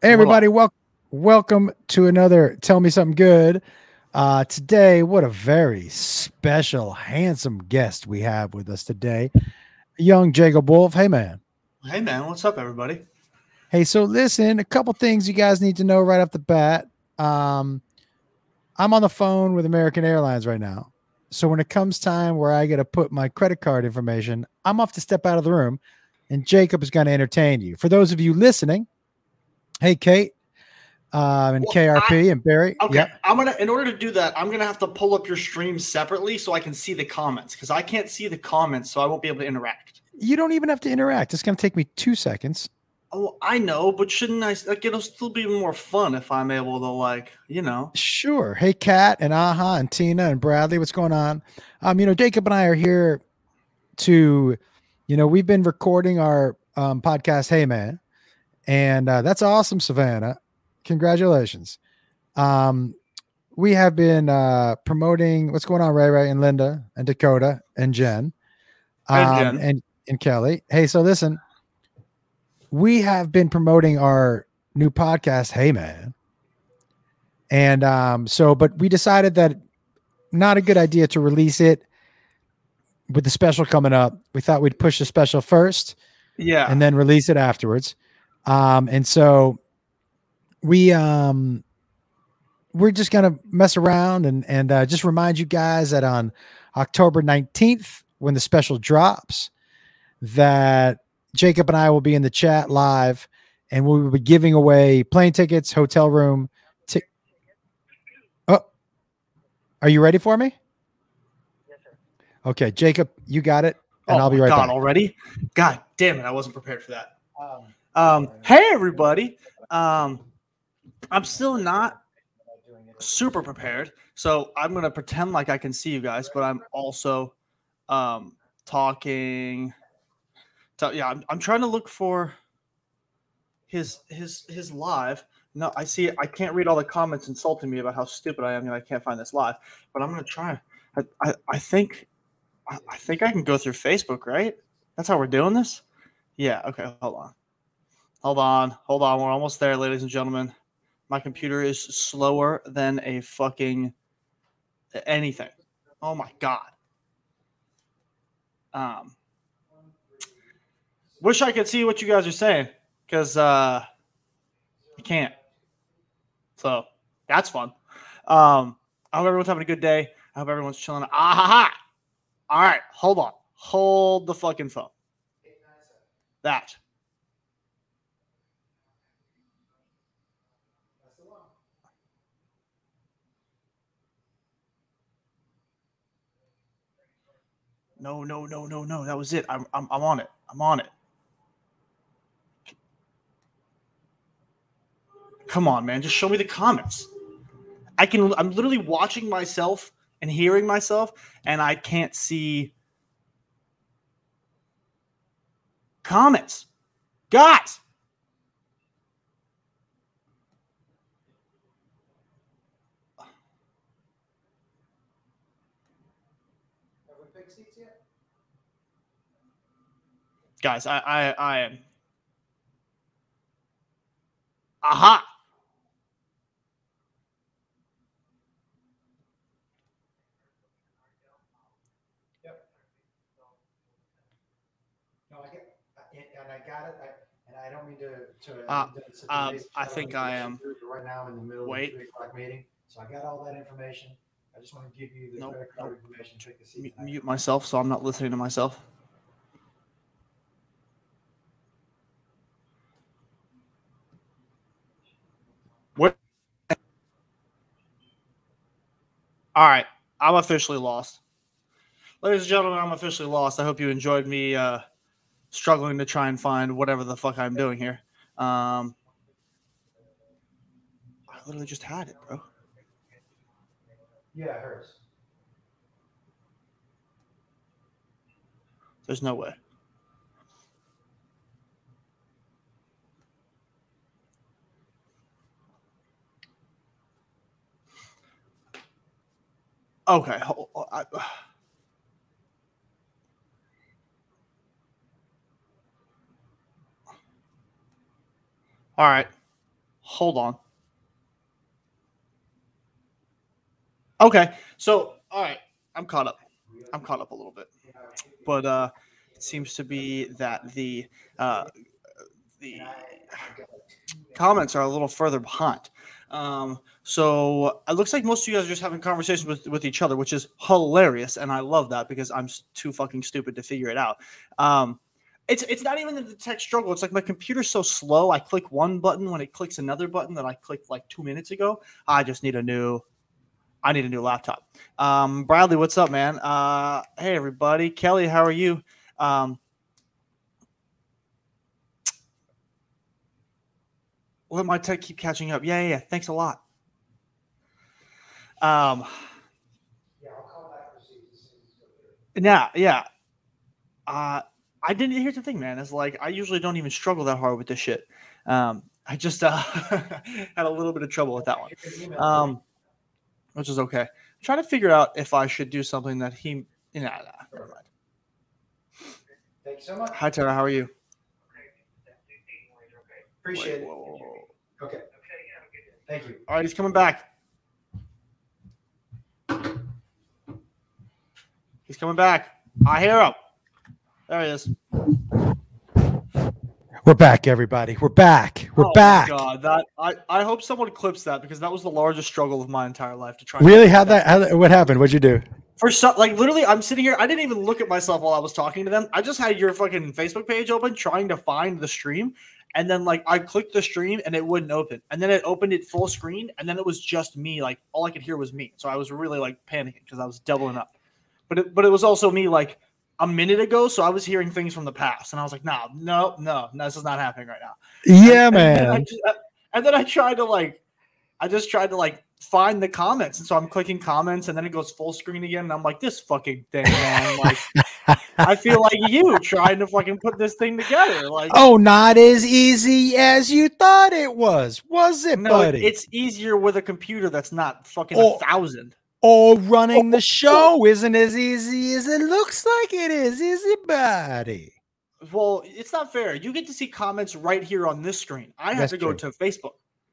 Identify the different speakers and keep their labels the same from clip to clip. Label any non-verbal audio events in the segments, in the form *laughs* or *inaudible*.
Speaker 1: Hey everybody, welcome welcome to another Tell Me Something Good. Uh, today, what a very special, handsome guest we have with us today. Young Jacob Wolf. Hey man.
Speaker 2: Hey man, what's up, everybody?
Speaker 1: Hey, so listen, a couple things you guys need to know right off the bat. Um, I'm on the phone with American Airlines right now. So when it comes time where I get to put my credit card information, I'm off to step out of the room and Jacob is going to entertain you. For those of you listening, hey Kate, um, and
Speaker 2: Well,
Speaker 1: KRP and Barry.
Speaker 2: Okay,
Speaker 1: Yep.
Speaker 2: I'm gonna. In order to do that, I'm gonna have to pull up your stream separately so I can see the comments because I can't see the comments, so I won't be able to interact.
Speaker 1: You don't even have to interact. It's going to take me two seconds.
Speaker 2: Oh, I know, but shouldn't I? Like, it'll still be more fun if I'm able to, like, you know.
Speaker 1: Sure. Hey, Kat and Aha and Tina and Bradley, what's going on? Um, you know, Jacob and I are here to, you know, we've been recording our um, podcast, Hey Man, and uh, that's awesome, Savannah. Congratulations. Um, we have been uh, promoting what's going on, Ray Ray and Linda and Dakota and Jen,
Speaker 2: And
Speaker 1: um,
Speaker 2: Jen.
Speaker 1: and and Kelly. Hey, so listen, we have been promoting our new podcast, Hey Man. And um, so, but we decided that not a good idea to release it with the special coming up. We thought we'd push the special first
Speaker 2: Yeah.
Speaker 1: and then release it afterwards. Um, and so we um we're just gonna mess around and and uh, just remind you guys that on October 19th, when the special drops, that Jacob and I will be in the chat live and we will be giving away plane tickets, hotel room. Ti- oh, are you ready for me? Yes, sir. Okay, Jacob, you got it, and
Speaker 2: oh
Speaker 1: I'll be
Speaker 2: my
Speaker 1: right
Speaker 2: God,
Speaker 1: back.
Speaker 2: already. God damn it! I wasn't prepared for that. Um, hey everybody. Um, I'm still not super prepared, so I'm gonna pretend like I can see you guys, but I'm also um talking. So yeah, I'm, I'm trying to look for his his his live. No, I see. I can't read all the comments insulting me about how stupid I am and I can't find this live. But I'm gonna try. I I, I think I, I think I can go through Facebook, right? That's how we're doing this. Yeah. Okay. Hold on. Hold on. Hold on. We're almost there, ladies and gentlemen. My computer is slower than a fucking anything. Oh my god. Um wish I could see what you guys are saying because uh I can't. So that's fun. Um I hope everyone's having a good day. I hope everyone's chilling. Ah ha ha. All right, hold on. Hold the fucking phone. That. No, no, no, no, no. That was it. I'm, I'm, I'm on it. I'm on it. Come on, man. Just show me the comments. I can. I'm literally watching myself and hearing myself, and I can't see comments. Guys, guys, I, I, I am. Aha.
Speaker 1: No, I get, and I got it, and I don't mean to, to.
Speaker 2: Uh, um, I think I am-
Speaker 1: Right now, I'm in the middle of
Speaker 2: Wait.
Speaker 1: the three o'clock meeting, so I got all that information. I just want to give you the
Speaker 2: Nope,
Speaker 1: credit card
Speaker 2: nope.
Speaker 1: information, can see.
Speaker 2: Mute, mute myself so I'm not listening to myself. All right, I'm officially lost. Ladies and gentlemen, I'm officially lost. I hope you enjoyed me uh, struggling to try and find whatever the fuck I'm doing here. Um, I literally just had it, bro.
Speaker 1: Yeah, hers.
Speaker 2: There's no way. Okay. I- *sighs* All right. Hold on. Okay, so all right, I'm caught up. I'm caught up a little bit, but uh, it seems to be that the uh, the comments are a little further behind. Um, so it looks like most of you guys are just having conversations with, with each other, which is hilarious, and I love that because I'm too fucking stupid to figure it out. Um, it's it's not even the tech struggle. It's like my computer's so slow. I click one button when it clicks another button that I clicked like two minutes ago. I just need a new I need a new laptop. Um, Bradley, what's up, man? Uh, hey, everybody. Kelly, how are you? Um, let my tech keep catching up. Yeah, yeah, yeah. Thanks a lot. Um, yeah, yeah. Uh, I didn't. Here's the thing, man. It's like I usually don't even struggle that hard with this shit. Um, I just uh, *laughs* had a little bit of trouble with that one. Um, which is okay. I'm trying to figure out if I should do something that he. Nah, nah, never mind.
Speaker 1: Thank you so much.
Speaker 2: Hi, Tara. How are you?
Speaker 1: Appreciate
Speaker 2: Wait,
Speaker 1: it.
Speaker 2: whoa, whoa, whoa.
Speaker 1: Okay. Thank you.
Speaker 2: All right, he's coming back. He's coming back. I hear him. There he is.
Speaker 1: We're back, everybody. We're back. We're
Speaker 2: Oh my
Speaker 1: back.
Speaker 2: God, that I, I hope someone clips that because that was the largest struggle of my entire life to try.
Speaker 1: Really?
Speaker 2: to
Speaker 1: How that? How that? What happened? What'd you do?
Speaker 2: For some, like literally, I'm sitting here. I didn't even look at myself while I was talking to them. I just had your fucking Facebook page open, trying to find the stream, and then like I clicked the stream and it wouldn't open, and then it opened it full screen, and then it was just me. Like all I could hear was me. So I was really like panicking because I was doubling up. But it, but it was also me like a minute ago, so I was hearing things from the past, and I was like, no, no, no, no this is not happening right now.
Speaker 1: Yeah,
Speaker 2: And then I
Speaker 1: man.
Speaker 2: ju- uh, and then I tried to like, I just tried to like find the comments, and so I'm clicking comments, and then it goes full screen again, and I'm like, this fucking thing, man. Like, I feel like you trying to fucking put this thing together. Like,
Speaker 1: Oh, not as easy as you thought it was, was it,
Speaker 2: no,
Speaker 1: buddy?
Speaker 2: it's easier with a computer that's not fucking
Speaker 1: Oh.
Speaker 2: a thousand.
Speaker 1: Or running the oh, show oh. isn't as easy as it looks like it is, is it, buddy?
Speaker 2: Well, it's not fair. You get to see comments right here on this screen. I have
Speaker 1: That's
Speaker 2: to go
Speaker 1: true.
Speaker 2: to Facebook.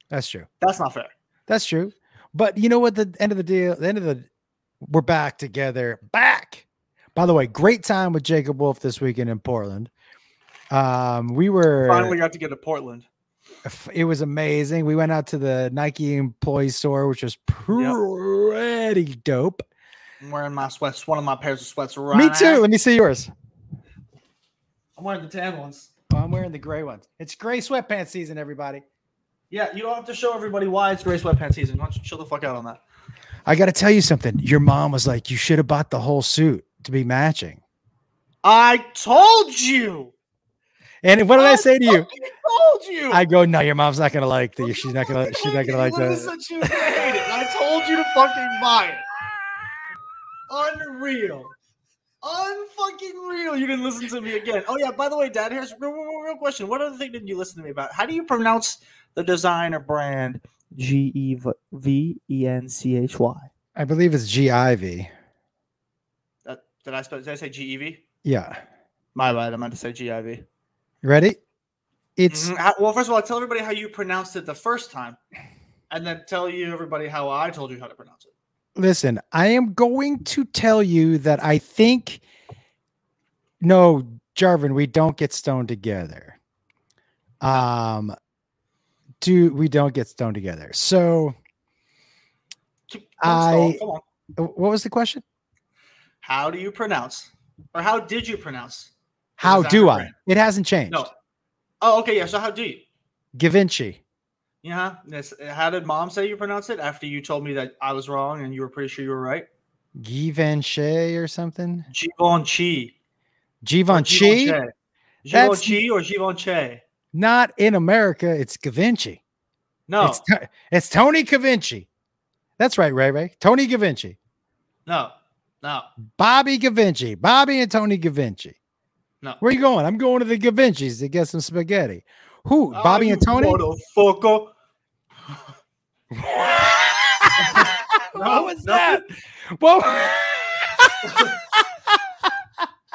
Speaker 1: That's true.
Speaker 2: That's not fair.
Speaker 1: That's true. But you know what? The end of the deal, the end of the, we're back together. Back. By the way, great time with Jacob Wolf this weekend in Portland. Um, we were
Speaker 2: Finally got to get to Portland.
Speaker 1: it was amazing. We went out to the Nike employee store, which was pretty dope.
Speaker 2: I'm wearing my sweats, one of my pairs of sweats right
Speaker 1: Me
Speaker 2: now.
Speaker 1: too. Let me see yours.
Speaker 2: I'm wearing the tan ones.
Speaker 1: Oh, I'm wearing the gray ones. It's gray sweatpants season, everybody.
Speaker 2: Yeah, you don't have to show everybody why it's gray sweatpants season. Why don't you chill the fuck out on that?
Speaker 1: I got to tell you something. Your mom was like, you should have bought the whole suit to be matching.
Speaker 2: I told you.
Speaker 1: And what did I say to you?
Speaker 2: told you.
Speaker 1: I go, no, your mom's not gonna like that. She's not gonna. She's not gonna like that.
Speaker 2: she was gonna hate it. I told you to fucking buy it. Unreal. Unfucking real. You didn't listen to me again. Oh yeah. By the way, Dad, here's a real, real, real question. What other thing didn't you listen to me about? How do you pronounce the designer brand G E V E N C H Y?
Speaker 1: I believe it's G I
Speaker 2: V. Ivy. Did I spell? Did I say G E V?
Speaker 1: Yeah.
Speaker 2: My bad. I meant to say G I V.
Speaker 1: Ready? It's
Speaker 2: Mhm. Well, first of all, I tell everybody how you pronounced it the first time, and then tell you everybody how I told you how to pronounce it.
Speaker 1: listen. I am going to tell you that I think. No, Jarvin, we don't get stoned together. Um, do we don't get stoned together? So,
Speaker 2: Keep- don't stall.
Speaker 1: I- uh, what was the question?
Speaker 2: How do you pronounce, or how did you pronounce?
Speaker 1: How do I?
Speaker 2: brand?
Speaker 1: It hasn't changed.
Speaker 2: No. Oh, okay. Yeah. So how do you?
Speaker 1: Givenchy.
Speaker 2: Yeah. That's, how did Mom say you pronounce it after you told me that I was wrong and you were pretty sure you were right?
Speaker 1: Givenchy or something.
Speaker 2: Givenchy. or
Speaker 1: Givenchy.
Speaker 2: Givenchy. Givenchy or Givenchy?
Speaker 1: Not in America. It's Givenchy.
Speaker 2: No.
Speaker 1: It's, it's Tony Givenchy. That's right, Ray Ray. Tony Givenchy.
Speaker 2: no. No.
Speaker 1: Bobby Givenchy. Bobby and Tony Givenchy.
Speaker 2: No.
Speaker 1: Where you going? I'm going to the Givenchys to get some spaghetti. Who? Oh, Bobby
Speaker 2: Oh,
Speaker 1: and
Speaker 2: you
Speaker 1: Tony?
Speaker 2: Motherfucker. *laughs* *laughs*
Speaker 1: what was
Speaker 2: no.
Speaker 1: that? Well, *laughs*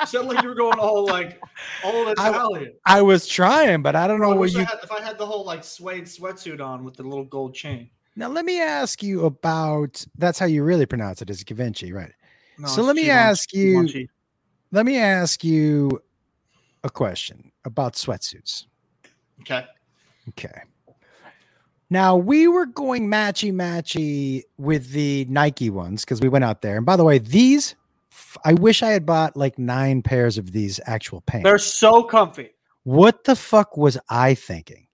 Speaker 2: sound like you were going all like all Italian.
Speaker 1: I, I was trying, but I don't know what
Speaker 2: wish I
Speaker 1: you.
Speaker 2: had, if I had the whole like suede sweatsuit on with the little gold chain.
Speaker 1: Now let me ask you about. That's how you really pronounce it, is Givenchy, right?
Speaker 2: No,
Speaker 1: So let me
Speaker 2: Givenchy-
Speaker 1: ask you-
Speaker 2: Givenchy.
Speaker 1: Let me ask you a question about sweatsuits.
Speaker 2: Okay.
Speaker 1: Okay. Now we were going matchy matchy with the Nike ones because we went out there. And by the way, these I wish I had bought like nine pairs of these actual pants.
Speaker 2: They're so comfy.
Speaker 1: what the fuck was I thinking?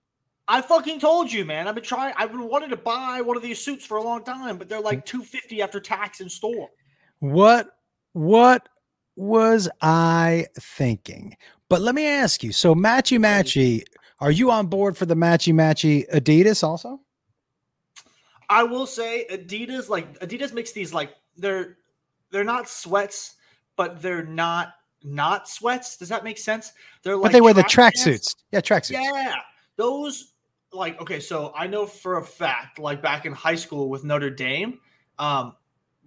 Speaker 2: I fucking told you, man. I've been trying. I've been wanting to buy one of these suits for a long time, but they're like mm. two fifty after tax in store.
Speaker 1: What what was I thinking? But let me ask you. So matchy matchy, are you on board for the matchy matchy Adidas also?
Speaker 2: I will say Adidas, like Adidas makes these like they're they're not sweats, but they're not not sweats. Does that make sense? They're like
Speaker 1: but they wear the
Speaker 2: track
Speaker 1: track
Speaker 2: pants.
Speaker 1: Yeah, tracksuits.
Speaker 2: Yeah, those like okay. So I know for a fact, like back in high school with Notre Dame, um,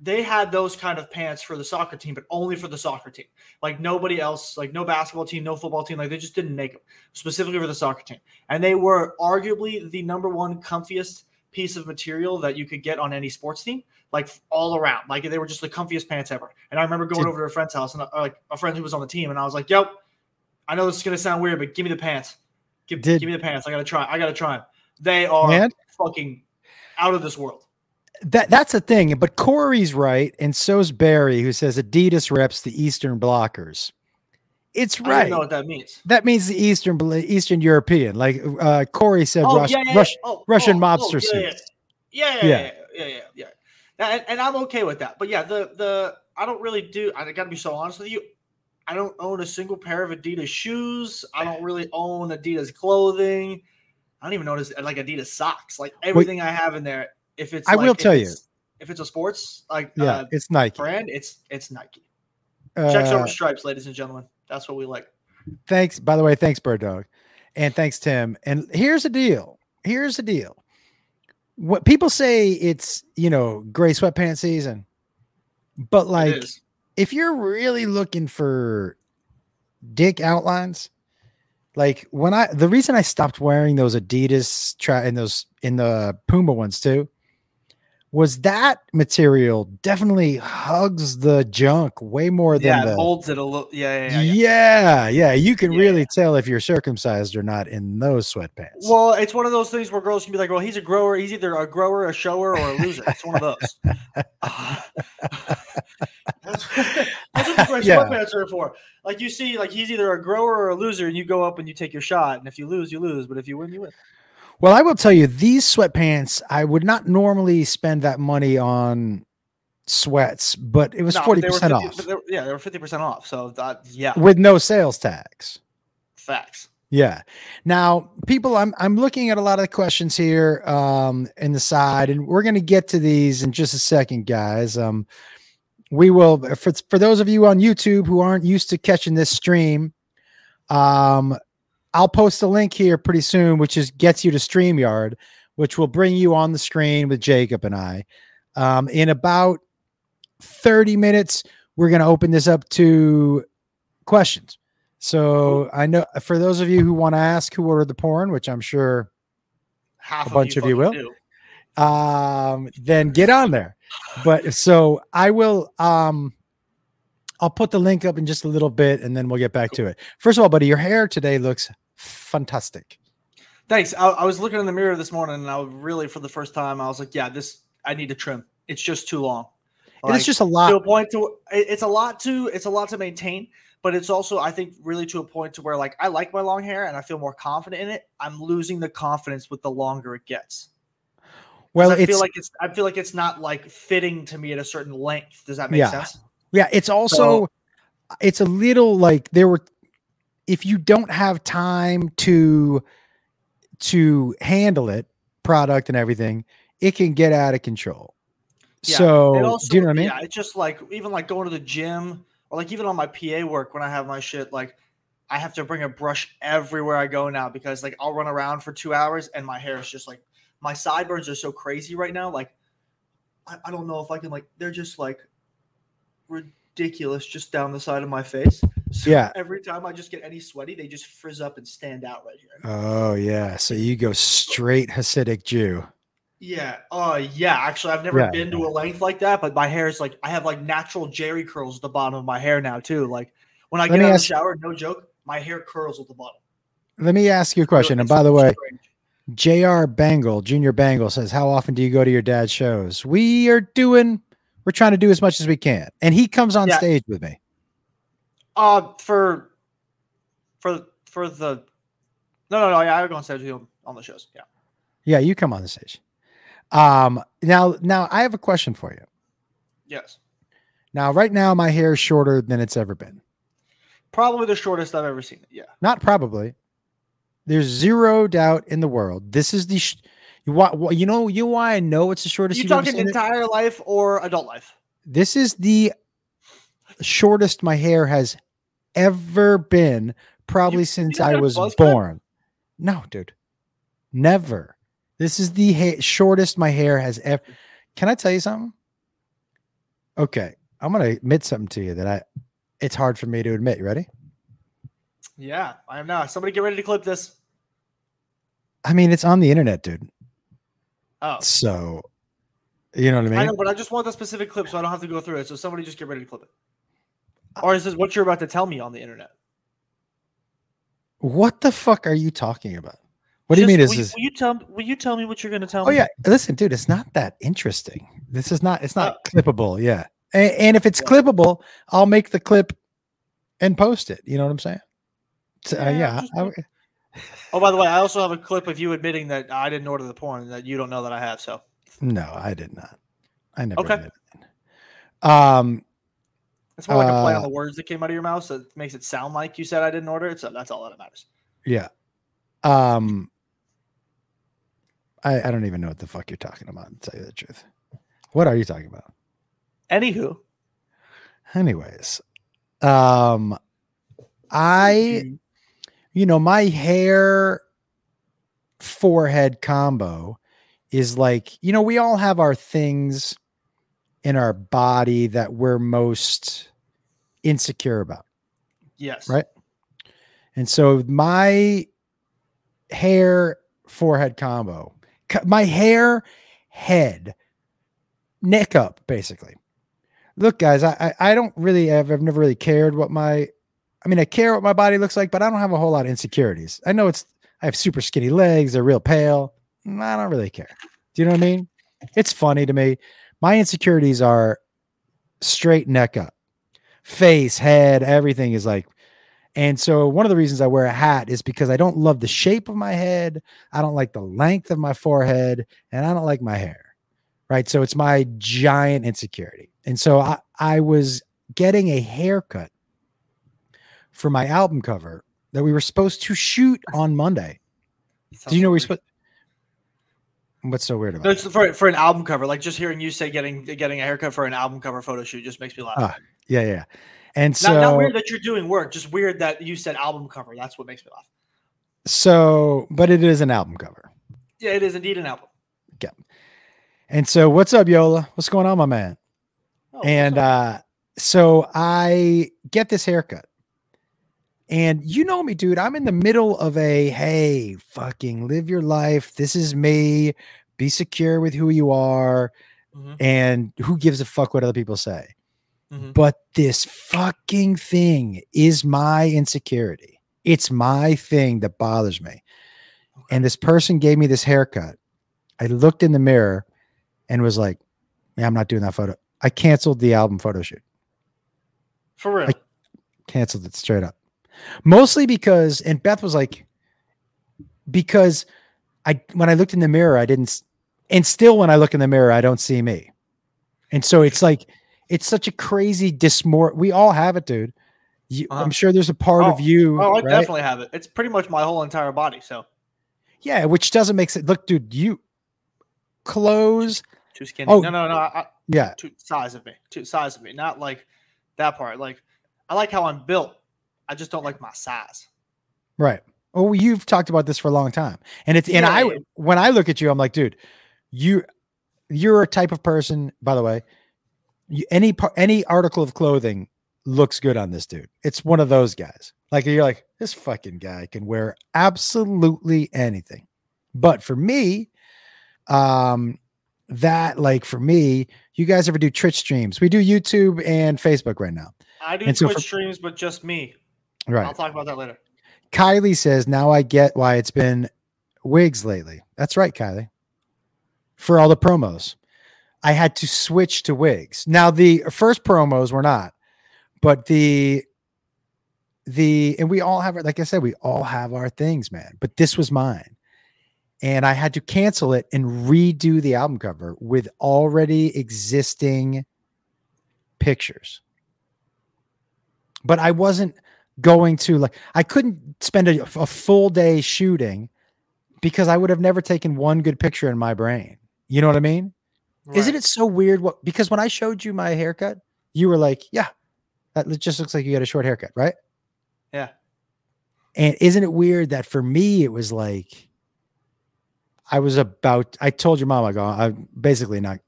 Speaker 2: they had those kind of pants for the soccer team, but only for the soccer team. Like nobody else, like no basketball team, no football team, like they just didn't make them specifically for the soccer team. And they were arguably the number one comfiest piece of material that you could get on any sports team, like all around. Like they were just the comfiest pants ever. And I remember going
Speaker 1: Did-
Speaker 2: over to a friend's house and uh, like a friend who was on the team, and I was like, "Yo, I know this is gonna sound weird, but give me the pants. Give,
Speaker 1: Did-
Speaker 2: give me the pants. I gotta try. I gotta try them. They are
Speaker 1: Man.
Speaker 2: fucking out of this world.
Speaker 1: That that's the thing. But Corey's right, and so's Barry, who says Adidas reps the Eastern blockers. It's
Speaker 2: I don't
Speaker 1: right.
Speaker 2: even know what that means.
Speaker 1: That means the Eastern Eastern European. Like uh, Corey said,
Speaker 2: Oh
Speaker 1: Rus-
Speaker 2: yeah, yeah, yeah. Oh,
Speaker 1: Russian
Speaker 2: oh, oh,
Speaker 1: mobster
Speaker 2: yeah,
Speaker 1: suits.
Speaker 2: Yeah,
Speaker 1: yeah,
Speaker 2: yeah, yeah. yeah. And, and I'm okay with that. But yeah, the the I don't really do. I got to be so honest with you. I don't own a single pair of Adidas shoes. I don't really own Adidas clothing. I don't even notice like Adidas socks. Like everything I have in there, if it's
Speaker 1: I
Speaker 2: like,
Speaker 1: will tell you.
Speaker 2: if it's a sports like
Speaker 1: Yeah,
Speaker 2: uh,
Speaker 1: it's Nike.
Speaker 2: brand, it's it's Nike. Checks
Speaker 1: Uh,
Speaker 2: over stripes, ladies and gentlemen. That's what we like.
Speaker 1: thanks. By the way, thanks, Bird Dog, and thanks, Tim. And here's the deal. Here's the deal. What people say it's you know gray sweatpants season, but like if you're really looking for dick outlines, like when I the reason I stopped wearing those Adidas try in those in the Puma ones too was that material definitely hugs the junk way more than
Speaker 2: Yeah,
Speaker 1: the
Speaker 2: it it a little. Yeah, yeah,
Speaker 1: yeah,
Speaker 2: yeah.
Speaker 1: yeah, You can
Speaker 2: Yeah.
Speaker 1: really tell if you're circumcised or not in those sweatpants.
Speaker 2: Well, it's one of those things where girls can be like, "Well, he's a grower. He's either a grower, a shower, or a loser." It's one of those. that's, *laughs* *laughs* that's what the
Speaker 1: Yeah.
Speaker 2: sweatpants are for. Like you see, like he's either a grower or a loser, and you go up and you take your shot, and if you lose, you lose, but if you win, you win.
Speaker 1: Well, I will tell you, these sweatpants, I would not normally spend that money on sweats, but it was
Speaker 2: No, but
Speaker 1: forty
Speaker 2: they were
Speaker 1: percent
Speaker 2: 50
Speaker 1: off
Speaker 2: they were- yeah, they were fifty percent off. So that, yeah,
Speaker 1: with no sales tax.
Speaker 2: facts.
Speaker 1: Yeah. Now, people, I'm I'm looking at a lot of questions here um, in the side, and we're going to get to these in just a second, guys. Um, we will for for those of you on YouTube who aren't used to catching this stream. Um, I'll post a link here pretty soon, which is gets you to Streamyard, which will bring you on the screen with Jacob and I. Um, in about 30 minutes, we're going to open this up to questions. So I know for those of you who want to ask who ordered the porn, which I'm sure
Speaker 2: Half
Speaker 1: A bunch of you
Speaker 2: fucking
Speaker 1: will. um then get on there but so i will um i'll put the link up in just a little bit and then we'll get back to it first of all buddy your hair today looks fantastic
Speaker 2: Thanks. I, I was looking in the mirror this morning, and I really, for the first time, I was like, "Yeah, this I need to trim. It's just too long."
Speaker 1: and it's just a lot.
Speaker 2: to a point to it's a lot to it's a lot to maintain but it's also i think really to a point to where like i like my long hair and i feel more confident in it i'm losing the confidence with the longer it gets.
Speaker 1: well
Speaker 2: i feel like it's i feel like it's not like fitting to me at a certain length does that make
Speaker 1: Yeah.
Speaker 2: sense
Speaker 1: yeah it's also it's a little like there were if you don't have time to to handle it product and everything it can get out of control.
Speaker 2: Yeah,
Speaker 1: so
Speaker 2: also,
Speaker 1: do you know what i mean?
Speaker 2: yeah it's just like even like going to the gym or like even on my pa work when i have my shit like i have to bring a brush everywhere i go now because like i'll run around for two hours and my hair is just like my sideburns are so crazy right now like i, I don't know if i can like they're just like ridiculous just down the side of my face. So
Speaker 1: Yeah.
Speaker 2: Every time I just get any sweaty, they just frizz up and stand out right here.
Speaker 1: Oh yeah. So you go straight Hasidic Jew.
Speaker 2: Yeah. Oh, yeah. Actually, I've never
Speaker 1: Yeah,
Speaker 2: been to a length like that, but my hair is like I have like natural Jheri curls at the bottom of my hair now too. Like when I
Speaker 1: Let
Speaker 2: get out of the shower, no joke, my hair curls at the bottom.
Speaker 1: Let me ask you a question. And by the way,
Speaker 2: strange.
Speaker 1: Jr. Bangle, Junior Bangle says, "How often do you go to your dad's shows?" We are doing. We're trying to do as much as we can, and he comes on
Speaker 2: Yeah.
Speaker 1: stage with me.
Speaker 2: Uh, for for for the no no no, yeah, I go on stage with him on the shows. Yeah.
Speaker 1: Yeah, you come on the stage. Um, now, now I have a question for you.
Speaker 2: Yes.
Speaker 1: Now, right now, my hair is shorter than it's ever been.
Speaker 2: Probably the shortest I've ever seen it. Yeah.
Speaker 1: Not probably. There's zero doubt in the world. This is the. Sh- you why, why- You know. You why I know it's the shortest.
Speaker 2: you talking
Speaker 1: seen it?
Speaker 2: entire life or adult life?
Speaker 1: This is the shortest my hair has ever been, probably since
Speaker 2: don't
Speaker 1: I was born. No, dude, never. This is the ha- shortest my hair has ever. Can I tell you something? Okay, I'm gonna admit something to you that I. It's hard for me to admit. You ready?
Speaker 2: Yeah, I am now. Somebody get ready to clip this.
Speaker 1: I mean, it's on the internet, dude.
Speaker 2: Oh,
Speaker 1: So, you know what I mean?
Speaker 2: I know, but I just want the specific clip so I don't have to go through it. So somebody just get ready to clip it. Or is this what you're about to tell me on the internet?
Speaker 1: What the fuck are you talking about? What do you
Speaker 2: Just-
Speaker 1: mean? Is
Speaker 2: will,
Speaker 1: this?
Speaker 2: Will you tell? Will you tell me what you're going to tell
Speaker 1: Oh
Speaker 2: me?
Speaker 1: yeah, listen, dude, it's not that interesting. This is not. It's not
Speaker 2: Uh,
Speaker 1: clippable. Yeah, and, and if it's
Speaker 2: Yeah.
Speaker 1: clippable, I'll make the clip and post it. You know what I'm saying? So, uh,
Speaker 2: Yeah,
Speaker 1: yeah.
Speaker 2: just
Speaker 1: I-
Speaker 2: Oh, by the way, I also have a clip of you admitting that I didn't order the porn that you don't know that I have. So
Speaker 1: no, I did not. I never.
Speaker 2: Okay.
Speaker 1: Um.
Speaker 2: it's more like a play on
Speaker 1: Uh,
Speaker 2: the words that came out of your mouth, so it makes it sound like you said I didn't order it. So that's all that matters.
Speaker 1: Yeah. Um. I I don't even know what the fuck you're talking about. To tell you the truth, what are you talking about?
Speaker 2: Anywho,
Speaker 1: Anyways, um, I, you know, my hair forehead combo is like, you know, we all have our things in our body that we're most insecure about.
Speaker 2: yes,
Speaker 1: Right. And so my hair forehead combo, my hair head neck up basically. Look, guys, I I, I don't really have I've never really cared what my I mean I care what my body looks like, but I don't have a whole lot of insecurities. I know it's I have super skinny legs, they're real pale. Mm, I don't really care. Do you know what I mean? It's funny to me. My insecurities are straight neck up. Face, head, everything is like and so one of the reasons I wear a hat is because I don't love the shape of my head. I don't like the length of my forehead and I don't like my hair. Right. So it's my giant insecurity. And so I, I was getting a haircut for my album cover that we were supposed to shoot on Monday. Do you know we're supposed What's so weird about
Speaker 2: No,
Speaker 1: it?
Speaker 2: for for an album cover. Like just hearing you say getting getting a haircut for an album cover photo shoot just makes me laugh.
Speaker 1: Ah, Yeah, yeah. And so
Speaker 2: not, not weird that you're doing work, just weird that you said album cover. That's what makes me laugh.
Speaker 1: so but it is an album cover.
Speaker 2: Yeah, it is indeed an album. Yeah.
Speaker 1: And so what's up, Yola? What's going on, my man?
Speaker 2: Oh,
Speaker 1: and uh so I get this haircut. And you know me, dude. I'm in the middle of a hey, fucking live your life. This is me. Be secure with who you are.
Speaker 2: Mhm,
Speaker 1: And who gives a fuck what other people say?
Speaker 2: mhm.
Speaker 1: But this fucking thing is my insecurity. It's my thing that bothers me. And this person gave me this haircut. I looked in the mirror and was like, yeah, I'm not doing that photo. I canceled the album photo shoot.
Speaker 2: for real.
Speaker 1: I- Canceled it straight up. Mostly because, and Beth was like, because I, when I looked in the mirror, I didn't, and still when I look in the mirror, I don't see me. And so it's like, it's such a crazy dysmor. We all have it, dude. You,
Speaker 2: Uh-huh.
Speaker 1: I'm sure there's a part
Speaker 2: Oh,
Speaker 1: of you.
Speaker 2: oh, I
Speaker 1: right?
Speaker 2: definitely have it. It's pretty much my whole entire body. So
Speaker 1: Yeah, which doesn't make sense. Look, dude, you clothes.
Speaker 2: too skinny.
Speaker 1: Oh.
Speaker 2: no, no, no. I,
Speaker 1: Yeah,
Speaker 2: too size of me. Too size of me. Not like that part. Like I like how I'm built. I just don't like my size.
Speaker 1: right. Oh, you've talked about this for a long time, and it's and
Speaker 2: Yeah,
Speaker 1: I
Speaker 2: yeah.
Speaker 1: when I look at you, I'm like, dude, you you're a type of person. By the way, You, any par- any article of clothing looks good on this dude. It's one of those guys. Like you're like this fucking guy can wear absolutely anything. But for me, um, that like for me, you guys ever do Twitch streams? We do YouTube and Facebook right now.
Speaker 2: I do
Speaker 1: And so
Speaker 2: Twitch
Speaker 1: for-
Speaker 2: streams, but just me.
Speaker 1: Right.
Speaker 2: I'll talk about that later.
Speaker 1: Kylie says, now I get why it's been wigs lately. That's right, Kylie. For all the promos, I had to switch to wigs. Now, the first promos were not, but the, the, and we all have, like I said, we all have our things, man. But this was mine. And I had to cancel it and redo the album cover with already existing pictures. But I wasn't, going to like I couldn't spend a, a full day shooting because I would have never taken one good picture in my brain. You know what I mean? Isn't it so weird? What because when I showed you my haircut, you were like, "Yeah, that just looks like you got a short haircut, right?"
Speaker 2: Yeah.
Speaker 1: And isn't it weird that for me it was like I was about I told your mom I go oh, I'm basically not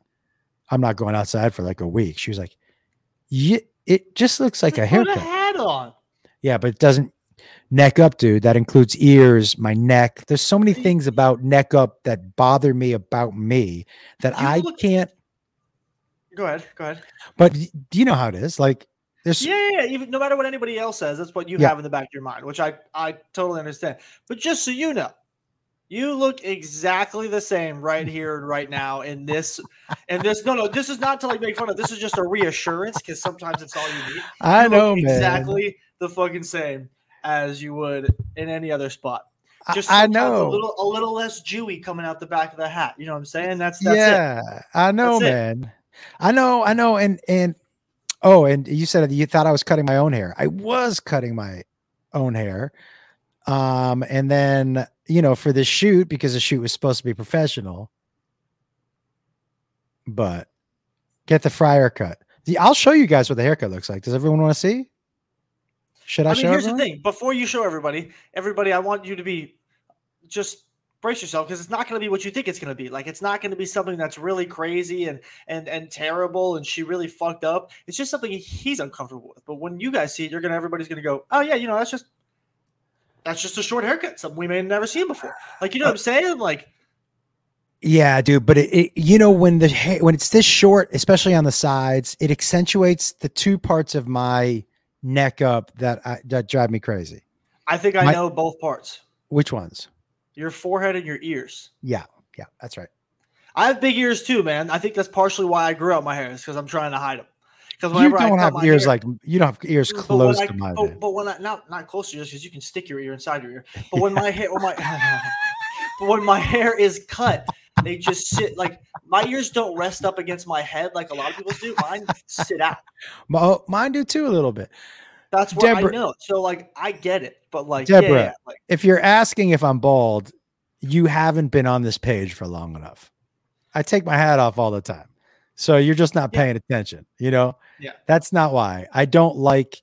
Speaker 1: I'm not going outside for like a week. She was like, "Yeah, it just looks like a
Speaker 2: Put
Speaker 1: haircut."
Speaker 2: a hat on.
Speaker 1: Yeah, but it doesn't neck up, dude. That includes ears, my neck. There's so many things about neck up that bother me about me that
Speaker 2: You
Speaker 1: I
Speaker 2: look-
Speaker 1: can't.
Speaker 2: Go ahead. Go ahead.
Speaker 1: But do you know how it is. Like there's
Speaker 2: Yeah, yeah, yeah. Even no matter what anybody else says, that's what you
Speaker 1: Yeah.
Speaker 2: have in the back of your mind, which I I totally understand. But just so you know, you look exactly the same right *laughs* here and right now in this and this. No, no, this is not to like make fun of. This is just a reassurance because sometimes it's all you need.
Speaker 1: I
Speaker 2: You look
Speaker 1: know, man.
Speaker 2: exactly the fucking same as you would in any other spot. Just
Speaker 1: I know.
Speaker 2: a little a little less Jewy coming out the back of the hat. You know what I'm saying? That's that's it.
Speaker 1: yeah, I know,
Speaker 2: That's it.
Speaker 1: man. I know, I know, and and oh, and you said you thought I was cutting my own hair. I was cutting my own hair, um, and then you know for the shoot because the shoot was supposed to be professional, but get the fryer cut. The, I'll show you guys what the haircut looks like. Does everyone want to see? Should I,
Speaker 2: I mean,
Speaker 1: show
Speaker 2: here's
Speaker 1: everyone?
Speaker 2: the thing. Before you show everybody, everybody, I want you to be just brace yourself because it's not going to be what you think it's going to be. Like, it's not going to be something that's really crazy and and and terrible, and she really fucked up. It's just something he's uncomfortable with. But when you guys see it, you're gonna everybody's gonna go, oh yeah, you know, that's just that's just a short haircut, something we may have never seen before. Like, you know what uh, I'm saying? Like,
Speaker 1: Yeah, dude, but it, it you know when the when it's this short, especially on the sides, it accentuates the two parts of my neck up that I, that drive me crazy.
Speaker 2: I think I
Speaker 1: My-
Speaker 2: know both parts:
Speaker 1: Which ones?
Speaker 2: your forehead and your ears.
Speaker 1: Yeah, yeah, that's right.
Speaker 2: I have big ears too, man. I think that's partially why I grew out my hair is because I'm trying to hide them. Because
Speaker 1: You don't have ears like you don't have ears mm,
Speaker 2: But
Speaker 1: close
Speaker 2: I,
Speaker 1: to mine.
Speaker 2: But, but when I not not close to yours because you can stick your ear inside your ear. But when my hair, when my, *laughs* but when my hair is cut, they just sit like my ears don't rest up against my head like a lot of people's do. Mine sit out.
Speaker 1: My- oh, mine do too a little bit.
Speaker 2: That's what
Speaker 1: Deborah-
Speaker 2: I know. So like I get it, but like yeah,
Speaker 1: Deborah.
Speaker 2: yeah, like
Speaker 1: If you're asking if I'm bald, you haven't been on this page for long enough. I take my hat off all the time. So you're just not
Speaker 2: Yeah.
Speaker 1: paying attention, you know?
Speaker 2: Yeah.
Speaker 1: That's not why. I don't like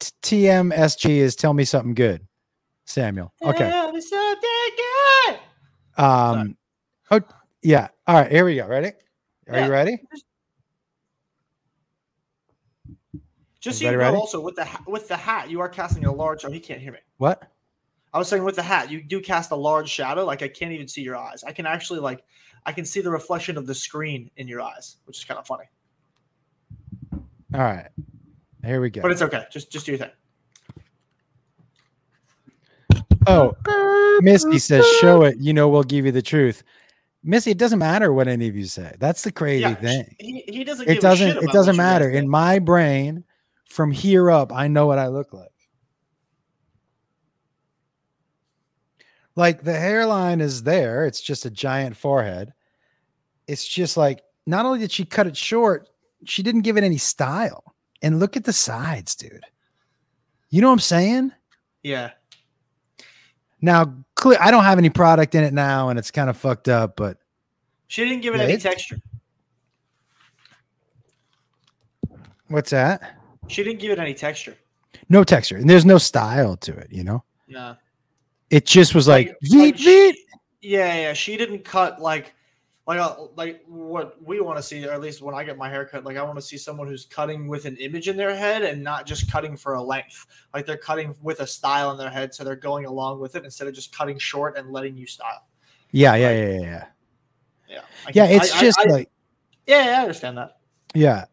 Speaker 1: t- TMSG is tell me something good. Samuel. Okay.
Speaker 2: "Tell me something good."
Speaker 1: Um oh yeah. All right, here we go. Ready? Are
Speaker 2: Yeah.
Speaker 1: you ready?
Speaker 2: Just so you know,
Speaker 1: ready?
Speaker 2: also with the with the hat, you are casting a large. Oh, he can't hear me.
Speaker 1: What?
Speaker 2: I was saying with the hat, you do cast a large shadow. Like I can't even see your eyes. I can actually like I can see the reflection of the screen in your eyes, which is kind of funny.
Speaker 1: All right. Here we go.
Speaker 2: But it's okay. Just just do your thing.
Speaker 1: Oh, Misty says, "Show it. You know, we'll give you the truth." Missy, it doesn't matter what any of you say. That's the crazy
Speaker 2: Yeah,
Speaker 1: thing.
Speaker 2: He, he doesn't.
Speaker 1: It doesn't. It doesn't
Speaker 2: what you guys
Speaker 1: matter. In my brain, from here up, I know what I look like. Like the hairline is there. It's just a giant forehead. It's just like not only did she cut it short, she didn't give it any style. And look at the sides, dude. You know what I'm saying?
Speaker 2: yeah.
Speaker 1: Now, clear. I don't have any product in it now, and it's kind of fucked up. But
Speaker 2: She didn't give it
Speaker 1: Yeah,
Speaker 2: any
Speaker 1: it-
Speaker 2: texture.
Speaker 1: what's that?
Speaker 2: She didn't give it any texture.
Speaker 1: No texture, and there's no style to it. You know,
Speaker 2: No.
Speaker 1: it just was like,
Speaker 2: Like- like
Speaker 1: "Veet,
Speaker 2: she- Yeah, yeah. She didn't cut like like uh, like what we want to see, or at least when I get my haircut, like I want to see someone who's cutting with an image in their head and not just cutting for a length. Like they're cutting with a style in their head, so they're going along with it instead of just cutting short and letting you style.
Speaker 1: Yeah, yeah, yeah, yeah, yeah.
Speaker 2: Yeah, I
Speaker 1: Yeah,
Speaker 2: can-
Speaker 1: it's
Speaker 2: I-
Speaker 1: just
Speaker 2: I-
Speaker 1: like
Speaker 2: yeah, I understand that.
Speaker 1: yeah.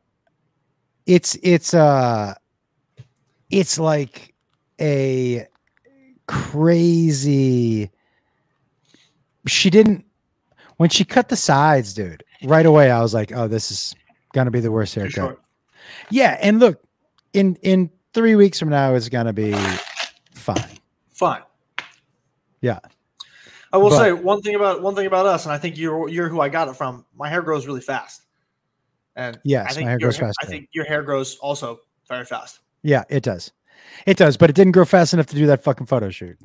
Speaker 1: It's it's uh it's like a crazy she didn't when she cut the sides, dude. Right away I was like, "Oh, this is going to be the worst haircut." Yeah, and look, in in 3 weeks from now it's going to be fine.
Speaker 2: Fine.
Speaker 1: Yeah.
Speaker 2: I will
Speaker 1: But-
Speaker 2: say one thing about one thing about us, and I think you're you're who I got it from. My hair grows really fast, and
Speaker 1: Yes,
Speaker 2: I think
Speaker 1: my hair grows fast,
Speaker 2: I think your hair grows also very fast.
Speaker 1: Yeah, it does. It does, but it didn't grow fast enough to do that fucking photo shoot.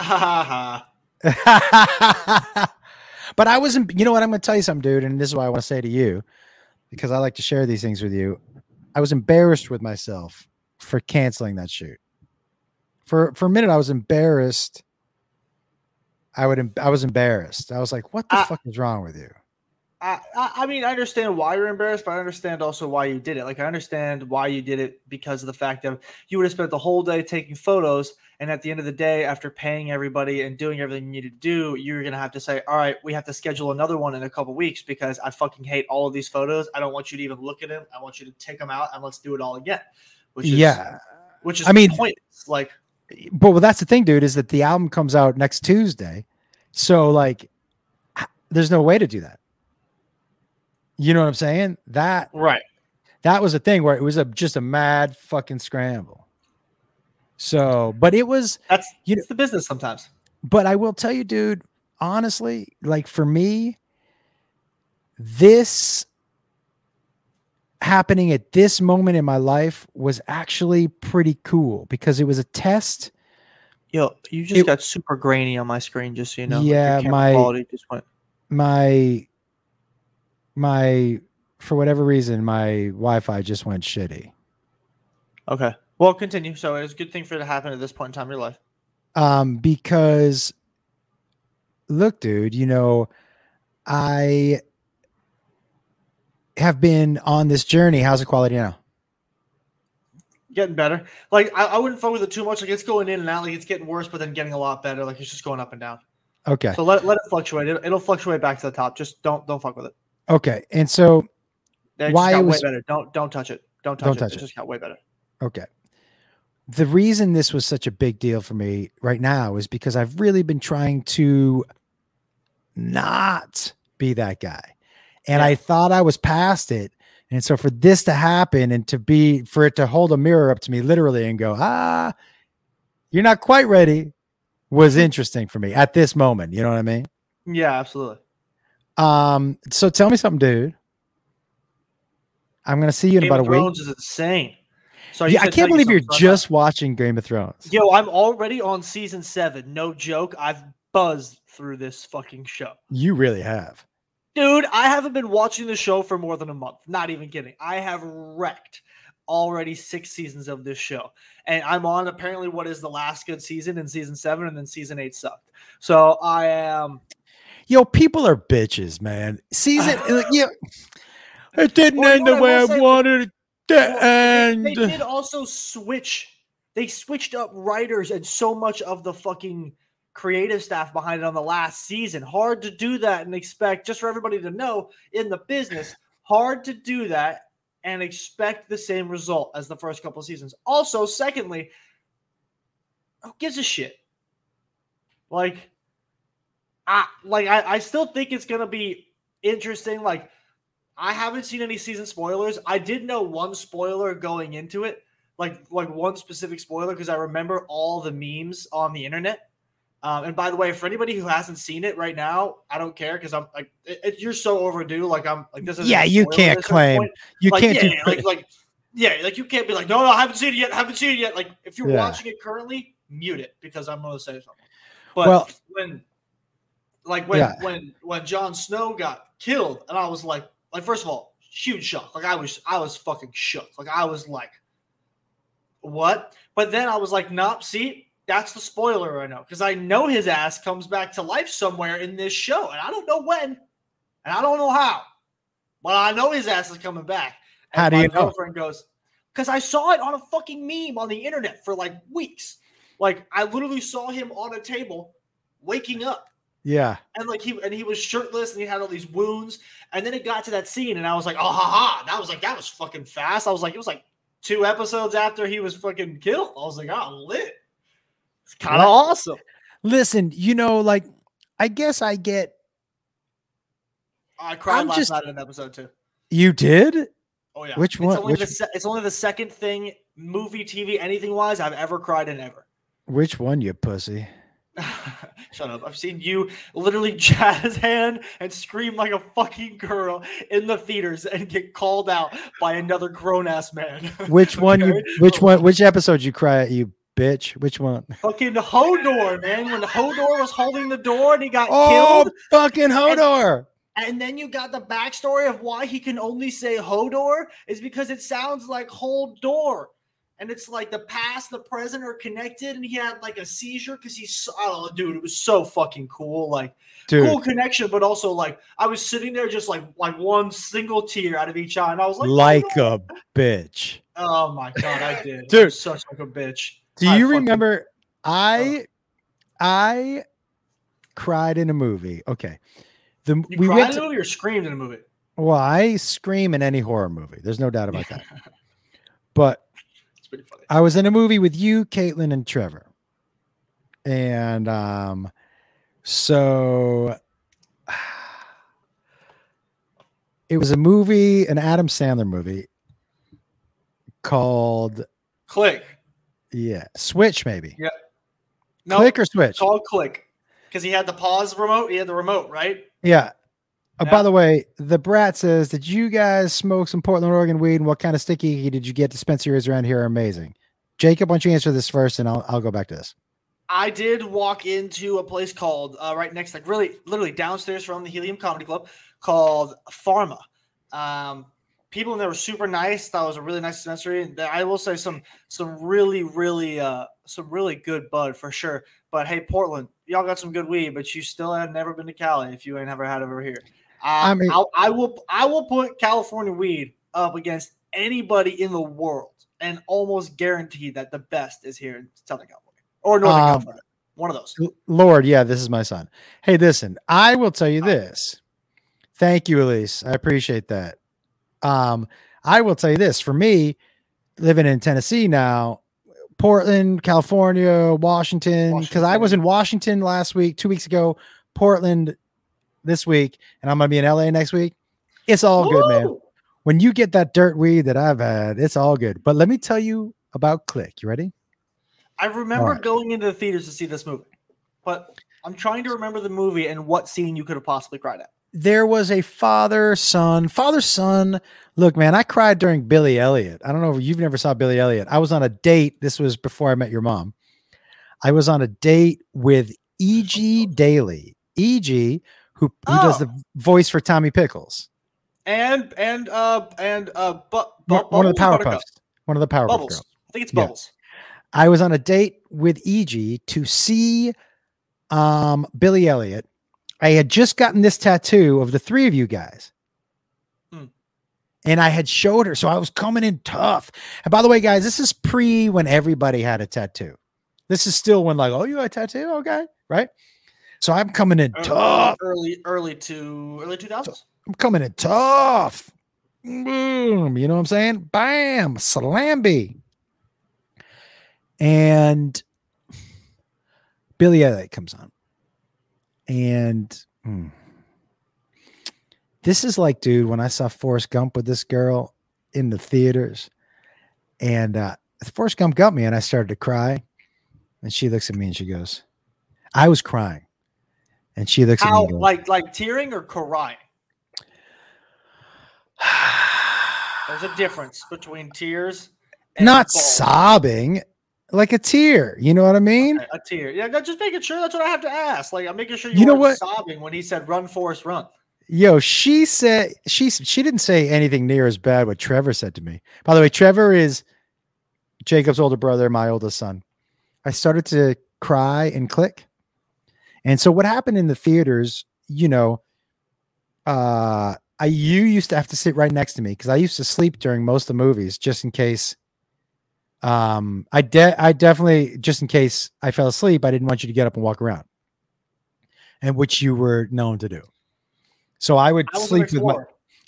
Speaker 2: Ha ha ha.
Speaker 1: But I wasn't, you know what? I'm going to tell you something, dude. And this is why I want to say to you, because I like to share these things with you. I was embarrassed with myself for canceling that shoot. For for a minute, I was embarrassed. I would, I was embarrassed. I was like, "What the
Speaker 2: I-
Speaker 1: fuck is wrong with you?"
Speaker 2: I, I mean, I understand why you're embarrassed, but I understand also why you did it. Like, I understand why you did it because of the fact that you would have spent the whole day taking photos, and at the end of the day, after paying everybody and doing everything you need to do, you're gonna have to say, "All right, we have to schedule another one in a couple weeks because I fucking hate all of these photos. I don't want you to even look at them. I want you to take them out and let's do it all again." Which is,
Speaker 1: yeah,
Speaker 2: which is
Speaker 1: I mean-
Speaker 2: pointless. Like,
Speaker 1: but well, that's the thing, dude. Is that the album comes out next Tuesday, so like, there's no way to do that. You know what I'm saying? That
Speaker 2: right?
Speaker 1: that was a thing where it was a just a mad fucking scramble. So, but it was,
Speaker 2: That's
Speaker 1: You
Speaker 2: it's the business sometimes.
Speaker 1: but I will tell you, dude, honestly, like for me, this happening at this moment in my life was actually pretty cool because it was a test.
Speaker 2: Yo, you just
Speaker 1: It-
Speaker 2: got super grainy on my screen, just so you know.
Speaker 1: Yeah,
Speaker 2: camera
Speaker 1: my-
Speaker 2: quality just went.
Speaker 1: My, my, for whatever reason, my Wi-Fi just went shitty.
Speaker 2: Okay. Well, continue. So it's a good thing for it to happen at this point in time in your life.
Speaker 1: um because look dude you know i have been on this journey how's the quality now
Speaker 2: Getting better. Like I, I wouldn't fuck with it too much. Like it's going in and out. Like it's getting worse, but then getting a lot better. Like it's just going up and down.
Speaker 1: okay
Speaker 2: So let, let it fluctuate. It, it'll fluctuate back to the top. Just don't don't fuck with it.
Speaker 1: Okay and so Why it
Speaker 2: way
Speaker 1: was-
Speaker 2: better. Don't don't touch it. Don't touch
Speaker 1: Don't
Speaker 2: it.
Speaker 1: touch
Speaker 2: it
Speaker 1: it.
Speaker 2: just got way better.
Speaker 1: okay the reason this was such a big deal for me right now is because i've really been trying to not be that guy and
Speaker 2: Yeah.
Speaker 1: i thought i was past it and so for this to happen and to be for it to hold a mirror up to me literally and go ah you're not quite ready was interesting for me at this moment you know what i mean
Speaker 2: Yeah, absolutely.
Speaker 1: Um so tell me something dude i'm gonna see you in
Speaker 2: Game
Speaker 1: about
Speaker 2: of
Speaker 1: a week
Speaker 2: Thrones is insane. So
Speaker 1: yeah i can't
Speaker 2: you
Speaker 1: believe you're
Speaker 2: something, so
Speaker 1: just watching game of thrones
Speaker 2: Yo, I'm already on season seven. No joke. I've buzzed through this fucking show.
Speaker 1: you really have
Speaker 2: Dude, I haven't been watching the show for more than a month. Not even kidding. I have wrecked already six seasons of this show. And I'm on apparently what is the last good season in season seven, and then season eight sucked. So I am.
Speaker 1: Yo, people are bitches, man. Season, *sighs* like, yeah, it didn't
Speaker 2: Well,
Speaker 1: end the
Speaker 2: what I
Speaker 1: way I wanted it to
Speaker 2: Well,
Speaker 1: end.
Speaker 2: They, they did also switch. They switched up writers and so much of the fucking creative staff behind it on the last season. Hard to do that and expect, just for everybody to know in the business, hard to do that and expect the same result as the first couple of seasons. Also, secondly, who gives a shit? Like, I like I, I still think it's gonna be interesting. Like, I haven't seen any season spoilers. I did know one spoiler going into it, like like one specific spoiler, because I remember all the memes on the internet. Um, and by the way, for anybody who hasn't seen it right now, I don't care because I'm like, it, it- you're so overdue. Like I'm like this is
Speaker 1: Yeah, you can't claim- You
Speaker 2: like,
Speaker 1: can't
Speaker 2: yeah,
Speaker 1: do.
Speaker 2: like like yeah, like you can't be like, no, no, I haven't seen it yet, haven't seen it yet. Like if you're
Speaker 1: Yeah.
Speaker 2: watching it currently, mute it because I'm gonna say something. But
Speaker 1: Well-
Speaker 2: when like when
Speaker 1: Yeah.
Speaker 2: when when Jon Snow got killed, and I was like, like first of all, huge shock. Like I was I was fucking shook. Like I was like, what? But then I was like, nope, see, that's the spoiler I know. Because I know his ass comes back to life somewhere in this show. And I don't know when. and I don't know how, but I know his ass is coming back. And
Speaker 1: How do
Speaker 2: my
Speaker 1: you know?
Speaker 2: girlfriend goes, because I saw it on a fucking meme on the internet for like weeks. Like I literally saw him on a table waking up.
Speaker 1: Yeah.
Speaker 2: And like he and he was shirtless and he had all these wounds. And then it got to that scene, and I was like, oh ha ha. That was like that was fucking fast. I was like, it was like two episodes after he was fucking killed. I was like, oh lit. It's kind of awesome.
Speaker 1: Listen, you know, like I guess I get
Speaker 2: I cried
Speaker 1: I'm
Speaker 2: last
Speaker 1: just-
Speaker 2: night in an episode too.
Speaker 1: you did.
Speaker 2: Oh yeah.
Speaker 1: Which
Speaker 2: It's
Speaker 1: one-
Speaker 2: only
Speaker 1: which-
Speaker 2: the se- it's only the second thing, movie, TV, anything wise, I've ever cried in ever.
Speaker 1: Which one, you pussy? *laughs*
Speaker 2: Shut up. I've seen you literally *laughs* jazz hand and scream like a fucking girl in the theaters and get called out by another grown ass man. *laughs*
Speaker 1: Which one? You? Which one? Which episode you cry at? You bitch. Which one?
Speaker 2: Fucking Hodor, man. When Hodor was holding the door and he got
Speaker 1: Oh,
Speaker 2: killed.
Speaker 1: fucking Hodor!
Speaker 2: And then you got the backstory of why he can only say Hodor is because it sounds like hold door. And it's like the past, the present are connected, and he had like a seizure because he's I oh, don't know, dude. It was so fucking cool. Like
Speaker 1: Dude,
Speaker 2: cool connection, but also like I was sitting there just like like one single tear out of each eye, and I was like,
Speaker 1: like
Speaker 2: "Oh,
Speaker 1: a bitch.
Speaker 2: oh my god, I did, *laughs*
Speaker 1: Dude.
Speaker 2: Such like a bitch.
Speaker 1: Do
Speaker 2: I
Speaker 1: you
Speaker 2: fucking-
Speaker 1: remember? I oh. I cried in a movie. Okay, the
Speaker 2: You
Speaker 1: we
Speaker 2: cried in a movie or screamed in a movie?
Speaker 1: well, I scream in any horror movie. There's no doubt about that. *laughs* But
Speaker 2: pretty funny.
Speaker 1: I was in a movie with you, Caitlin, and Trevor. And um, so *sighs* it was a movie, an Adam Sandler movie called
Speaker 2: Click.
Speaker 1: yeah, Switch maybe.
Speaker 2: Yeah. No,
Speaker 1: Click or Switch?
Speaker 2: it's called Click because he had the pause remote. He had the remote, right?
Speaker 1: Yeah. Oh, by the way, the brat says, "Did you guys smoke some Portland, Oregon weed? And what kind of sticky did you get? Dispensaries around here are amazing." Jacob, why don't you answer this first, and I'll I'll go back to this.
Speaker 2: I did walk into a place called uh, right next, like really, literally downstairs from the Helium Comedy Club, called Farma. Um, people in there were super nice. That was a really nice dispensary. I will say some, some really, really, uh, some really good bud for sure. But hey, Portland, y'all got some good weed, but you still have never been to Cali if you ain't ever had it over here. Uh,
Speaker 1: I mean-
Speaker 2: I'll, I will, I will put California weed up against anybody in the world, and almost guarantee that the best is here in Southern California or Northern
Speaker 1: Um,
Speaker 2: California. One of those.
Speaker 1: Lord, yeah, this is my son. Hey, listen, I will tell you this. Thank you, Elise. I appreciate that. Um, I will tell you this for me, living in Tennessee now, Portland, California, Washington, because I was in Washington last week, two weeks ago, Portland this week, and I'm gonna be in LA next week. It's all good, man. When you get that dirt weed that I've had, it's all good. But let me tell you about Click. You ready?
Speaker 2: I remember
Speaker 1: Alright.
Speaker 2: going into the theaters to see this movie, but I'm trying to remember the movie and what scene you could have possibly cried at.
Speaker 1: there was a father son father son look man i cried during billy elliot i don't know if you've never saw billy elliot i was on a date this was before i met your mom i was on a date with eg daily eg who, who does
Speaker 2: Oh.
Speaker 1: the voice for tommy pickles
Speaker 2: And and uh and uh but
Speaker 1: one, one of the powerpuffs one of the powerpuff
Speaker 2: Bubbles.
Speaker 1: girls
Speaker 2: I think it's
Speaker 1: Yeah. I was on a date with eg to see um billy elliot i had just gotten this tattoo of the three of you guys
Speaker 2: Hmm.
Speaker 1: and I had showed her. So I was coming in tough. And by the way, guys, this is pre when everybody had a tattoo. This is still when like, oh, you got a tattoo, okay, right? So I'm coming in tough.
Speaker 2: Early early to early 2000s.
Speaker 1: I'm coming in tough. Boom, you know what I'm saying? Bam, slamby. And Billy Elliot comes on, and hmm, this is like, dude, when I saw Forrest Gump with this girl in the theaters, and uh, Forrest Gump got me, and I started to cry, and she looks at me and she goes, "I was crying," and she looks at me
Speaker 2: How like like tearing or crying? *sighs* There's a difference between tears and
Speaker 1: not
Speaker 2: balls.
Speaker 1: sobbing, like a tear. You know what I mean?
Speaker 2: A tear. Yeah, just making sure. That's what I have to ask. Like, I'm making sure you,
Speaker 1: You know what?
Speaker 2: sobbing when he said "Run, Forrest, run."
Speaker 1: Yo, she said she she didn't say anything near as bad what Trevor said to me. By the way, Trevor is Jacob's older brother, my oldest son. I started to cry and click. And so what happened in the theaters, you know, uh, I you used to have to sit right next to me because I used to sleep during most of the movies just in case. Um, I de- I definitely just in case I fell asleep, I didn't want you to get up and walk around, and which you were known to do. So I would
Speaker 2: I
Speaker 1: sleep with my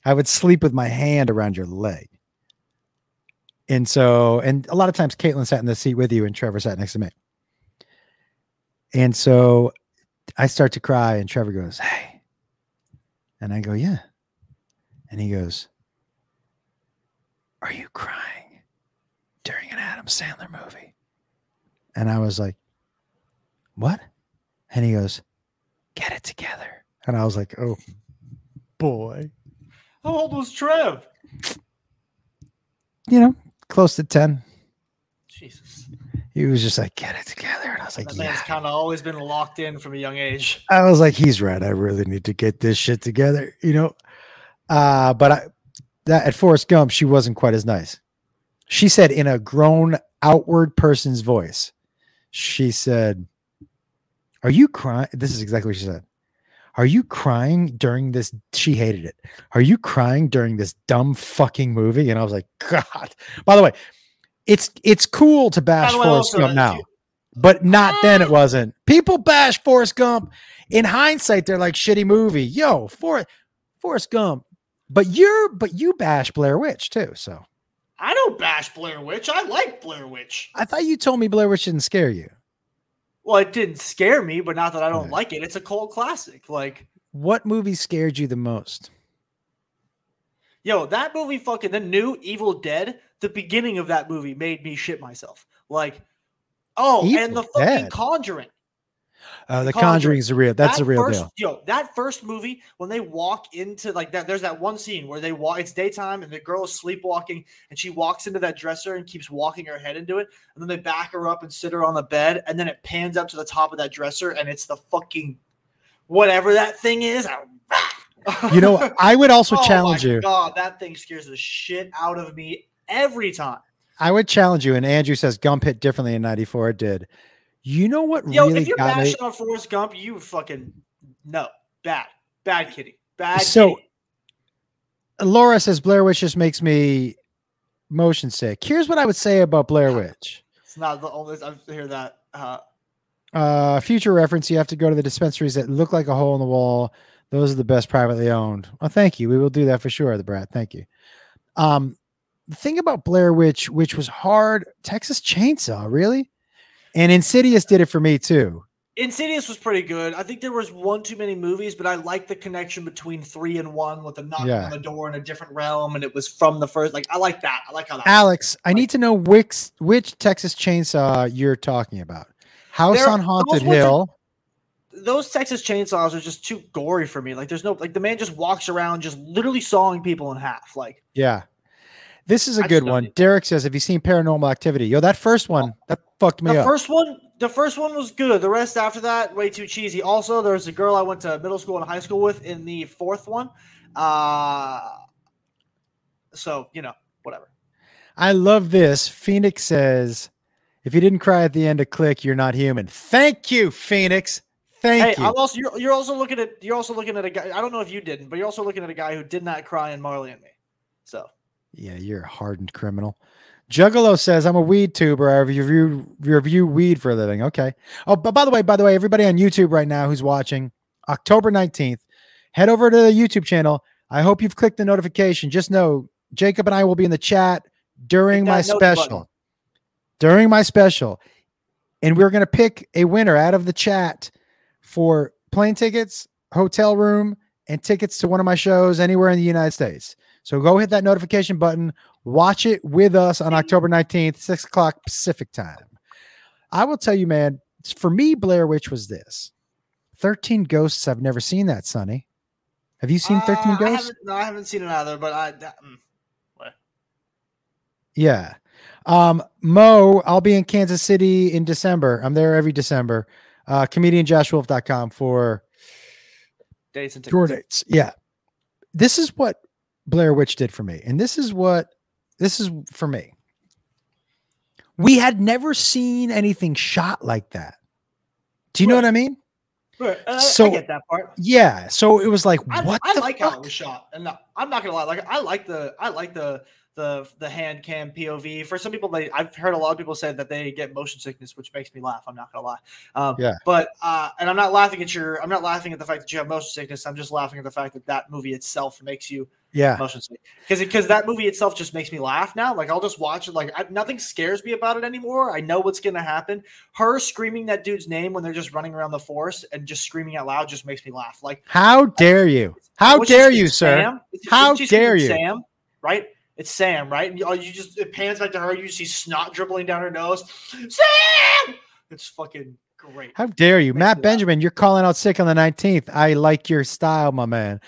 Speaker 1: I would sleep with my hand around your leg. And so, and a lot of times Caitlin sat in the seat with you and Trevor sat next to me. And so I start to cry and Trevor goes, Hey. And I go, Yeah. And he goes, Are you crying during an Adam Sandler movie? And I was like, What? And he goes, Get it together. And I was like, Oh boy.
Speaker 2: How old was Trev?
Speaker 1: You know, close to 10.
Speaker 2: Jesus.
Speaker 1: He was just like, Get it together. And I was like,
Speaker 2: That
Speaker 1: Yeah.
Speaker 2: man's kind of always been locked in from a young age.
Speaker 1: I was like, he's right. I really need to get this shit together, you know. Uh, but I that at Forrest Gump, she wasn't quite as nice. She said in a grown outward person's voice, she said, Are you crying? This is exactly what she said. Are you crying during this? She hated it. Are you crying during this dumb fucking movie? And I was like, God. By the way, it's it's cool to bash
Speaker 2: the
Speaker 1: Forrest Gump now
Speaker 2: you-
Speaker 1: but not then it ah. wasn't. People bash Forrest Gump. In hindsight, they're like shitty movie. Yo, For Forrest Gump. But you're but you bash Blair Witch too. So
Speaker 2: I don't bash Blair Witch. I like Blair Witch.
Speaker 1: I thought you told me Blair Witch didn't scare you.
Speaker 2: Well, it didn't scare me, but not that I don't
Speaker 1: Right.
Speaker 2: like it. It's a cult classic. Like,
Speaker 1: What movie scared you the most?
Speaker 2: yo, that movie fucking the new Evil Dead, the beginning of that movie made me shit myself. Like, oh,
Speaker 1: Evil
Speaker 2: and the fucking
Speaker 1: Dead?
Speaker 2: Conjuring.
Speaker 1: Uh, the Conjuring. Is a real. That's
Speaker 2: That
Speaker 1: a real
Speaker 2: first,
Speaker 1: deal.
Speaker 2: Yo, that first movie when they walk into like that, there's that one scene where they walk. It's daytime and the girl is sleepwalking, and she walks into that dresser and keeps walking her head into it, and then they back her up and sit her on the bed, and then it pans up to the top of that dresser, and it's the fucking whatever that thing is. *laughs*
Speaker 1: You know, I would also
Speaker 2: Oh
Speaker 1: challenge
Speaker 2: my
Speaker 1: you.
Speaker 2: God, that thing scares the shit out of me every time.
Speaker 1: I would challenge you. And Andrew says Gump hit differently in '94. It did. You know what
Speaker 2: Yo,
Speaker 1: really
Speaker 2: if you're
Speaker 1: me?
Speaker 2: bashing on Forrest Gump, you fucking no bad, bad kitty, bad.
Speaker 1: So-
Speaker 2: kitty.
Speaker 1: Laura says Blair Witch just makes me motion sick. Here's what I would say about Blair Witch.
Speaker 2: it's not the only I hear that. Uh,
Speaker 1: Uh, future reference: You have to go to the dispensaries that look like a hole in the wall. Those are the best privately owned. Well, thank you. We will do that for sure, the Brat. Thank you. Um, the thing about Blair Witch, which was hard, Texas Chainsaw, really, and Insidious did it for me too.
Speaker 2: Insidious was pretty good. I think there was one too many movies, but I like the connection between three and one with the knocking
Speaker 1: Yeah.
Speaker 2: on the door in a different realm, and it was from the first. Like I like that. I like how that.
Speaker 1: Alex, I need to know which which Texas Chainsaw you're talking about. House
Speaker 2: There-
Speaker 1: on Haunted
Speaker 2: ones are-
Speaker 1: Hill.
Speaker 2: Those Texas chainsaws are just too gory for me. Like there's no like the man just walks around just literally sawing people in half. Like
Speaker 1: Yeah. This is a
Speaker 2: I
Speaker 1: good one. Derek says, Have you seen Paranormal Activity? Yo, that first one, that fucked me
Speaker 2: the
Speaker 1: up.
Speaker 2: first one, the first one was good. The rest after that, way too cheesy. Also, there was a girl I went to middle school and high school with in the fourth one. Uh so you know, whatever.
Speaker 1: I love this. Phoenix says, If you didn't cry at the end of Click, you're not human. Thank you, Phoenix. Thank
Speaker 2: Hey,
Speaker 1: you.
Speaker 2: I'm also you're, you're also looking at you're also looking at a guy. I don't know if you didn't, but you're also looking at a guy who did not cry in Marley and Me. So
Speaker 1: yeah, you're a hardened criminal. Juggalo says, I'm a weed tuber. I review review weed for a living. Okay. Oh, but by the way, by the way, everybody on YouTube right now who's watching, October 19th, head over to the YouTube channel. I hope you've clicked the notification. Just know Jacob and I will be in the chat during my special. During my special. And we're going to pick a winner out of the chat for plane tickets, hotel room, and tickets to one of my shows anywhere in the United States. So go hit that notification button. Watch it with us on October 19th, 6 o'clock Pacific time. I will tell you, man, for me, Blair Witch was this 13 Ghosts. I've never seen that, Sonny. Have you seen 13
Speaker 2: Uh, I
Speaker 1: Ghosts?
Speaker 2: haven't, no, I haven't seen it either. But I that, mm.
Speaker 1: Yeah. Um, Mo, I'll be in Kansas City in December. I'm there every December. Uh, comedianjoshwolf.com for
Speaker 2: dates and
Speaker 1: tour dates. Yeah. This is what Blair Witch did for me. And this is what this is for me. We had never seen anything shot like that. Do you know what I mean?
Speaker 2: Right. Uh,
Speaker 1: So-
Speaker 2: I get that part.
Speaker 1: Yeah. So it was like,
Speaker 2: I,
Speaker 1: what
Speaker 2: I like how it was shot, and I'm not gonna lie. Like I like the I like the the the hand cam POV. For some people, they I've heard a lot of people say that they get motion sickness, which makes me laugh. I'm not gonna lie. Um,
Speaker 1: Yeah.
Speaker 2: But uh, and I'm not laughing at your. I'm not laughing at the fact that you have motion sickness. I'm just laughing at the fact that that movie itself makes you
Speaker 1: yeah.
Speaker 2: motion because because that movie itself just makes me laugh now. Like I'll just watch it. Like I, nothing scares me about it anymore. I know what's gonna happen. Her screaming that dude's name when they're just running around the forest and just screaming out loud just makes me laugh. Like
Speaker 1: How dare you? How dare you, sir?
Speaker 2: Sam?
Speaker 1: How
Speaker 2: isn't she screaming
Speaker 1: dare you?
Speaker 2: Sam, right? It's Sam, right? And you, oh, you just it pans back to her. You see snot dribbling down her nose. Sam. It's fucking great.
Speaker 1: How dare you, Matt
Speaker 2: me laugh.
Speaker 1: Benjamin? You're calling out sick on the 19th. I like your style, my man.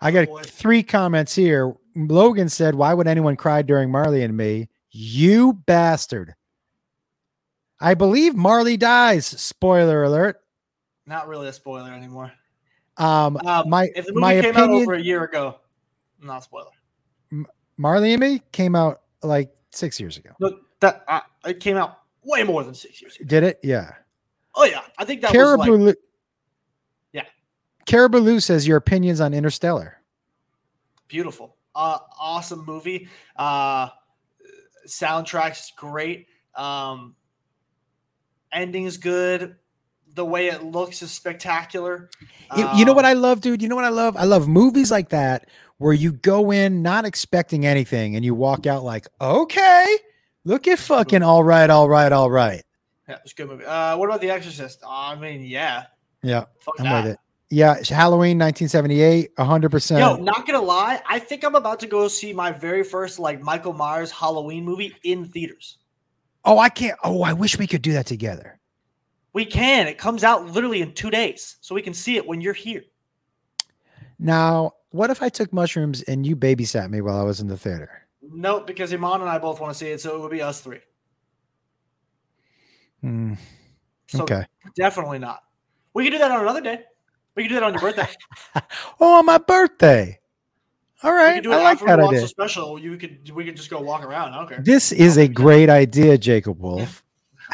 Speaker 1: I got three comments here. Logan said, "Why would anyone cry during Marley and me?" You bastard. I believe Marley dies. Spoiler alert.
Speaker 2: Not really a spoiler anymore.
Speaker 1: Um,
Speaker 2: Um,
Speaker 1: my
Speaker 2: if the movie
Speaker 1: my
Speaker 2: came out
Speaker 1: opinion,
Speaker 2: over a year ago, not a spoiler.
Speaker 1: Marley and me came out like six years ago.
Speaker 2: Look, that uh, it came out way more than six years ago.
Speaker 1: Did it? Yeah.
Speaker 2: Oh yeah, I think that
Speaker 1: Caribou.
Speaker 2: was like.
Speaker 1: Caribou says your opinions on Interstellar.
Speaker 2: beautiful, uh, awesome movie. Uh, soundtrack's great. Um, ending is good. The way it looks is spectacular.
Speaker 1: You, you know what
Speaker 2: Um,
Speaker 1: I love, dude? You know what I love? I love movies like that where you go in not expecting anything and you walk out like, okay, look at fucking all right, all right, all right.
Speaker 2: Yeah, it's a good movie. Uh, what about The Exorcist? I mean, yeah,
Speaker 1: Yeah,
Speaker 2: fuck
Speaker 1: I'm
Speaker 2: that.
Speaker 1: with it. Yeah, Halloween 1978, 100%.
Speaker 2: Yo, not gonna lie, I think I'm about to go see my very first like Michael Myers Halloween movie in theaters.
Speaker 1: oh, I can't. Oh, I wish we could do that together.
Speaker 2: We can. It comes out literally in two days, so we can see it when you're here.
Speaker 1: Now, what if I took mushrooms and you babysat me while I was in the theater?
Speaker 2: No, because Iman and I both want to see it, so it would be us three.
Speaker 1: Hmm,
Speaker 2: so
Speaker 1: okay.
Speaker 2: definitely not. We can do that on another day. We can do that on your birthday. *laughs*
Speaker 1: Oh, on my birthday. All right,
Speaker 2: We
Speaker 1: right.
Speaker 2: can do
Speaker 1: I
Speaker 2: it
Speaker 1: like
Speaker 2: after
Speaker 1: that idea.
Speaker 2: the special. You could we could just go walk around. I don't care.
Speaker 1: This is a great idea, Jacob Wolf.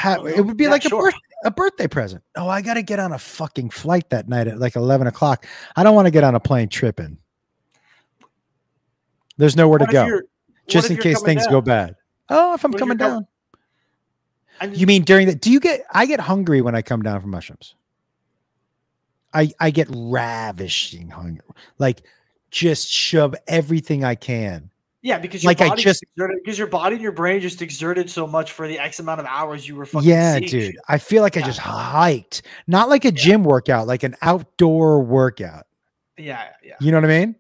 Speaker 2: Oh,
Speaker 1: it would be
Speaker 2: yeah,
Speaker 1: like a,
Speaker 2: sure.
Speaker 1: birth- a birthday present. Oh, I got to get on a fucking flight that night at like 11 o'clock. I don't want to get on a plane tripping. There's nowhere to
Speaker 2: What if
Speaker 1: go, just in case things
Speaker 2: down?
Speaker 1: go bad. Oh, if I'm
Speaker 2: What
Speaker 1: coming down. You mean during the, do you get, I get hungry when I come down from mushrooms. I, I get ravishing hunger, like just shove everything I can.
Speaker 2: yeah, because your
Speaker 1: like I
Speaker 2: body
Speaker 1: just-
Speaker 2: exerted, because your body and your brain just exerted so much for the X amount of hours you were fucking.
Speaker 1: Yeah, dude. I feel like I just hiked, not like a gym workout, like an outdoor workout.
Speaker 2: Yeah, yeah.
Speaker 1: You know what I mean?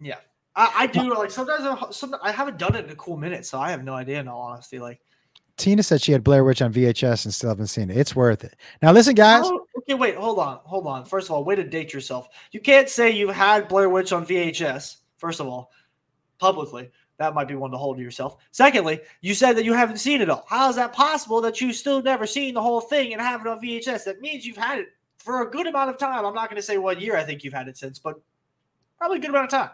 Speaker 2: Yeah, I, I do. Like sometimes, I, sometimes I haven't done it in a cool minute, so I have no idea. In all honesty, like
Speaker 1: Tina said she had Blair Witch on VHS and still haven't seen it. It's worth it. Now, listen, guys.
Speaker 2: Oh, okay, wait, hold on, hold on. First of all, way to date yourself. You can't say you've had Blair Witch on VHS. First of all, publicly, that might be one to hold to yourself. Secondly, you said that you haven't seen it all. How is that possible that you've still never seen the whole thing and have it on VHS? That means you've had it for a good amount of time. I'm not going to say what year I think you've had it since, but probably a good amount of time.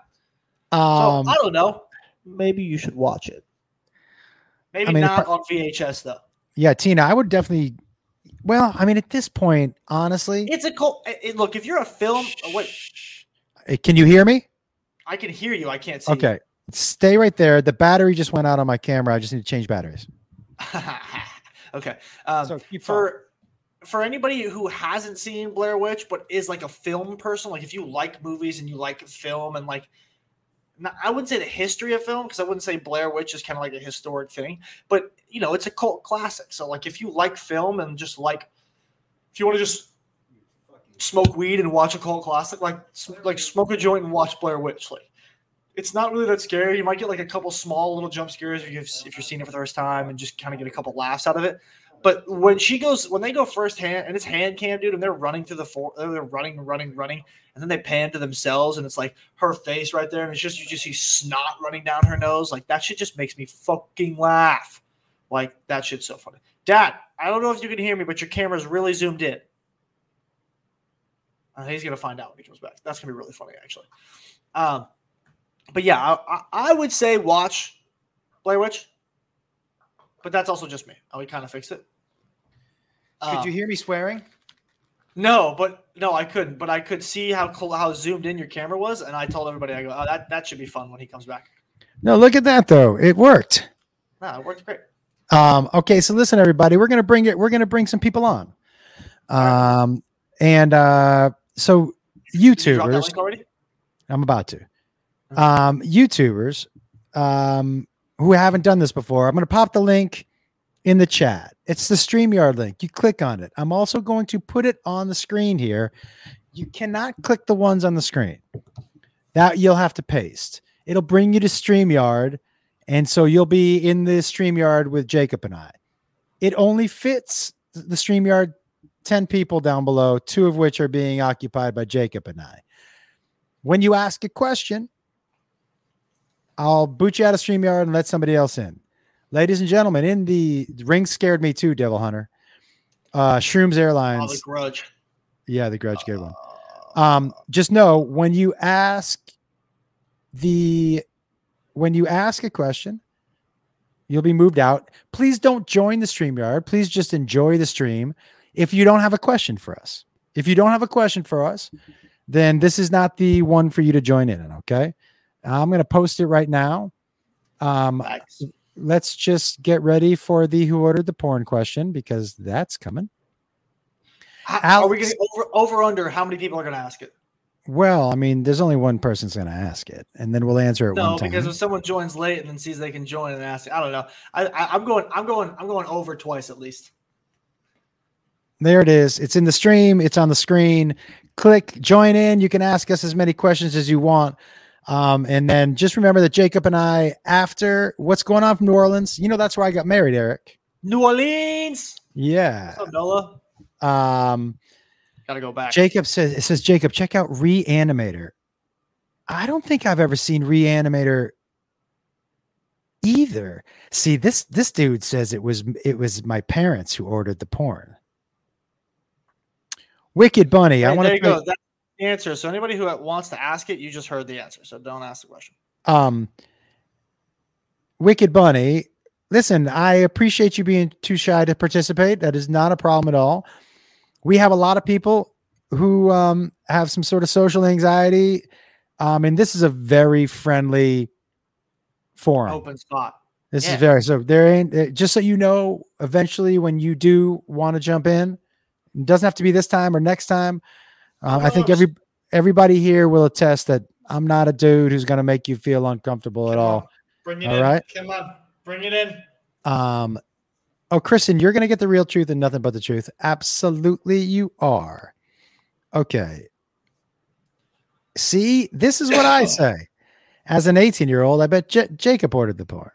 Speaker 2: So
Speaker 1: Um,
Speaker 2: I don't know. Maybe you should watch it. Maybe
Speaker 1: I mean,
Speaker 2: not on VHS though.
Speaker 1: yeah, Tina, I would definitely. Well, I mean, at this point, honestly,
Speaker 2: It's a cool. it- look, if you're a film, oh, wait,
Speaker 1: eh, can you hear me?
Speaker 2: I can hear you. I can't see. you.
Speaker 1: Okay, stay right there. The battery just went out on my camera. I just need to change batteries. *laughs*
Speaker 2: okay. Um,
Speaker 1: So
Speaker 2: for for anybody who hasn't seen Blair Witch but is like a film person, like if you like movies and you like film and like, not, I wouldn't say the history of film because I wouldn't say Blair Witch is kind of like a historic thing, but you know it's a cult classic. So like if you like film and just like, if you want to just smoke weed and watch a cult classic, like like smoke a joint and watch Blair Witch, like. It's not really that scary. You might get like a couple small little jump scares if, you've, if you're seeing it for the first time and just kind of get a couple laughs out of it. But when she goes, when they go first hand, and it's hand cam, dude, and they're running through the for, they're running, running, running, and then they pan to themselves, and it's like her face right there, and it's just you just see snot running down her nose. Like that shit just makes me fucking laugh. Like that shit's so funny. Dad, I don't know if you can hear me, but your camera's really zoomed in. He's gonna find out when he comes back. That's gonna be really funny, actually. Um, but yeah, I, I, I would say watch Blair Witch, but that's also just me. Oh, we kind of fixed it.
Speaker 1: Could
Speaker 2: Um,
Speaker 1: you hear me swearing?
Speaker 2: No, but no, I couldn't. But I could see how how zoomed in your camera was, and I told everybody, I go, oh, that that should be fun when he comes back.
Speaker 1: No, look at that though. It worked.
Speaker 2: No, it worked great.
Speaker 1: Um, okay, so listen, everybody, we're gonna bring it. We're gonna bring some people on. Um, and uh, so
Speaker 2: Did you drop that
Speaker 1: YouTubers,
Speaker 2: already?
Speaker 1: I'm about to. Um, YouTubers, um, who haven't done this before, I'm gonna pop the link in the chat. It's the StreamYard link. You click on it. I'm also going to put it on the screen here. You cannot click the ones on the screen. That you'll have to paste. It'll bring you to StreamYard. And so you'll be in the StreamYard with Jacob and I. It only fits the StreamYard 10 people down below, two of which are being occupied by Jacob and I. When you ask a question, I'll boot you out of StreamYard and let somebody else in. Ladies and gentlemen, in the ring scared me too, Devil Hunter. Uh Shrooms
Speaker 2: Oh, the
Speaker 1: Airlines.
Speaker 2: grudge.
Speaker 1: yeah, the grudge good one. Um, just know when you ask the when you ask a question, you'll be moved out. Please don't join the stream yard. Please just enjoy the stream. If you don't have a question for us, if you don't have a question for us, then this is not the one for you to join in. Okay, I'm going to post it right now. Um,
Speaker 2: Nice.
Speaker 1: Let's just get ready for the who ordered the porn question because that's coming.
Speaker 2: How- Are we
Speaker 1: Alex-
Speaker 2: getting over over under? How many people are going to ask it?
Speaker 1: Well, I mean, there's only one person's going to ask it, and then we'll answer it
Speaker 2: No,
Speaker 1: one time.
Speaker 2: because if someone joins late and then sees they can join and ask, I don't know. I, I I'm going. I'm going. I'm going over twice at least.
Speaker 1: There it is. It's in the stream. It's on the screen. Click join in. You can ask us as many questions as you want. Um, and then just remember that Jacob and I, after what's going on from New Orleans, you know, that's where I got married, Eric.
Speaker 2: New Orleans.
Speaker 1: Yeah.
Speaker 2: What's up, Nola?
Speaker 1: Um,
Speaker 2: Got to go back.
Speaker 1: Jacob says, it says, Jacob, check out Reanimator. I don't think I've ever seen Reanimator either. See, this, this dude says it was, it was my parents who ordered the porn. Wicked Bunny. I
Speaker 2: Hey,
Speaker 1: want
Speaker 2: there
Speaker 1: to
Speaker 2: you go. That's the answer. So anybody who wants to ask it, you just heard the answer. So don't ask the question.
Speaker 1: um wicked bunny listen i appreciate you being too shy to participate that is not a problem at all we have a lot of people who um have some sort of social anxiety um and this is a very friendly forum
Speaker 2: Open spot.
Speaker 1: this
Speaker 2: yeah.
Speaker 1: is very so there ain't uh, just so you know eventually when you do want to jump in it doesn't have to be this time or next time um, i think every everybody here will attest that i'm not a dude who's going to make you feel uncomfortable at all
Speaker 3: Bring it
Speaker 1: All
Speaker 3: in.
Speaker 1: right.
Speaker 3: Come on. Bring it in.
Speaker 1: Um, oh, Kristen, you're going to get the real truth and nothing but the truth. Absolutely, you are. Okay. See, this is what I *coughs* say. As an 18 year old, I bet J- Jacob ordered the porn.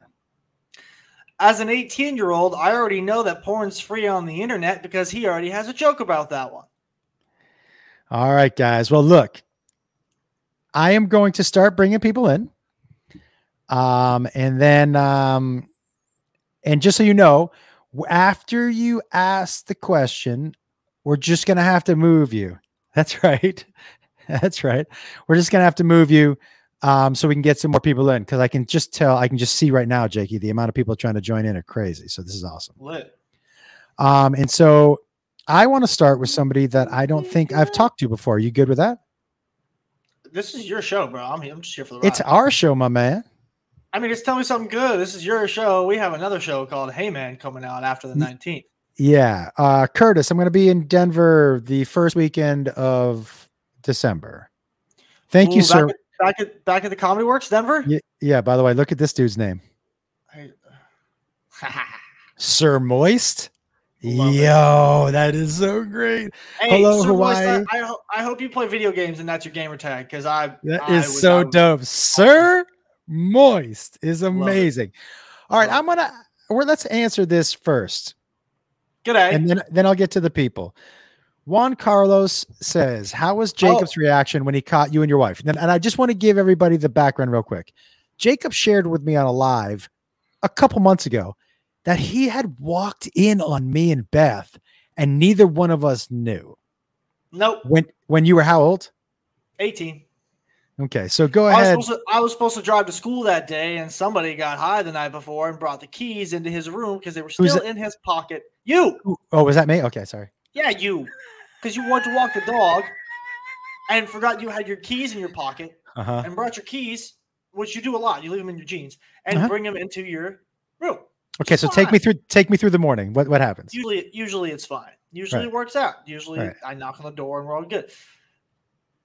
Speaker 2: As an 18 year old, I already know that porn's free on the internet because he already has a joke about that one.
Speaker 1: All right, guys. Well, look, I am going to start bringing people in. Um, and then, um, and just so you know, after you ask the question, we're just going to have to move you. *laughs* That's right. *laughs* That's right. We're just going to have to move you um, so we can get some more people in because I can just tell, I can just see right now, Jakey, the amount of people trying to join in are crazy. So this is awesome.
Speaker 2: Lit.
Speaker 1: Um, and so I want to start with somebody that I don't think I've talked to before. Are You good with that?
Speaker 2: This is your show, bro. I'm, I'm just here for the ride.
Speaker 1: It's our show, my man.
Speaker 2: I mean, just tell me something good. This is your show. We have another show called Hey Man coming out after the 19th.
Speaker 1: Yeah. Uh, Curtis, I'm going to be in Denver the first weekend of December. Thank you,
Speaker 2: Ooh,
Speaker 1: sir.
Speaker 2: Back at, back at back at the Comedy Works, Denver.
Speaker 1: Yeah, yeah, by the way, look at this dude's name. *laughs* Sir Moist.
Speaker 3: Love it.
Speaker 1: Yo, that is so great.
Speaker 2: Hey,
Speaker 1: Hello,
Speaker 2: Moist,
Speaker 1: Hawaii.
Speaker 2: I, I, ho- I hope you play video games and that's your gamer tag because I
Speaker 1: That
Speaker 2: I
Speaker 1: is
Speaker 2: would-
Speaker 1: so
Speaker 2: would-
Speaker 1: dope. Sir Moist is amazing. All right, I'm gonna well, let's answer this first.
Speaker 2: G'day.
Speaker 1: and then then I'll get to the people. Juan Carlos says, "How was oh. Jacob's reaction when he caught you and your wife?" And, and I just want to give everybody the background real quick. Jacob shared with me on a live a couple months ago that he had walked in on me and Beth, and neither one of us knew.
Speaker 2: nope.
Speaker 1: When when you were how old?
Speaker 2: 18.
Speaker 1: Okay, so go
Speaker 2: I was,
Speaker 1: ahead.
Speaker 2: to, I was supposed to drive to school that day, and somebody got high the night before and brought the keys into his room because they were still in his pocket. You,
Speaker 1: Oh, was that me? Okay, sorry.
Speaker 2: yeah, you, because you went to walk the dog and forgot you had your keys in your pocket
Speaker 1: Uh huh.
Speaker 2: and brought your keys, which you do a lot. You leave them in your jeans and
Speaker 1: Uh-huh.
Speaker 2: bring them into your room.
Speaker 1: Okay, so take me through take me through the morning. What what happens?
Speaker 2: Usually, usually it's fine. Usually
Speaker 1: Right.
Speaker 2: it works out. Usually
Speaker 1: Right.
Speaker 2: I knock on the door and we're all good.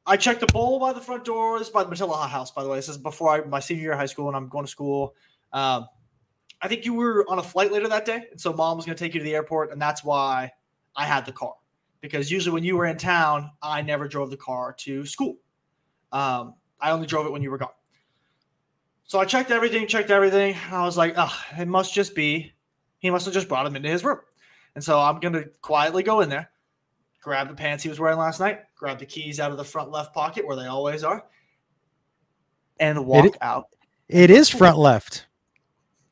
Speaker 2: I check the bowl by the front door. This is by the Matilla House, by the way. This is before I, my senior year of high school and I'm going to school. Um, I think you were on a flight later that day, and so mom was going to take you to the airport, and that's why I had the car. Because usually when you were in town, I never drove the car to school. Um, I only drove it when you were gone. So I checked everything, checked everything. And I was like, oh, it must just be, he must have just brought him into his room. And so I'm going to quietly go in there, grab the pants he was wearing last night, grab the keys out of the front left pocket where they always are, and walk out.
Speaker 1: It is front left.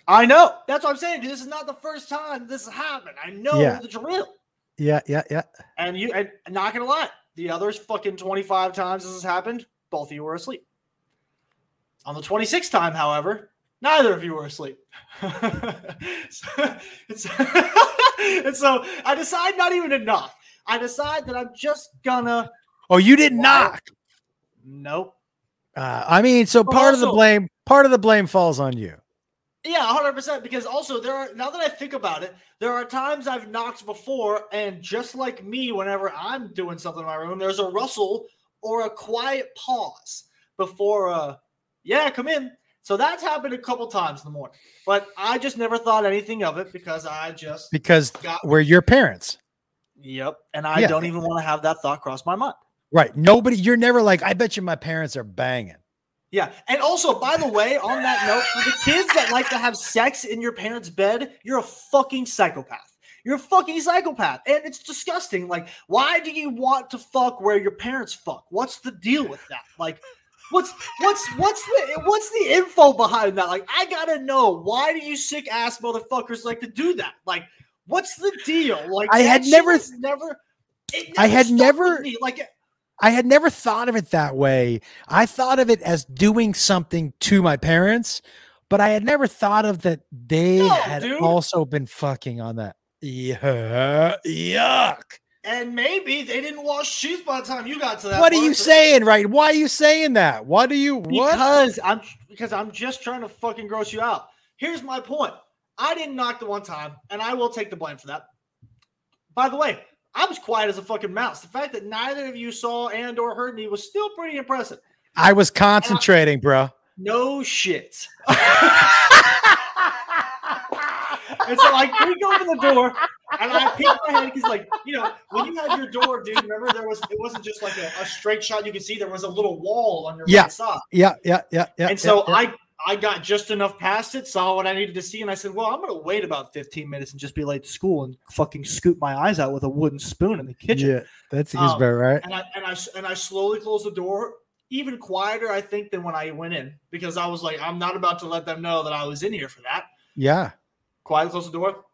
Speaker 2: I know. That's what I'm saying. dude. This is not the first time this has happened. I know
Speaker 1: Yeah.
Speaker 2: the drill.
Speaker 1: Yeah, yeah, yeah.
Speaker 2: And you, and not gonna lie, the others fucking 25 times this has happened, both of you were asleep. On the 26th time, however, neither of you were asleep. *laughs* so, it's, and *laughs* so I decide not even to knock. I decide that I'm just gonna
Speaker 1: Oh, you didn't knock.
Speaker 2: nope.
Speaker 1: Uh, I mean, so
Speaker 2: But
Speaker 1: part of the blame part of the blame falls on you.
Speaker 2: Yeah, hundred percent. Because also there are now that I think about it, there are times I've knocked before, and just like me, whenever I'm doing something in my room, there's a rustle or a quiet pause before uh yeah, come in. So that's happened a couple times in the morning. But I just never thought anything of it because I just
Speaker 1: because
Speaker 2: got
Speaker 1: we're your parents.
Speaker 2: Yep. And I
Speaker 1: Yeah.
Speaker 2: don't even want to have that thought cross my mind.
Speaker 1: Right. Nobody, you're never like, I bet you my parents are banging.
Speaker 2: Yeah. And also, by the way, on that note, for the kids that like to have sex in your parents' bed, you're a fucking psychopath. You're a fucking psychopath. And it's disgusting. Like, why do you want to fuck where your parents fuck? What's the deal with that? Like, what's what's what's the what's the info behind that? Like, I gotta know why do you sick ass motherfuckers like to do that? Like, what's the deal? Like
Speaker 1: I had
Speaker 2: shit
Speaker 1: never-
Speaker 2: never
Speaker 1: I had never-
Speaker 2: like
Speaker 1: I had never thought of it that way. I thought of it as doing something to my parents, but I had never thought of that they
Speaker 2: No,
Speaker 1: had
Speaker 2: dude.
Speaker 1: also been fucking on that. Yeah, yuck.
Speaker 2: And maybe they didn't wash shoes by the time you got to that.
Speaker 1: What are you saying, right? Why are you saying that? Why do you what?
Speaker 2: Because I'm because I'm just trying to fucking gross you out. Here's my point. I didn't knock the one time, and I will take the blame for that. By the way, I was quiet as a fucking mouse. The fact that neither of you saw and or heard me was still pretty impressive.
Speaker 1: I was concentrating, bro.
Speaker 2: No shit. *laughs* and so I creak open the door and I peek my head because, like, you know, when you had your door, dude, remember there was it wasn't just like a, a straight shot you could see, there was a little wall on your
Speaker 1: Yeah.
Speaker 2: right side.
Speaker 1: Yeah, yeah, yeah, yeah.
Speaker 2: And so
Speaker 1: yeah, yeah.
Speaker 2: I I got just enough past it, saw what I needed to see, and I said, "Well, I'm gonna wait about 15 minutes and just be late to school and fucking scoop my eyes out with a wooden spoon in the kitchen."
Speaker 1: Yeah, that seems
Speaker 2: Um,
Speaker 1: about right.
Speaker 2: And I and I and I slowly closed the door, even quieter, I think, than when I went in, because I was like, "I'm not about to let them know that I was in here for that."
Speaker 1: Yeah.
Speaker 2: Quietly closed the door.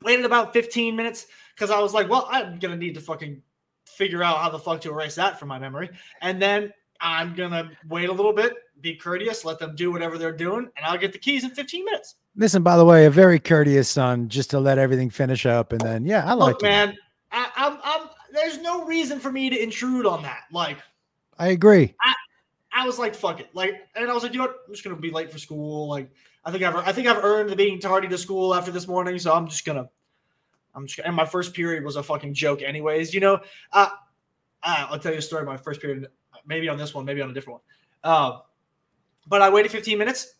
Speaker 2: Waited about 15 minutes because I was like, "Well, I'm gonna need to fucking figure out how the fuck to erase that from my memory," and then. I'm gonna wait a little bit, be courteous, let them do whatever they're doing, and I'll get the keys in 15 minutes.
Speaker 1: Listen, by the way, a very courteous son, just to let everything finish up, and then yeah, I like
Speaker 2: Look, man, I, I'm, I'm. There's no reason for me to intrude on that. Like,
Speaker 1: I agree.
Speaker 2: I was like, fuck it. Like, and I was like, you know what? I'm just gonna be late for school. Like, I think I've, I think I've earned the being tardy to school after this morning, so I'm just gonna, I'm just. And my first period was a fucking joke, anyways. You know, uh, uh, I'll tell you a story. My first period, maybe on this one, maybe on a different one. Uh, but I waited 15 minutes,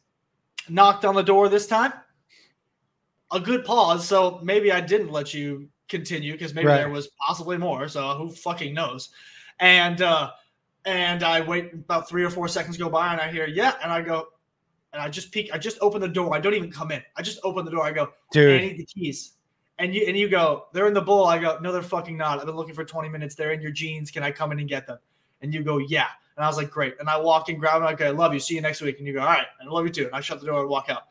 Speaker 2: knocked on the door this time. A good pause, so maybe I didn't let you continue because maybe
Speaker 1: Right.
Speaker 2: there was possibly more. So who fucking knows? And uh, and I wait about three or four seconds go by, and I hear yeah, and I go, and I just peek. I just open the door. I don't even come in. I just open the door. I go,
Speaker 1: dude, I
Speaker 2: need the keys. And you and you go, they're in the bowl. I go, no, they're fucking not. I've been looking for 20 minutes. They're in your jeans. Can I come in and get them? And you go, yeah. And I was like, great. And I walk in, grab them. Okay, I love you. See you next week. And you go, all right. And I love you too. And I shut the door and walk out.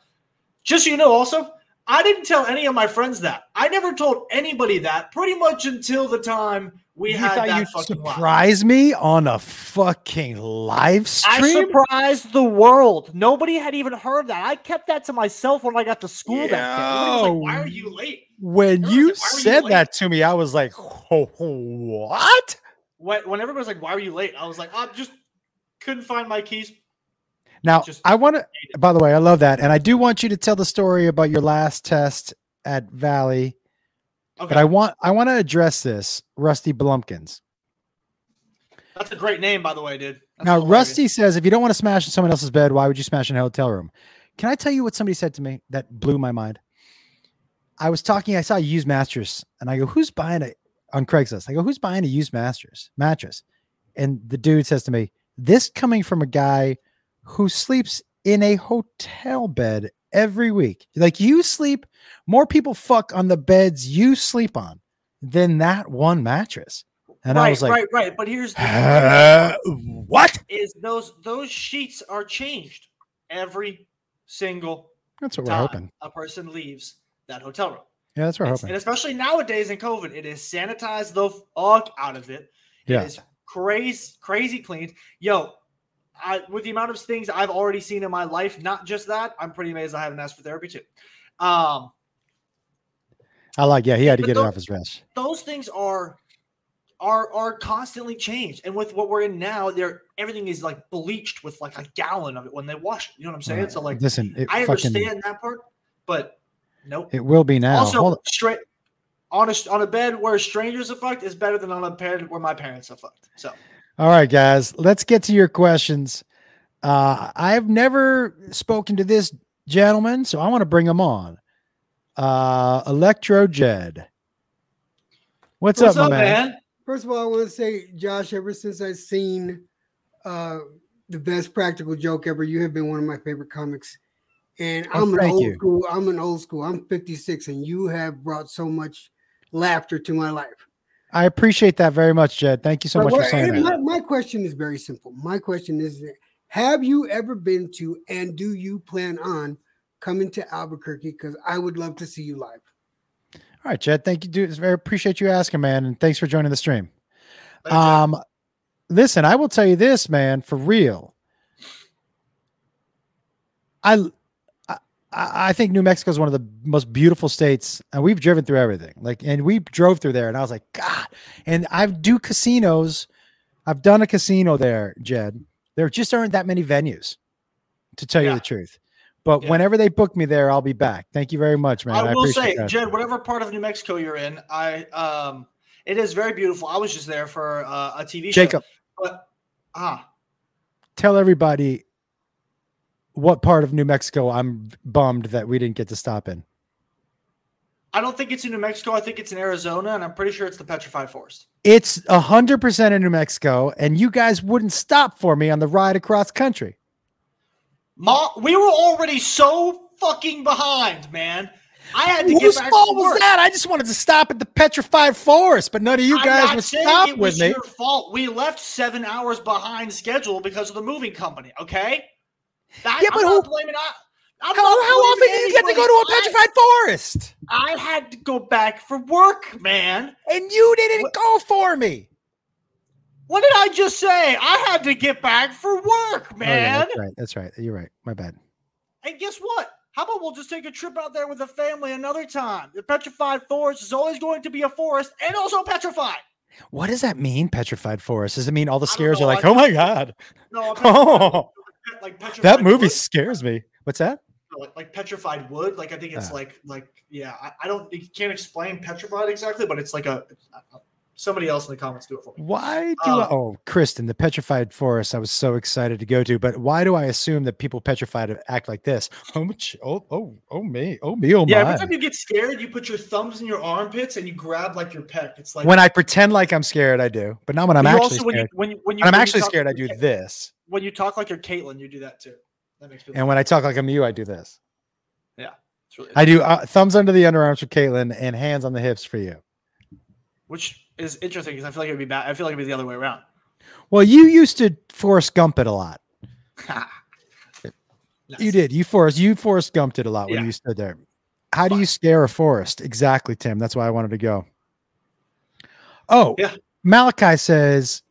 Speaker 2: Just so you know, also, I didn't tell any of my friends that. I never told anybody that pretty much until the time We
Speaker 1: you
Speaker 2: had
Speaker 1: thought
Speaker 2: that live.
Speaker 1: surprise me on a fucking live stream.
Speaker 4: I surprised the world. Nobody had even heard that. I kept that to myself when I got to school that day.
Speaker 2: Everybody was
Speaker 1: Yo,
Speaker 2: like, why are you late?
Speaker 1: when you
Speaker 2: like, "Why were you
Speaker 1: said that to me, I was like, "Oh, what?"
Speaker 2: When, when everybody was like, why were you late? I was like, I just couldn't find my keys.
Speaker 1: Now,
Speaker 2: Just
Speaker 1: I want to. By the way, I love that, and I do want you to tell the story about your last test at Valley.
Speaker 2: Okay.
Speaker 1: But I want I want to address this, Rusty Blumpkins.
Speaker 2: That's a great name, by the way, dude. That's
Speaker 1: now,
Speaker 2: hilarious.
Speaker 1: Rusty says, if you don't want to smash in someone else's bed, why would you smash in a hotel room? Can I tell you what somebody said to me that blew my mind? I was talking, I saw a used mattress, and I go, "Who's buying it on Craigslist?" I go, "Who's buying a used mattress?" Mattress, and the dude says to me, "This coming from a guy who sleeps in a hotel bed every week. Like you sleep, more people fuck on the beds you sleep on than that one mattress." And
Speaker 2: right,
Speaker 1: I was like,
Speaker 2: right, right. But here's the
Speaker 1: "Uh, "What?"
Speaker 2: is those those sheets are changed every single
Speaker 1: That's what we're hoping.
Speaker 2: a person leaves that hotel room.
Speaker 1: Yeah, that's what we're
Speaker 2: It's-
Speaker 1: hoping.
Speaker 2: and especially nowadays in COVID, it is sanitized the fuck out of it.
Speaker 1: Yeah.
Speaker 2: It is crazy, crazy clean. Yo, I, with the amount of things I've already seen in my life, not just that, I'm pretty amazed I haven't asked for therapy too. Um,
Speaker 1: I like. Yeah, he had to
Speaker 2: But
Speaker 1: get it off his chest.
Speaker 2: those things are are are constantly changed. And with what we're in now, they're everything is like bleached with like a gallon of it when they wash it. You know what I'm saying?
Speaker 1: Right.
Speaker 2: So like
Speaker 1: Listen,
Speaker 2: I
Speaker 1: fucking,
Speaker 2: understand that part, but nope.
Speaker 1: it will be now.
Speaker 2: also,
Speaker 1: Hold-
Speaker 2: straight on a on a bed where strangers are fucked is better than on a bed where my parents are fucked. So
Speaker 1: All right, guys, let's get to your questions. Uh, I've never spoken to this gentleman, so I want to bring him on. Uh, Electro Jed. What's,
Speaker 2: what's
Speaker 1: up,
Speaker 2: up,
Speaker 1: my man?
Speaker 2: man?
Speaker 5: First of all, I want to say, Josh, ever since I've seen uh, the best practical joke ever, you have been one of my favorite comics. And
Speaker 1: Oh,
Speaker 5: I'm an old
Speaker 1: you.
Speaker 5: school. I'm an old school. I'm 56, and you have brought so much laughter to my life.
Speaker 1: I appreciate that very much, Jed. Thank you so
Speaker 5: But
Speaker 1: much for saying that.
Speaker 5: my, my question is very simple. My question is: Have you ever been to, and do you plan on coming to Albuquerque? Because I would love to see you live.
Speaker 1: All right, Jed. Thank you, dude. It's very appreciate you asking, man, and thanks for joining the stream.
Speaker 2: Thank you.
Speaker 1: Um, listen, I will tell you this, man, for real. I, I, I think New Mexico is one of the most beautiful states, and we've driven through everything. Like, and we drove through there, and I was like, God. And I do casinos. I've done a casino there, Jed. There just aren't that many venues, to tell you the truth. But
Speaker 2: Yeah.
Speaker 1: whenever they book me there, I'll be back. Thank you very much, man.
Speaker 2: I will
Speaker 1: appreciate
Speaker 2: say,
Speaker 1: that.
Speaker 2: Jed, whatever part of New Mexico you're in, I um, it is very beautiful. I was just there for uh, a TV show.
Speaker 1: Jacob,
Speaker 2: but ah,
Speaker 1: tell everybody what part of New Mexico I'm bummed that we didn't get to stop in.
Speaker 2: I don't think it's in New Mexico. I think it's in Arizona, and I'm pretty sure it's the Petrified Forest.
Speaker 1: It's a hundred percent in New Mexico, and you guys wouldn't stop for me on the ride across country.
Speaker 2: Ma, we were already so fucking behind, man. I had to
Speaker 1: Whose
Speaker 2: get back
Speaker 1: fault was that? I just wanted to stop at the petrified forest, but none of you guys would stop
Speaker 2: it
Speaker 1: with
Speaker 2: was
Speaker 1: me.
Speaker 2: your fault. We left seven hours behind schedule because of the moving company. Okay. That,
Speaker 1: Yeah, but
Speaker 2: I'm
Speaker 1: who-
Speaker 2: not blaming. I, I'm
Speaker 1: How,
Speaker 2: not
Speaker 1: how often do you get to go to a petrified forest?
Speaker 2: I had to go back for work, man.
Speaker 1: And you didn't
Speaker 2: What-
Speaker 1: go for me.
Speaker 2: What did I just say? I had to get back for work,
Speaker 1: Oh, yeah,
Speaker 2: man.
Speaker 1: that's right. That's right. You're right. My bad.
Speaker 2: And guess what? How about we'll just take a trip out there with the family another time? The petrified forest is always going to be a forest and also petrified.
Speaker 1: What does that mean, petrified forest? Does it mean all the scares are like,
Speaker 2: I-
Speaker 1: oh my god,
Speaker 2: No, *laughs*
Speaker 1: oh,
Speaker 2: like *laughs* petrified
Speaker 1: that movie
Speaker 2: wood.
Speaker 1: scares me. What's that?
Speaker 2: like, like petrified wood. Like I think it's
Speaker 1: Ah.
Speaker 2: like like yeah. I, I don't you can't explain petrified exactly, but it's like a somebody else in the comments do it for me.
Speaker 1: Why do I,
Speaker 2: Um,
Speaker 1: oh Kristen the petrified forest? I was so excited to go to, but why do I assume that people petrified act like this? Oh much, oh oh oh me, oh me, oh
Speaker 2: Yeah,
Speaker 1: my.
Speaker 2: every time you get scared, you put your thumbs in your armpits and you grab like your pec. It's like
Speaker 1: when I pretend like I'm scared, I do, but not when I'm actually
Speaker 2: also when you
Speaker 1: scared.
Speaker 2: when you when you
Speaker 1: When I'm
Speaker 2: when
Speaker 1: actually scared, I do
Speaker 2: you're
Speaker 1: this,
Speaker 2: When you talk like you're Caitlin, you do that too. That makes me
Speaker 1: and when I talk like I'm you, I do this.
Speaker 2: Yeah. really,
Speaker 1: I do uh, thumbs under the underarms for Caitlin and hands on the hips for you.
Speaker 2: which is interesting because I feel like it'd be bad. I feel like it'd be the other way around.
Speaker 1: Well, you used to Forrest Gump it a lot.
Speaker 2: Nice. *laughs*
Speaker 1: You did. You Forrest. You Forrest Gumped it a lot when
Speaker 2: Yeah.
Speaker 1: you stood there. How do you scare a forest? Exactly, Tim. That's why I wanted to go. Oh,
Speaker 2: Yeah.
Speaker 1: Malachi says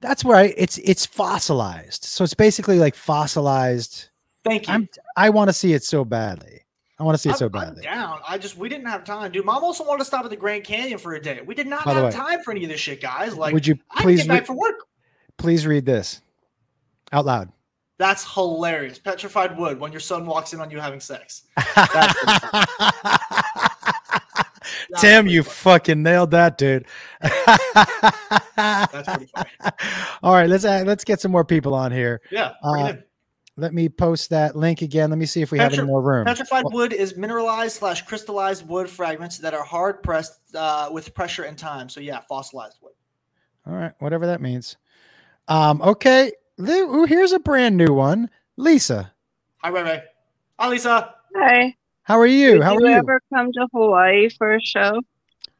Speaker 1: that's where I, it's it's fossilized. So it's basically like fossilized.
Speaker 2: Thank you.
Speaker 1: I'm I want to see it so badly. I want to see it
Speaker 2: I'm,
Speaker 1: so
Speaker 2: I'm
Speaker 1: badly.
Speaker 2: down. I just we didn't have time, dude. Mom also wanted to stop at the Grand Canyon for a day. We did not
Speaker 1: By
Speaker 2: have
Speaker 1: way,
Speaker 2: time for any of this shit, guys. Like,
Speaker 1: Would you please
Speaker 2: get back for work.
Speaker 1: please read this out loud?
Speaker 2: That's hilarious. Petrified wood when your son walks in on you having sex. *laughs*
Speaker 1: Tim, you fucking nailed that, dude.
Speaker 2: That's pretty funny. *laughs*
Speaker 1: All right, let's let's get some more people on here.
Speaker 2: Yeah.
Speaker 1: Uh. Let me post that link again. Let me see if we have any more room.
Speaker 2: Petrified
Speaker 1: Well-
Speaker 2: wood is mineralized slash crystallized wood fragments that are hard pressed uh, with pressure and time. So yeah, fossilized wood.
Speaker 1: All right, whatever that means. Um, okay. Here's a brand new one. Lisa,
Speaker 2: Hi, Ray Ray. Hi, Lisa.
Speaker 6: Hi.
Speaker 1: how are you?
Speaker 6: Did
Speaker 1: How are
Speaker 6: you
Speaker 1: you?
Speaker 6: ever come to Hawaii for a show?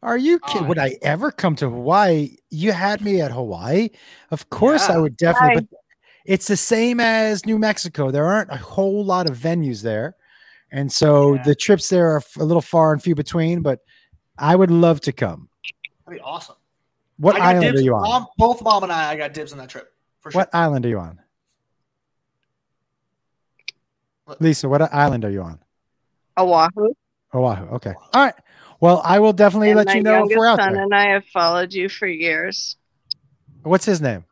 Speaker 1: Are you
Speaker 2: Oh.
Speaker 1: Would I ever come to Hawaii? You had me at Hawaii. Of course, I would definitely.
Speaker 6: Hi.
Speaker 1: But it's the same as New Mexico. There aren't a whole lot of venues there, and so
Speaker 2: Yeah.
Speaker 1: the trips there are a little far and few between. But I would love to come.
Speaker 2: That'd be awesome.
Speaker 1: What island
Speaker 2: dibs.
Speaker 1: are you on?
Speaker 2: Mom, both mom and I, I got dibs on that trip for sure.
Speaker 1: What island are you on? Lisa, what island are you on?
Speaker 6: Oahu.
Speaker 1: Oahu. Okay. All right. Well, I will definitely
Speaker 6: and
Speaker 1: let you know if
Speaker 6: youngest
Speaker 1: we're out
Speaker 6: son
Speaker 1: there.
Speaker 6: and I have followed you for years.
Speaker 1: What's his name?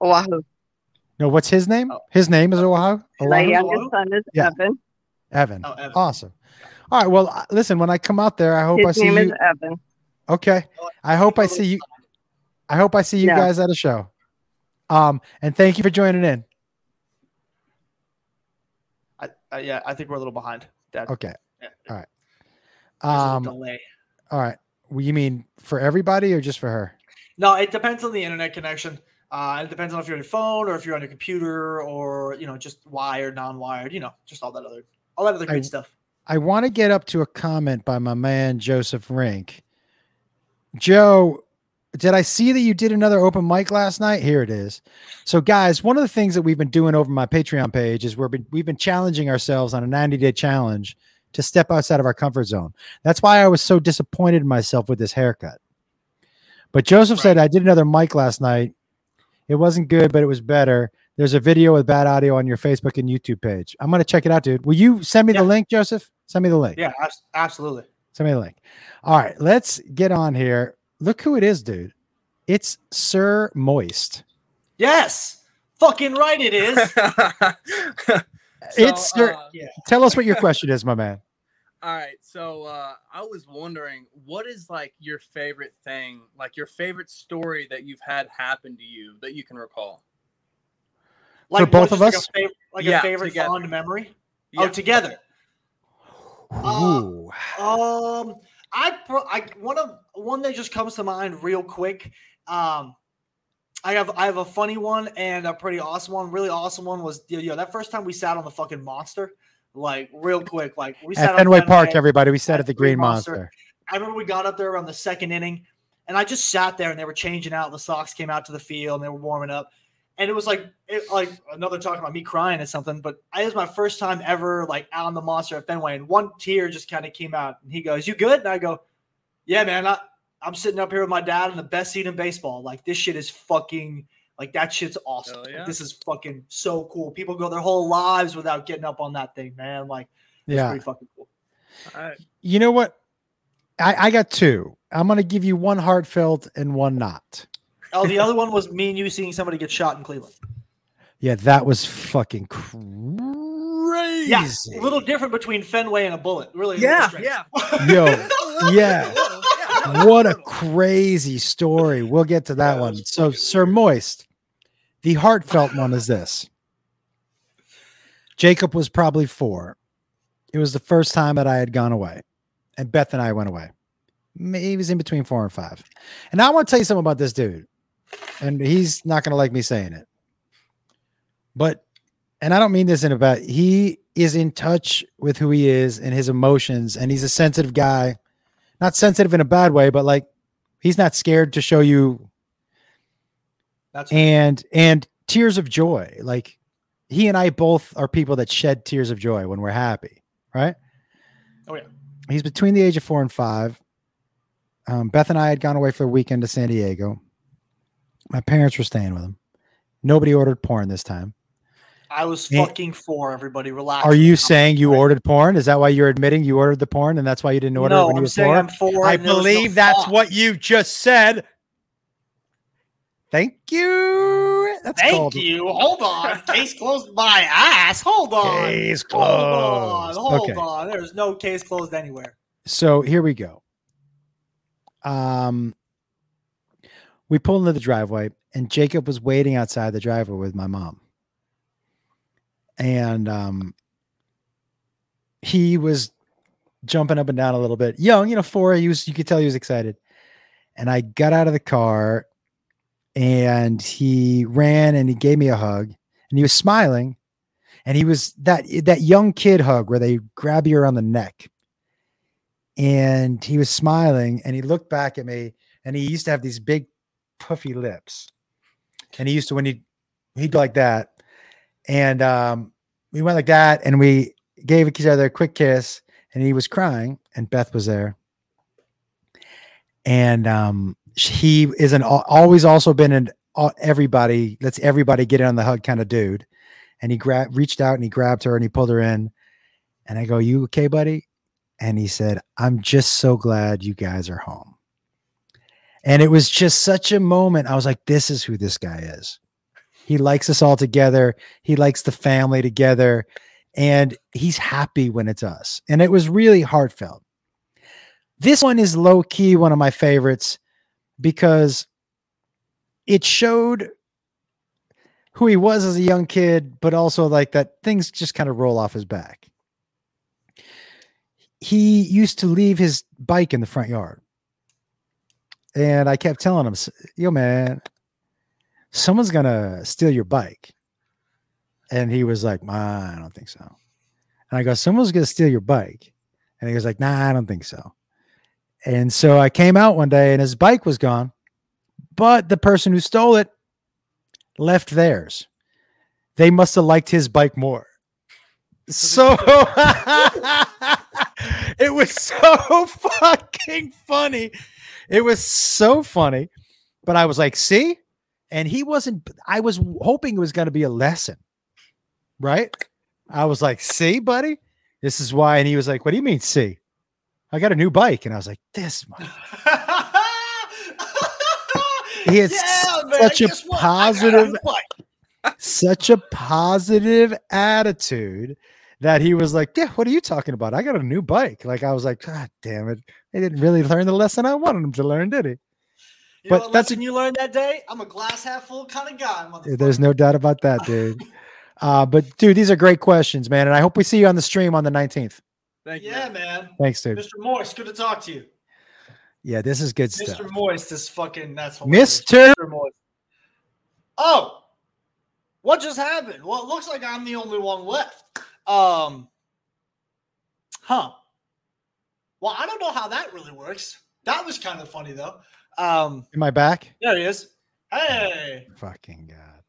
Speaker 6: Oahu.
Speaker 1: No, what's his name?
Speaker 2: Oh.
Speaker 1: His name is Oahu.
Speaker 6: My youngest son is
Speaker 1: Yeah.
Speaker 6: Evan.
Speaker 1: Evan.
Speaker 2: Oh, Evan.
Speaker 1: Awesome. All right. Well, uh, listen. When I come out there, I hope I
Speaker 6: His
Speaker 1: see
Speaker 6: name
Speaker 1: you.
Speaker 6: is Evan.
Speaker 1: Okay. I hope I see you. I hope I see you
Speaker 6: Yeah.
Speaker 1: guys at a show. Um, and thank you for joining in.
Speaker 2: I, I, yeah, I think we're a little behind. Dad.
Speaker 1: Okay.
Speaker 2: Yeah.
Speaker 1: All right.
Speaker 2: There's a little
Speaker 1: Um.
Speaker 2: delay.
Speaker 1: All right. Well, you mean for everybody or just for her?
Speaker 2: No, it depends on the internet connection. Uh, it depends on if you're on your phone or if you're on your computer or you know just wired, non-wired. You know, just all that other, all that other
Speaker 1: I-
Speaker 2: great stuff.
Speaker 1: I want to get up to a comment by my man Joseph Rink. Joe, did I see that you did another open mic last night? Here it is. So, guys, one of the things that we've been doing over my Patreon page is we've been we've been challenging ourselves on a 90 day challenge to step outside of our comfort zone. That's why I was so disappointed in myself with this haircut. But Joseph said I did another mic last night. It wasn't good, but it was better. There's a video with bad audio on your Facebook and YouTube page. I'm gonna check it out, dude. Will you send me
Speaker 2: Yeah.
Speaker 1: the link, Joseph? Send me the link.
Speaker 2: Yeah, absolutely.
Speaker 1: Send me the link. All right, let's get on here. Look who it is, dude. It's Sir Moist.
Speaker 2: Yes, fucking right. It is. *laughs*
Speaker 1: It's Sir-
Speaker 7: uh,
Speaker 1: Tell us what your question is, my man.
Speaker 7: All right. So uh, I was wondering, what is like your favorite thing, like your favorite story that you've had happen to you that you can recall?
Speaker 2: Like
Speaker 1: both of us?
Speaker 2: like a favorite, like
Speaker 7: Yeah,
Speaker 2: a favorite
Speaker 7: together.
Speaker 2: fond memory.
Speaker 7: Yeah.
Speaker 2: Oh, together. Uh,
Speaker 1: Ooh.
Speaker 2: Um, I, pro- I one of one that just comes to mind real quick. Um, I have I have a funny one and a pretty awesome one. Really awesome one was you know, that first time we sat on the fucking monster, like real quick, like we sat
Speaker 1: At Fenway Park, everybody. We sat
Speaker 2: at
Speaker 1: at the
Speaker 2: Green
Speaker 1: Green
Speaker 2: Monster.
Speaker 1: Monster.
Speaker 2: I remember we got up there around the second inning, and I just sat there, and they were changing out. The Sox came out to the field, and they were warming up, and it was like, it, like another talking about me crying or something. But I, it was my first time ever like out on the monster at Fenway, and one tear just kind of came out, and he goes, "You good?" And I go, "Yeah, man. I, I'm sitting up here with my dad in the best seat in baseball. Like this shit is fucking." Like that shit's awesome.
Speaker 7: Hell
Speaker 2: Like, this is fucking so cool. People go their whole lives without getting up on that thing, man. Like it's
Speaker 1: Yeah.
Speaker 2: pretty fucking cool.
Speaker 7: All right.
Speaker 1: You know what? I, I got two. I'm gonna give you one heartfelt and one not.
Speaker 2: Oh, the other one was me and you seeing somebody get shot in Cleveland.
Speaker 1: Yeah, that was fucking crazy.
Speaker 2: Yeah, a little different between Fenway and a bullet. Really,
Speaker 7: Yeah, yeah.
Speaker 1: Yo, *laughs* yeah. What a crazy story. We'll get to that one. So, Sir Moist, the heartfelt one is this Jacob was probably four. It was the first time that I had gone away, and Beth and I went away. Maybe he was in between four and five. And I want to tell you something about this dude, and he's not going to like me saying it. But, and I don't mean this in a bad, he is in touch with who he is and his emotions, and he's a sensitive guy not sensitive in a bad way, but like he's not scared to show you
Speaker 2: That's
Speaker 1: and and tears of joy. Like he and I both are people that shed tears of joy when we're happy, right?
Speaker 2: Oh, yeah.
Speaker 1: He's between the age of four and five. Um, Beth and I had gone away for the weekend to San Diego. My parents were staying with him. Nobody ordered porn this time.
Speaker 2: I was fucking for everybody. Relax.
Speaker 1: Are you saying you ordered porn? Is that why you're admitting you ordered the porn and that's why you didn't order it
Speaker 2: No,
Speaker 1: when you
Speaker 2: I'm
Speaker 1: were
Speaker 2: saying
Speaker 1: four?
Speaker 2: I'm for.
Speaker 1: I
Speaker 2: was no
Speaker 1: believe that's
Speaker 2: thought.
Speaker 1: what you just said. Thank you. That's
Speaker 2: Thank
Speaker 1: called
Speaker 2: you. Hold on. *laughs* Case closed. My ass. Hold on.
Speaker 1: Case
Speaker 2: Hold on.
Speaker 1: closed.
Speaker 2: Hold
Speaker 1: Okay.
Speaker 2: on. There's no case closed anywhere.
Speaker 1: So here we go. Um, we pulled into the driveway, and Jacob was waiting outside the driveway with my mom. And um, he was jumping up and down a little bit, young, you know, four. He was, you could tell he was excited. And I got out of the car, and he ran and he gave me a hug, and he was smiling, and he was that that young kid hug where they grab you around the neck and he was smiling and he looked back at me and he used to have these big puffy lips and he used to when he he'd like that and um we went like that and we gave each other a quick kiss and he was crying and beth was there and um he is an always also been an everybody let's everybody get in on the hug kind of dude and he grabbed reached out and he grabbed her and he pulled her in and i go you okay buddy and he said, I'm just so glad you guys are home. And it was just such a moment. I was like, this is who this guy is. He likes us all together. He likes the family together. And he's happy when it's us. And it was really heartfelt. This one is low key one of my favorites because it showed who he was as a young kid, but also like that things just kind of roll off his back he used to leave his bike in the front yard. And I kept telling him, "S- yo, man, someone's to steal your bike. And he was like, "Ah, I don't think so. And I go, someone's to steal your bike. And he was like, nah, I don't think so. And so I came out one day and his bike was gone, but the person who stole it left theirs. They must have liked his bike more. So *laughs* it was so *laughs* fucking funny. It was so funny. But I was like, see? And he wasn't, I was hoping it was going to be a lesson, right? I was like, see, buddy? This is why. And he was like, what do you mean, see? I got a new bike. And I was like, this. *laughs* He had such a
Speaker 2: guess what? I got
Speaker 1: positive-
Speaker 2: bike.
Speaker 1: such a positive attitude that he was like, Yeah, what are you talking about? I got a new bike. Like, I was like, God damn it. He didn't really learn the lesson I wanted him to learn, did he?
Speaker 2: You
Speaker 1: But
Speaker 2: know what
Speaker 1: that's-
Speaker 2: lesson you learned that day? I'm a glass half full kind of guy.
Speaker 1: Yeah, There's no doubt about that, dude. *laughs* Uh, but dude, these are great questions, man. And I hope we see you on the stream on the 19th.
Speaker 7: Thank you.
Speaker 2: Yeah, man.
Speaker 1: Thanks, dude.
Speaker 2: Mr. Moist, good to talk to you.
Speaker 1: Yeah, this is good stuff.
Speaker 2: Mr. Moist is fucking that's hilarious.
Speaker 1: Mr.
Speaker 2: Mr. Moist. Oh, what just happened? Well, it looks like I'm the only one left. Um, huh. Well, I don't know how that really works. That was kind of funny though. Um,
Speaker 1: Am I back?
Speaker 2: there he is. Hey,
Speaker 1: Fucking God.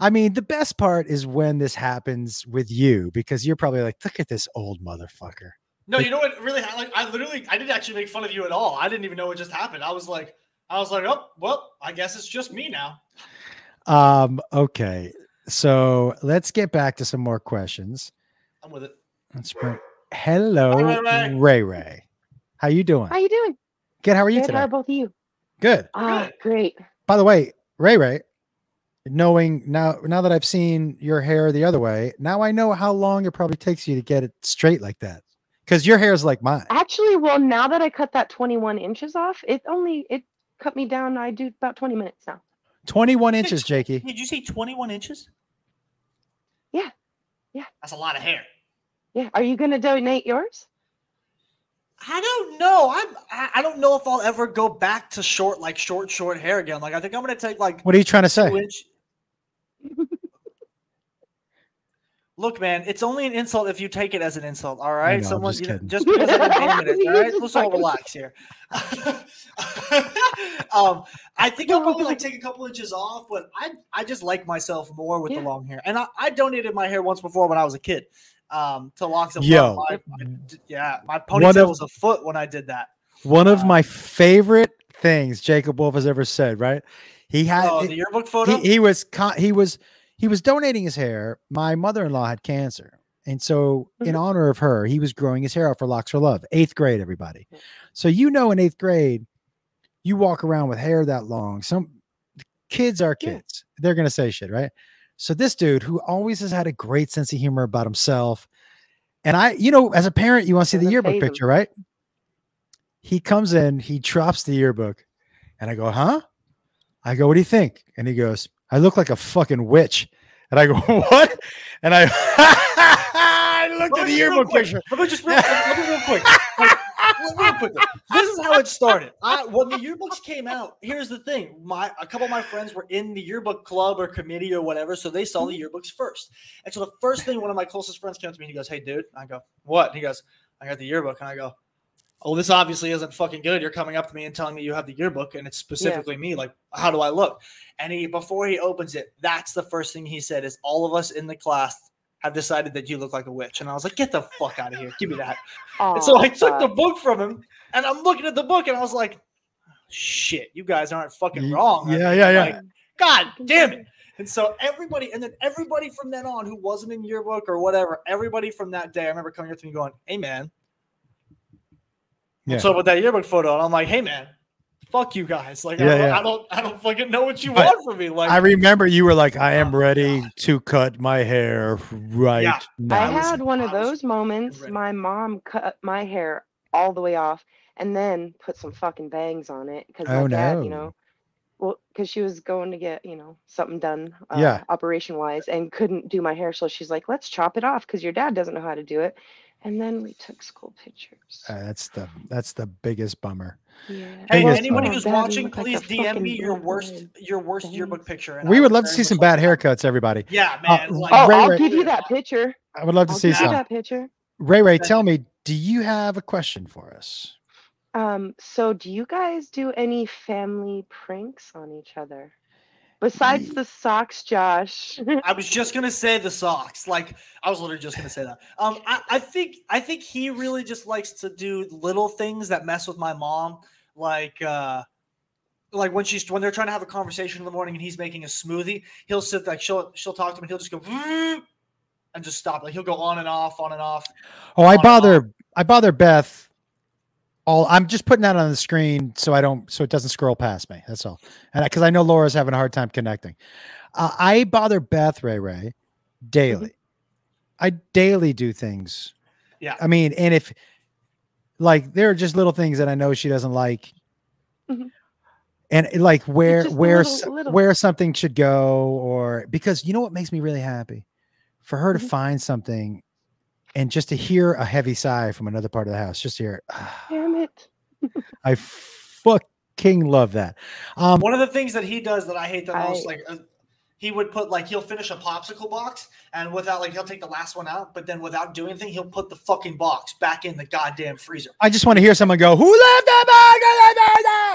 Speaker 1: I mean, the best part is when this happens with you because you're probably like, look at this old motherfucker.
Speaker 2: no, you know what? Really, like I literally, I didn't actually make fun of you at all. I didn't even know what just happened. I was like, I was like, oh, well, I guess it's just me now.
Speaker 1: Um, okay. So let's get back to some more questions.
Speaker 2: I'm with it.
Speaker 1: Let's bring hello,
Speaker 2: Hi, Ray Ray.
Speaker 1: Ray Ray. How you doing?
Speaker 8: How you doing?
Speaker 1: Good. How are you
Speaker 8: Good. How are both of you?
Speaker 1: Good.
Speaker 8: Ah,
Speaker 2: Good.
Speaker 8: great.
Speaker 1: By the way, Ray Ray, knowing now now that I've seen your hair the other way, now I know how long it probably takes you to get it straight like that. Because your hair is like mine.
Speaker 8: Actually, well, now that I cut that 21 inches off, it only it cut me down. I do about 20 minutes now.
Speaker 1: 21 inches, Jakey.
Speaker 2: Did you say 21 inches?
Speaker 8: Yeah. Yeah.
Speaker 2: That's a lot of hair.
Speaker 8: Yeah. Are you gonna donate yours?
Speaker 2: I don't know. I'm. I I don't know if I'll ever go back to short, like short, short hair again. Like I think I'm gonna take like
Speaker 1: What are you trying to say?
Speaker 2: inch. Look, man, it's only an insult if you take it as an insult. All right,
Speaker 1: know, I'm
Speaker 2: someone
Speaker 1: just
Speaker 2: you know, just because I'm naming it. All right, let's all relax here. *laughs* um, I think I'll probably like take a couple inches off, but I I just like myself more with
Speaker 8: Yeah.
Speaker 2: the long hair, and I, I donated my hair once before when I was a kid. Um, to locks of
Speaker 1: Yo.
Speaker 2: Love. My- my- yeah, my ponytail
Speaker 1: of-
Speaker 2: was a foot when I did that.
Speaker 1: One of my favorite things Jacob Wolf has ever said. Right? He had
Speaker 2: Oh, the yearbook photo.
Speaker 1: he, he was con- he was he was donating his hair. My mother-in-law had cancer, and so in
Speaker 8: Mhm.
Speaker 1: honor of her, he was growing his hair out for Locks for Love. Eighth grade, everybody. So you know, in eighth grade, you walk around with hair that long. Some kids are
Speaker 8: Yeah.
Speaker 1: kids. They're gonna say shit, right? So this dude, who always has had a great sense of humor about himself, and I, you know, as a parent, you want to see the yearbook picture, right? He comes in, he drops the yearbook, and I go, huh? I go, what do you think? And he goes, I look like a fucking witch. And I go, *laughs* what? And I, *laughs* I looked at the yearbook picture.
Speaker 2: Let me just *laughs* real, let me real quick. Like, real- quick. This is how it started. I, when the yearbooks came out, here's the thing: my a couple of my friends were in the yearbook club or committee or whatever, so they saw the yearbooks first. And so the first thing one of my closest friends came to me, and he goes, "Hey, dude," I go, "What?" And he goes, "I got the yearbook," and I go. Oh, this obviously isn't fucking good. You're coming up to me and telling me you have the yearbook, and it's specifically me. Like, how do I look? And he, before he opens it, that's the first thing he said: "Is all of us in the class have decided that you look like a witch. And I was like, get the fuck out of here. Give me that. And so I took the book from him and I'm looking at the book and I was like, shit, you guys aren't fucking wrong.
Speaker 1: yeah, yeah, yeah.
Speaker 2: Like, God damn it. And so everybody, and then everybody from then on who wasn't in yearbook or whatever, everybody from that day, I remember coming up to me going, Hey man, what's
Speaker 1: Yeah.
Speaker 2: up with that yearbook photo? And I'm like, Hey man, fuck you guys. Like, I,
Speaker 1: Yeah,
Speaker 2: don't,
Speaker 1: yeah.
Speaker 2: I don't, I don't fucking know what you
Speaker 1: But
Speaker 2: want from me. Like,
Speaker 1: I remember you were like, I am
Speaker 2: Oh,
Speaker 1: ready
Speaker 2: God.
Speaker 1: to cut my hair right
Speaker 2: Yeah.
Speaker 8: I
Speaker 1: now.
Speaker 2: was-
Speaker 8: had one of those moments.
Speaker 2: ready.
Speaker 8: My mom cut my hair all the way off and then put some fucking bangs on it because
Speaker 1: Oh,
Speaker 8: my dad,
Speaker 1: no.
Speaker 8: you know, well, because she was going to get, you know, something done, uh,
Speaker 1: Yeah.
Speaker 8: operation wise, and couldn't do my hair. So she's like, let's chop it off because your dad doesn't know how to do it. And then we took school pictures.
Speaker 1: Uh, that's the that's the biggest bummer.
Speaker 8: yeah.
Speaker 2: Hey,
Speaker 1: Biggest
Speaker 2: anybody
Speaker 1: bummer.
Speaker 2: who's
Speaker 8: Dad,
Speaker 2: watching,
Speaker 8: look like
Speaker 2: please DM me your worst, your worst
Speaker 8: Thanks.
Speaker 2: yearbook picture. and
Speaker 1: We
Speaker 2: I
Speaker 1: would love to see some bad haircuts, everybody.
Speaker 2: Yeah,
Speaker 1: Uh,
Speaker 2: man. like,
Speaker 8: Oh,
Speaker 1: Ray,
Speaker 8: I'll
Speaker 1: Ray-
Speaker 8: give you that picture.
Speaker 1: I would love to
Speaker 8: I'll
Speaker 1: see
Speaker 8: give you
Speaker 1: some.
Speaker 8: that picture.
Speaker 1: Ray Ray, tell me, do you have a question for us?
Speaker 8: Um, so do you guys do any family pranks on each other? Besides the socks, Josh. *laughs*
Speaker 2: I was just gonna say the socks. Like I was literally just gonna say that. Um, I, I think I think he really just likes to do little things that mess with my mom, like uh, like when she's when they're trying to have a conversation in the morning and he's making a smoothie, he'll sit like she'll she'll talk to him and he'll just go and just stop. Like he'll go on and off, on and off.
Speaker 1: Oh, I bother I bother Beth. All I'm just putting that on the screen so I don't so it doesn't scroll past me. That's all. And because I know Laura's having a hard time connecting. Uh, I bother Beth Ray Ray daily. I daily do things.
Speaker 2: Yeah.
Speaker 1: I mean, and if like there are just little things that I know she doesn't like.
Speaker 8: Mhm.
Speaker 1: And like where where
Speaker 8: little- little-
Speaker 1: where something should go or because you know what makes me really happy for her to
Speaker 8: Mhm.
Speaker 1: find something and just to hear a heavy sigh from another part of the house, just hear, "Ah,
Speaker 8: Damn it. *sighs*
Speaker 1: I fucking love that. Um,
Speaker 2: One of the things that he does that I hate the most,
Speaker 8: I-
Speaker 2: like uh, he would put like he'll finish a popsicle box and without like he'll take the last one out, but then without doing anything, he'll put the fucking box back in the goddamn freezer.
Speaker 1: I just want to hear someone go, "Who left the bag?"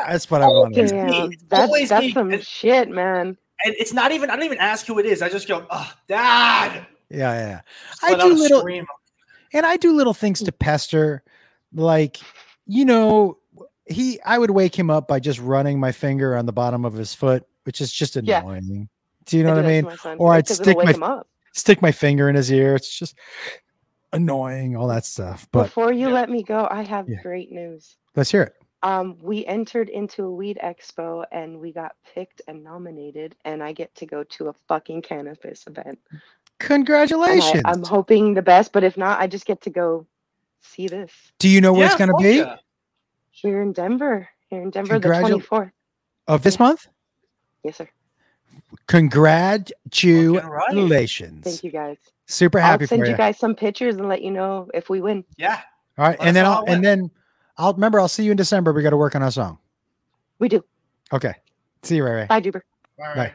Speaker 1: That's what I want.
Speaker 2: Always me.
Speaker 8: Damn.
Speaker 2: It's
Speaker 8: That's
Speaker 2: always
Speaker 8: that's
Speaker 2: me.
Speaker 8: some
Speaker 2: And-
Speaker 8: shit, man.
Speaker 2: And it's not even I don't even ask who it is. I just go, oh dad.
Speaker 1: Yeah, yeah. yeah. I do little,
Speaker 2: scream.
Speaker 1: And I do little things to pester, like you know, he. I would wake him up by just running my finger on the bottom of his foot, which is just
Speaker 8: Yeah.
Speaker 1: annoying. Do you know
Speaker 8: I
Speaker 1: what
Speaker 8: do
Speaker 1: I mean? Or I'd stick my stick my finger in his ear. It's just annoying, all that stuff. But
Speaker 8: Before you
Speaker 2: Yeah.
Speaker 8: let me go, I have
Speaker 1: Yeah.
Speaker 8: great news.
Speaker 1: let's hear it.
Speaker 8: Um, we entered into a weed expo and we got picked and nominated, and I get to go to a fucking cannabis event. And
Speaker 1: Congratulations.
Speaker 8: I, I'm hoping the best, but if not, I just get to go see this
Speaker 1: Do you know where it's going to be?
Speaker 2: yeah.
Speaker 8: here in Denver. Here in Denver, the 24th.
Speaker 1: Of this
Speaker 8: Yeah.
Speaker 1: month?
Speaker 8: Yes, sir.
Speaker 1: Congratulations.
Speaker 8: Thank you guys.
Speaker 1: Super happy for you.
Speaker 8: I'll send
Speaker 1: for
Speaker 8: you.
Speaker 1: you.
Speaker 8: guys some pictures and let you know if we win.
Speaker 2: Yeah.
Speaker 1: All right,
Speaker 2: Let
Speaker 1: and then I'll
Speaker 2: how
Speaker 1: and then I'll remember I'll see you in December. We got to work on our song.
Speaker 8: We do.
Speaker 1: Okay. See you, Ray Ray.
Speaker 8: Bye, Duber.
Speaker 2: All
Speaker 1: Right.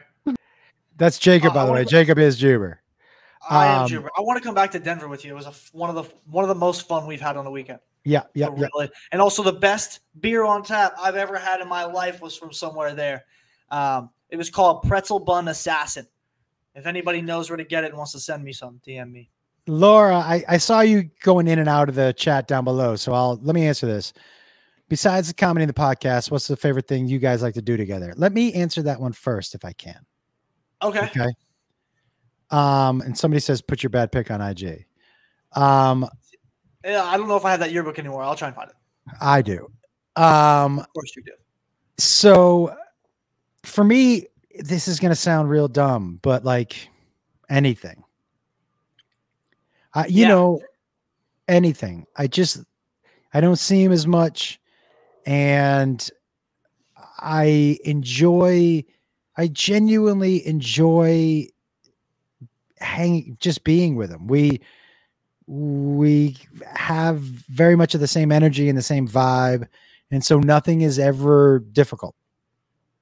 Speaker 1: That's Jacob,
Speaker 2: Uh,
Speaker 1: by the way. Jacob is Juber.
Speaker 2: I am
Speaker 1: Um,
Speaker 2: Juba. I want to come back to Denver with you. It was a one of the one of the most fun we've had on the weekend.
Speaker 1: Yeah, yeah,
Speaker 2: So
Speaker 1: yeah.
Speaker 2: really- And also the best beer on tap I've ever had in my life was from somewhere there. Um, it was called Pretzel Bun Assassin. If anybody knows where to get it and wants to send me some, DM me.
Speaker 1: Laura, I, I saw you going in and out of the chat down below. So I'll let me answer this. besides the comedy and the podcast, what's the favorite thing you guys like to do together? Let me answer that one first, if I can.
Speaker 2: Okay.
Speaker 1: Okay. Um, and somebody says put your bad pick on IG. Um,
Speaker 2: I don't know if I have that yearbook anymore. I'll try and find it.
Speaker 1: I do. Um,
Speaker 2: Of course you do.
Speaker 1: so for me, this is gonna sound real dumb, but like anything. Uh, you
Speaker 2: Yeah.
Speaker 1: know, anything. I just I don't see him as much, and I enjoy. I genuinely enjoy hanging, just being with him. We we have very much of the same energy and the same vibe, and so nothing is ever difficult.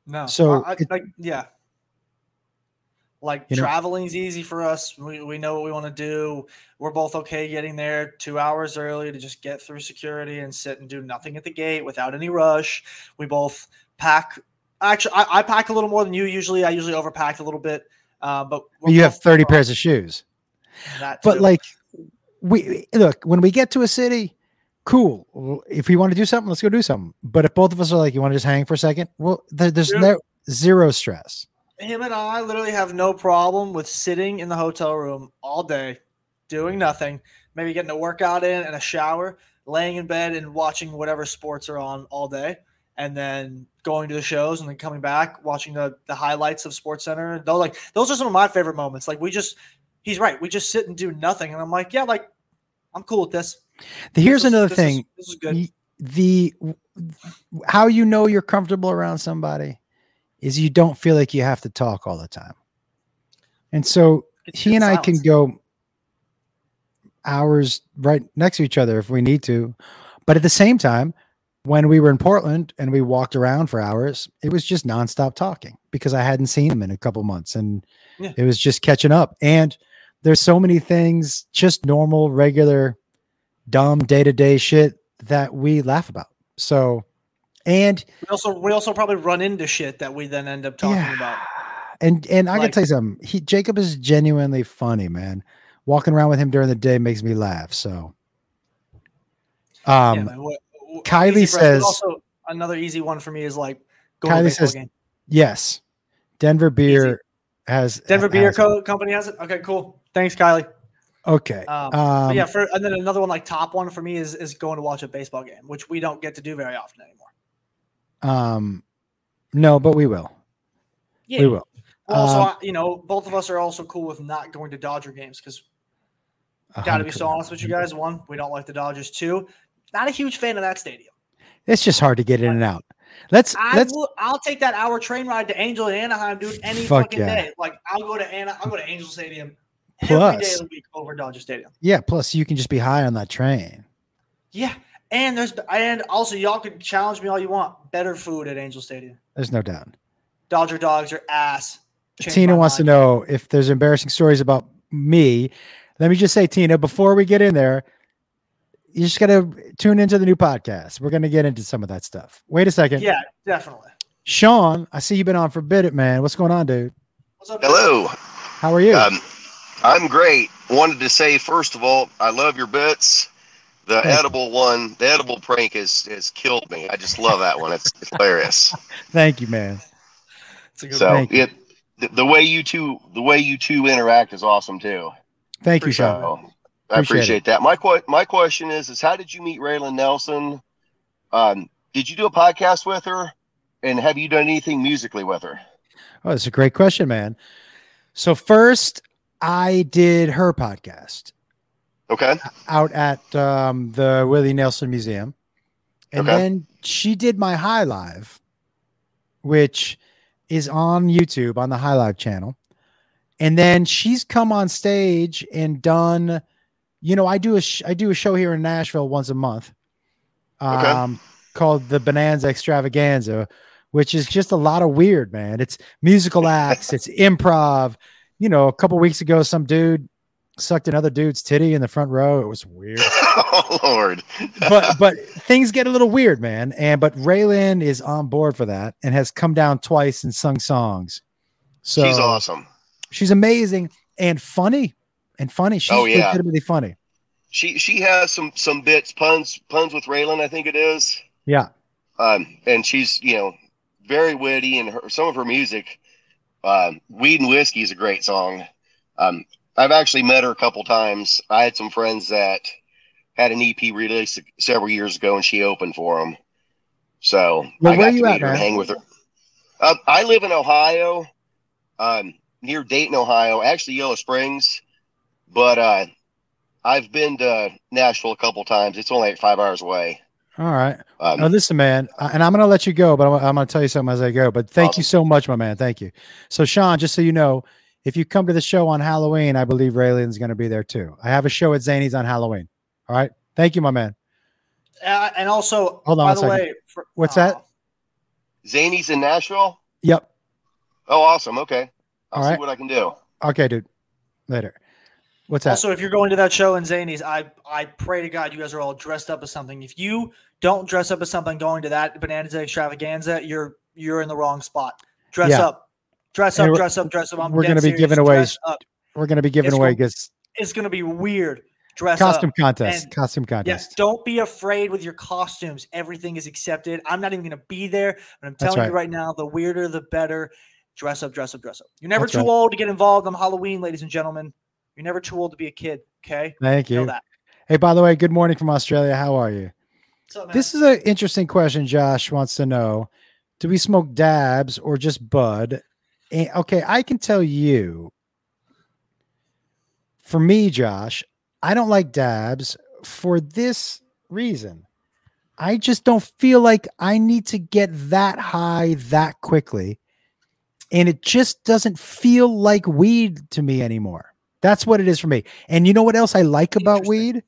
Speaker 2: No.
Speaker 1: So
Speaker 2: I, I,
Speaker 1: it-
Speaker 2: like, yeah. Like
Speaker 1: You know-
Speaker 2: traveling's easy for us. We, we know what we want to do. We're both okay getting there two hours early to just get through security and sit and do nothing at the gate without any rush. We both pack. Actually, I, I pack a little more than you usually. I usually overpack a little bit. Uh, but
Speaker 1: you have
Speaker 2: both-
Speaker 1: 30 pairs of shoes.
Speaker 2: that
Speaker 1: But
Speaker 2: too.
Speaker 1: like we look, when we get to a city, cool. If we want to do something, let's go do something. But if both of us are like, you want to just hang for a second, well, there, there's
Speaker 2: Yeah.
Speaker 1: no zero stress.
Speaker 2: him and I literally have no problem with sitting in the hotel room all day, doing nothing, maybe getting a workout in and a shower, laying in bed and watching whatever sports are on all day, and then going to the shows and then coming back, watching the the highlights of Sports Center. Those like those are some of my favorite moments. Like we just he's right, we just sit and do nothing. And I'm like, yeah, like I'm cool with this.
Speaker 1: Here's
Speaker 2: This is-
Speaker 1: another
Speaker 2: this is-
Speaker 1: thing.
Speaker 2: this is good.
Speaker 1: y- The how you know you're comfortable around somebody is you don't feel like you have to talk all the time. And so
Speaker 2: It's
Speaker 1: he and I can go hours right next to each other if we need to. But at the same time, when we were in Portland and we walked around for hours, it was just nonstop talking because I hadn't seen him in a couple months and
Speaker 2: Yeah.
Speaker 1: it was just catching up. And there's so many things, just normal, regular, dumb day to day shit that we laugh about. So, and
Speaker 2: We also we also probably run into shit that we then end up talking
Speaker 1: Yeah.
Speaker 2: about.
Speaker 1: And and I can tell you something. He Jacob is genuinely funny, man. Walking around with him during the day makes me laugh. So,
Speaker 2: Yeah,
Speaker 1: um,
Speaker 2: what-
Speaker 1: Kylie
Speaker 2: easy
Speaker 1: says-
Speaker 2: also another easy one for me is like going to
Speaker 1: Kylie
Speaker 2: baseball
Speaker 1: says
Speaker 2: game.
Speaker 1: yes, Denver beer has
Speaker 2: Denver Beer
Speaker 1: has-
Speaker 2: Co- Company has it. Okay, cool. Thanks, Kylie.
Speaker 1: Okay,
Speaker 2: Um,
Speaker 1: um,
Speaker 2: yeah, for and then another one like top one for me is is going to watch a baseball game, which we don't get to do very often anymore.
Speaker 1: um, no, but we will.
Speaker 2: Yeah.
Speaker 1: We will.
Speaker 2: Well, also,
Speaker 1: Um,
Speaker 2: I- you know, both of us are also cool with not going to Dodger games because got to be so honest with you guys. One, we don't like the Dodgers. Two, not a huge fan of that stadium.
Speaker 1: It's just hard to get in and out. Let's
Speaker 2: I
Speaker 1: let's
Speaker 2: will, I'll take that hour train ride to Angel and Anaheim, dude, any
Speaker 1: Fuck
Speaker 2: fucking
Speaker 1: yeah.
Speaker 2: day. Like I'll go to Ana, I'll go to Angel Stadium every day
Speaker 1: Plus-
Speaker 2: of the week over Dodger Stadium.
Speaker 1: yeah. Plus, you can just be high on that train.
Speaker 2: Yeah, and there's and also y'all could challenge me all you want. Better food at Angel Stadium.
Speaker 1: There's no doubt.
Speaker 2: Dodger dogs are ass. Changed
Speaker 1: Tina wants to know if there's embarrassing stories about me. Let me just say, Tina, before we get in there, you just got to tune into the new podcast. We're going to get into some of that stuff. Wait a second.
Speaker 2: Yeah, definitely.
Speaker 1: Sean, I see you've been on for a bit, man. What's going on, dude?
Speaker 2: What's up?
Speaker 9: Hello.
Speaker 1: How are you?
Speaker 9: Um, I'm great. Wanted to say first of all, I love your bits. The
Speaker 1: Thank you.
Speaker 9: edible one, the edible prank has has killed me. I just love that one. It's, it's hilarious. *laughs*
Speaker 1: Thank you, man.
Speaker 2: It's a good
Speaker 9: So
Speaker 2: one.
Speaker 1: Thank
Speaker 9: it the, the way you two the way you two interact is awesome too.
Speaker 1: Thank you, Sean.
Speaker 9: So I
Speaker 1: Appreciate
Speaker 9: appreciate that. My my question is is how did you meet Raelyn Nelson? Um, did you do a podcast with her? And have you done anything musically with her?
Speaker 1: Oh, that's a great question, man. So first, I did her podcast
Speaker 9: Okay.
Speaker 1: out at um, the Willie Nelson Museum, and
Speaker 9: Okay.
Speaker 1: then she did my High Live, which is on YouTube on the High Live channel. And then she's come on stage and done, you know, I do a sh- I do a show here in Nashville once a month,
Speaker 9: Okay.
Speaker 1: um, called the Bonanza Extravaganza, which is just a lot of weird, man. It's musical *laughs* acts, it's improv. You know, a couple weeks ago, some dude sucked another dude's titty in the front row. It was weird *laughs*
Speaker 9: oh Lord.
Speaker 1: but *laughs* but things get a little weird, man. And but Raelyn is on board for that and has come down twice and sung songs. So
Speaker 9: she's awesome.
Speaker 1: She's amazing and funny and funny. She's
Speaker 9: Oh, yeah.
Speaker 1: legitimately funny.
Speaker 9: She she has some some bits puns puns with Raelyn. I think it is.
Speaker 1: Yeah.
Speaker 9: um, and she's you know very witty, and her, some of her music, um, "Weed and Whiskey" is a great song. Um, I've actually met her a couple times. I had some friends that had an EP released several years ago, and she opened for them. So
Speaker 1: Well,
Speaker 9: I
Speaker 1: where
Speaker 9: got
Speaker 1: you
Speaker 9: to
Speaker 1: at,
Speaker 9: meet her hang with her. Uh, I live in Ohio, um, near Dayton, Ohio, actually Yellow Springs, but uh, I've been to Nashville a couple times. It's only like five hours away.
Speaker 1: All right.
Speaker 9: Um,
Speaker 1: Now, listen, man, and I'm going to let you go, but I'm, I'm going to tell you something as I go. But thank you so much, my man. Thank you. So, Sean, just so you know, if you come to the show on Halloween, I believe Raelyn's going to be there too. I have a show at Zanies on Halloween. All right. Thank you, my man.
Speaker 2: Uh, and also,
Speaker 1: Hold on
Speaker 2: by
Speaker 1: one
Speaker 2: the
Speaker 1: second.
Speaker 2: way, for,
Speaker 1: What's
Speaker 2: uh,
Speaker 1: that?
Speaker 9: Zanies in Nashville.
Speaker 1: Yep.
Speaker 9: Oh, awesome. Okay, I'll
Speaker 1: All
Speaker 9: see
Speaker 1: right.
Speaker 9: what I can do.
Speaker 1: Okay, dude. Later. What's that?
Speaker 2: Also, if you're going to that show in Zanies, I I pray to God you guys are all dressed up as something. If you don't dress up as something going to that Bonanza extravaganza, you're you're in the wrong spot. Dress
Speaker 1: Yeah.
Speaker 2: up, dress
Speaker 1: And
Speaker 2: up, dress up, dress up. I'm
Speaker 1: we're gonna be giving away We're going to be giving
Speaker 2: It's
Speaker 1: away
Speaker 2: gonna- It's gonna be weird. Dress
Speaker 1: Costume
Speaker 2: up.
Speaker 1: contest.
Speaker 2: And-
Speaker 1: costume
Speaker 2: Yes,
Speaker 1: contest.
Speaker 2: don't be afraid with your costumes. Everything is accepted. I'm not even going to be there, but I'm telling
Speaker 1: right.
Speaker 2: you right now, the weirder the better. Dress up, dress up, dress up. You're never
Speaker 1: That's
Speaker 2: too
Speaker 1: right.
Speaker 2: old to get involved on Halloween, ladies and gentlemen. You're never too old to be a kid. Okay,
Speaker 1: Thank you. Hey, by the way, good morning from Australia. How are you?
Speaker 2: Up?
Speaker 1: This is an interesting question. Josh wants to know: Do we smoke dabs or just bud? And, okay, I can tell you. For me, Josh, I don't like dabs for this reason. I just don't feel like I need to get that high that quickly. And it just doesn't feel like weed to me anymore. That's what it is for me. And you know what else I like about weed?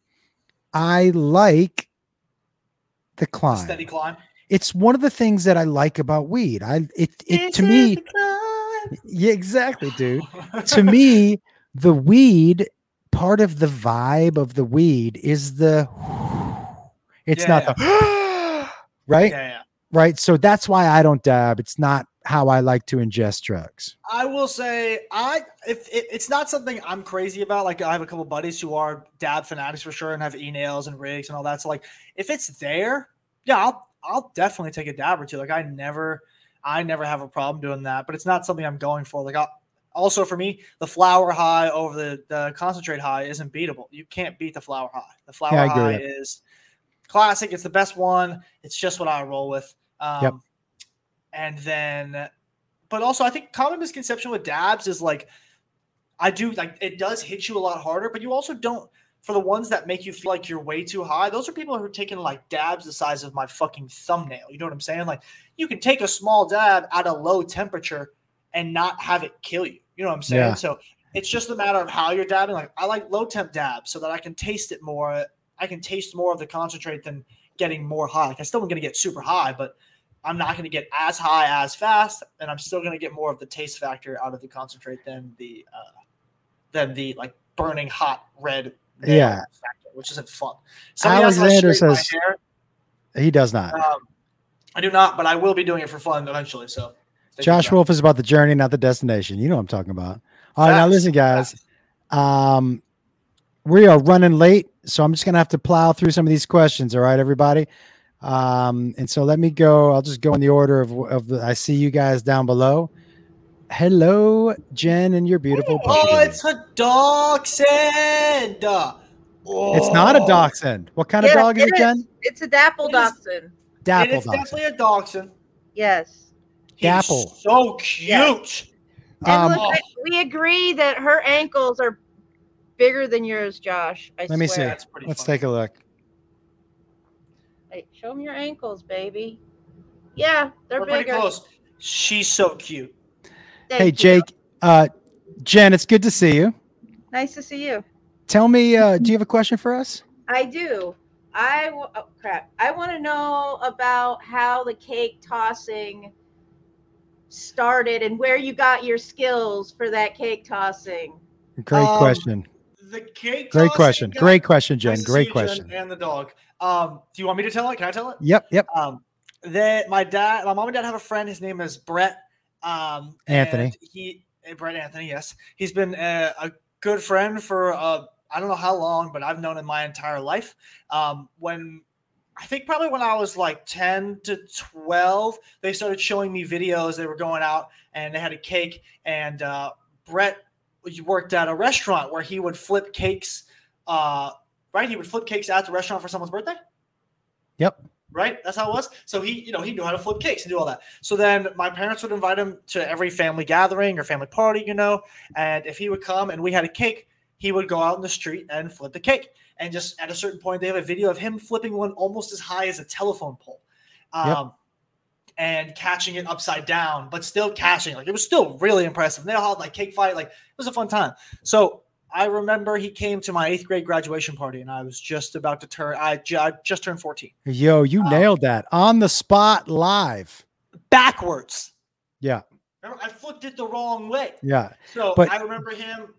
Speaker 1: I like the climb.
Speaker 2: steady climb.
Speaker 1: It's one of the things that I like about weed. I it it to me yeah, exactly, dude. to me, *laughs* the weed part of the vibe of the weed is the *sighs* it's
Speaker 2: Yeah,
Speaker 1: not the *gasps* right
Speaker 2: Yeah, yeah.
Speaker 1: right so that's why i don't dab it's not how i like to ingest drugs
Speaker 2: I will say I if it, it's not something I'm crazy about. Like I have a couple buddies who are dab fanatics for sure and have e nails and rigs and all that. So like if it's there, yeah, I'll I'll definitely take a dab or two. Like I never I never have a problem doing that. But it's not something I'm going for. Like I'll, also for me, the flower high over the the concentrate high isn't beatable. You can't beat the flower high. The flower
Speaker 1: with
Speaker 2: high is classic. It's the best one. It's just what I roll with. Um,
Speaker 1: Yep.
Speaker 2: And then but also I think common misconception with dabs is like I do like it does hit you a lot harder, but you also don't for the ones that make you feel like you're way too high. Those are people who are taking like dabs the size of my fucking thumbnail. You know what I'm saying? Like you can take a small dab at a low temperature and not have it kill you. You know what I'm saying?
Speaker 1: Yeah.
Speaker 2: So it's just a matter of how you're dabbing. Like I like low temp dabs so that I can taste it more. I can taste more of the concentrate than getting more high. Like I still am going to get super high, but I'm not going to get as high as fast, and I'm still going to get more of the taste factor out of the concentrate than the uh, than the like burning hot red.
Speaker 1: Yeah.
Speaker 2: factor, which isn't fun. Somebody asked if I
Speaker 1: Alexander says- he does not
Speaker 2: Um, I do not, but I will be doing it for fun eventually. So,
Speaker 1: josh wolf is about the journey not the destination you know what i'm talking about all right now listen guys um we are running late so i'm just gonna have to plow through some of these questions all right everybody um and so let me go i'll just go in the order of of the i see you guys down below hello jen and your beautiful
Speaker 2: Oh,
Speaker 1: puppy.
Speaker 2: it's a dachshund. Oh.
Speaker 1: it's not a dachshund what kind of dog is
Speaker 10: it
Speaker 1: it
Speaker 10: is.
Speaker 1: jen
Speaker 10: It's a dapple
Speaker 2: It is-
Speaker 10: dachshund.
Speaker 1: Dapple
Speaker 2: is
Speaker 1: dachshund
Speaker 2: definitely a dachshund.
Speaker 10: Yes.
Speaker 2: He's
Speaker 1: Dapple.
Speaker 2: so cute.
Speaker 10: And
Speaker 1: Um,
Speaker 10: look, I- we agree that her ankles are bigger than yours, Josh. I
Speaker 1: let me see.
Speaker 2: That's pretty
Speaker 1: let's
Speaker 2: funny.
Speaker 1: take a look
Speaker 10: Hey, show them your ankles, baby. Yeah, they're
Speaker 2: We're pretty
Speaker 10: bigger.
Speaker 2: close. She's so cute.
Speaker 10: Thank
Speaker 1: hey
Speaker 10: you.
Speaker 1: jake uh jen it's good to see you
Speaker 10: Nice to see you.
Speaker 1: tell me uh do you have a question for us
Speaker 10: I do. I w- oh, crap. I want to know about how the cake tossing started and where you got your skills for that cake tossing.
Speaker 1: great
Speaker 2: Um,
Speaker 1: question
Speaker 2: The cake.
Speaker 1: great question
Speaker 2: guy-
Speaker 1: great question jen
Speaker 2: to see
Speaker 1: great
Speaker 2: you,
Speaker 1: question
Speaker 2: and the dog. Um, do you want me to tell it? Can I tell it?
Speaker 1: yep yep
Speaker 2: Um, that my dad, my mom and dad have a friend. His name is Brett. Um,
Speaker 1: Anthony.
Speaker 2: He eh, Brett Anthony. Yes, he's been a, a good friend for uh, I don't know how long, but I've known him my entire life. Um, when I think probably when I was like 10 to 12, they started showing me videos. They were going out and they had a cake, and uh, Brett worked at a restaurant where he would flip cakes. Uh, right, he would flip cakes at the restaurant for someone's birthday.
Speaker 1: Yep.
Speaker 2: Right, that's how it was. So he, you know, he knew how to flip cakes and do all that. So then my parents would invite him to every family gathering or family party, you know. And if he would come and we had a cake, he would go out in the street and flip the cake. And just at a certain point, they have a video of him flipping one almost as high as a telephone pole. Um,
Speaker 1: Yep.
Speaker 2: and catching it upside down, but still catching. Like it was still really impressive. And they all had like cake fight. Like it was a fun time. So I remember he came to my eighth grade graduation party, and I was just about to turn. I, I just turned fourteen.
Speaker 1: Yo, you
Speaker 2: Um,
Speaker 1: nailed that on the spot live.
Speaker 2: Backwards.
Speaker 1: Yeah.
Speaker 2: Remember, I flipped it the wrong way.
Speaker 1: Yeah.
Speaker 2: So
Speaker 1: But-
Speaker 2: I remember him,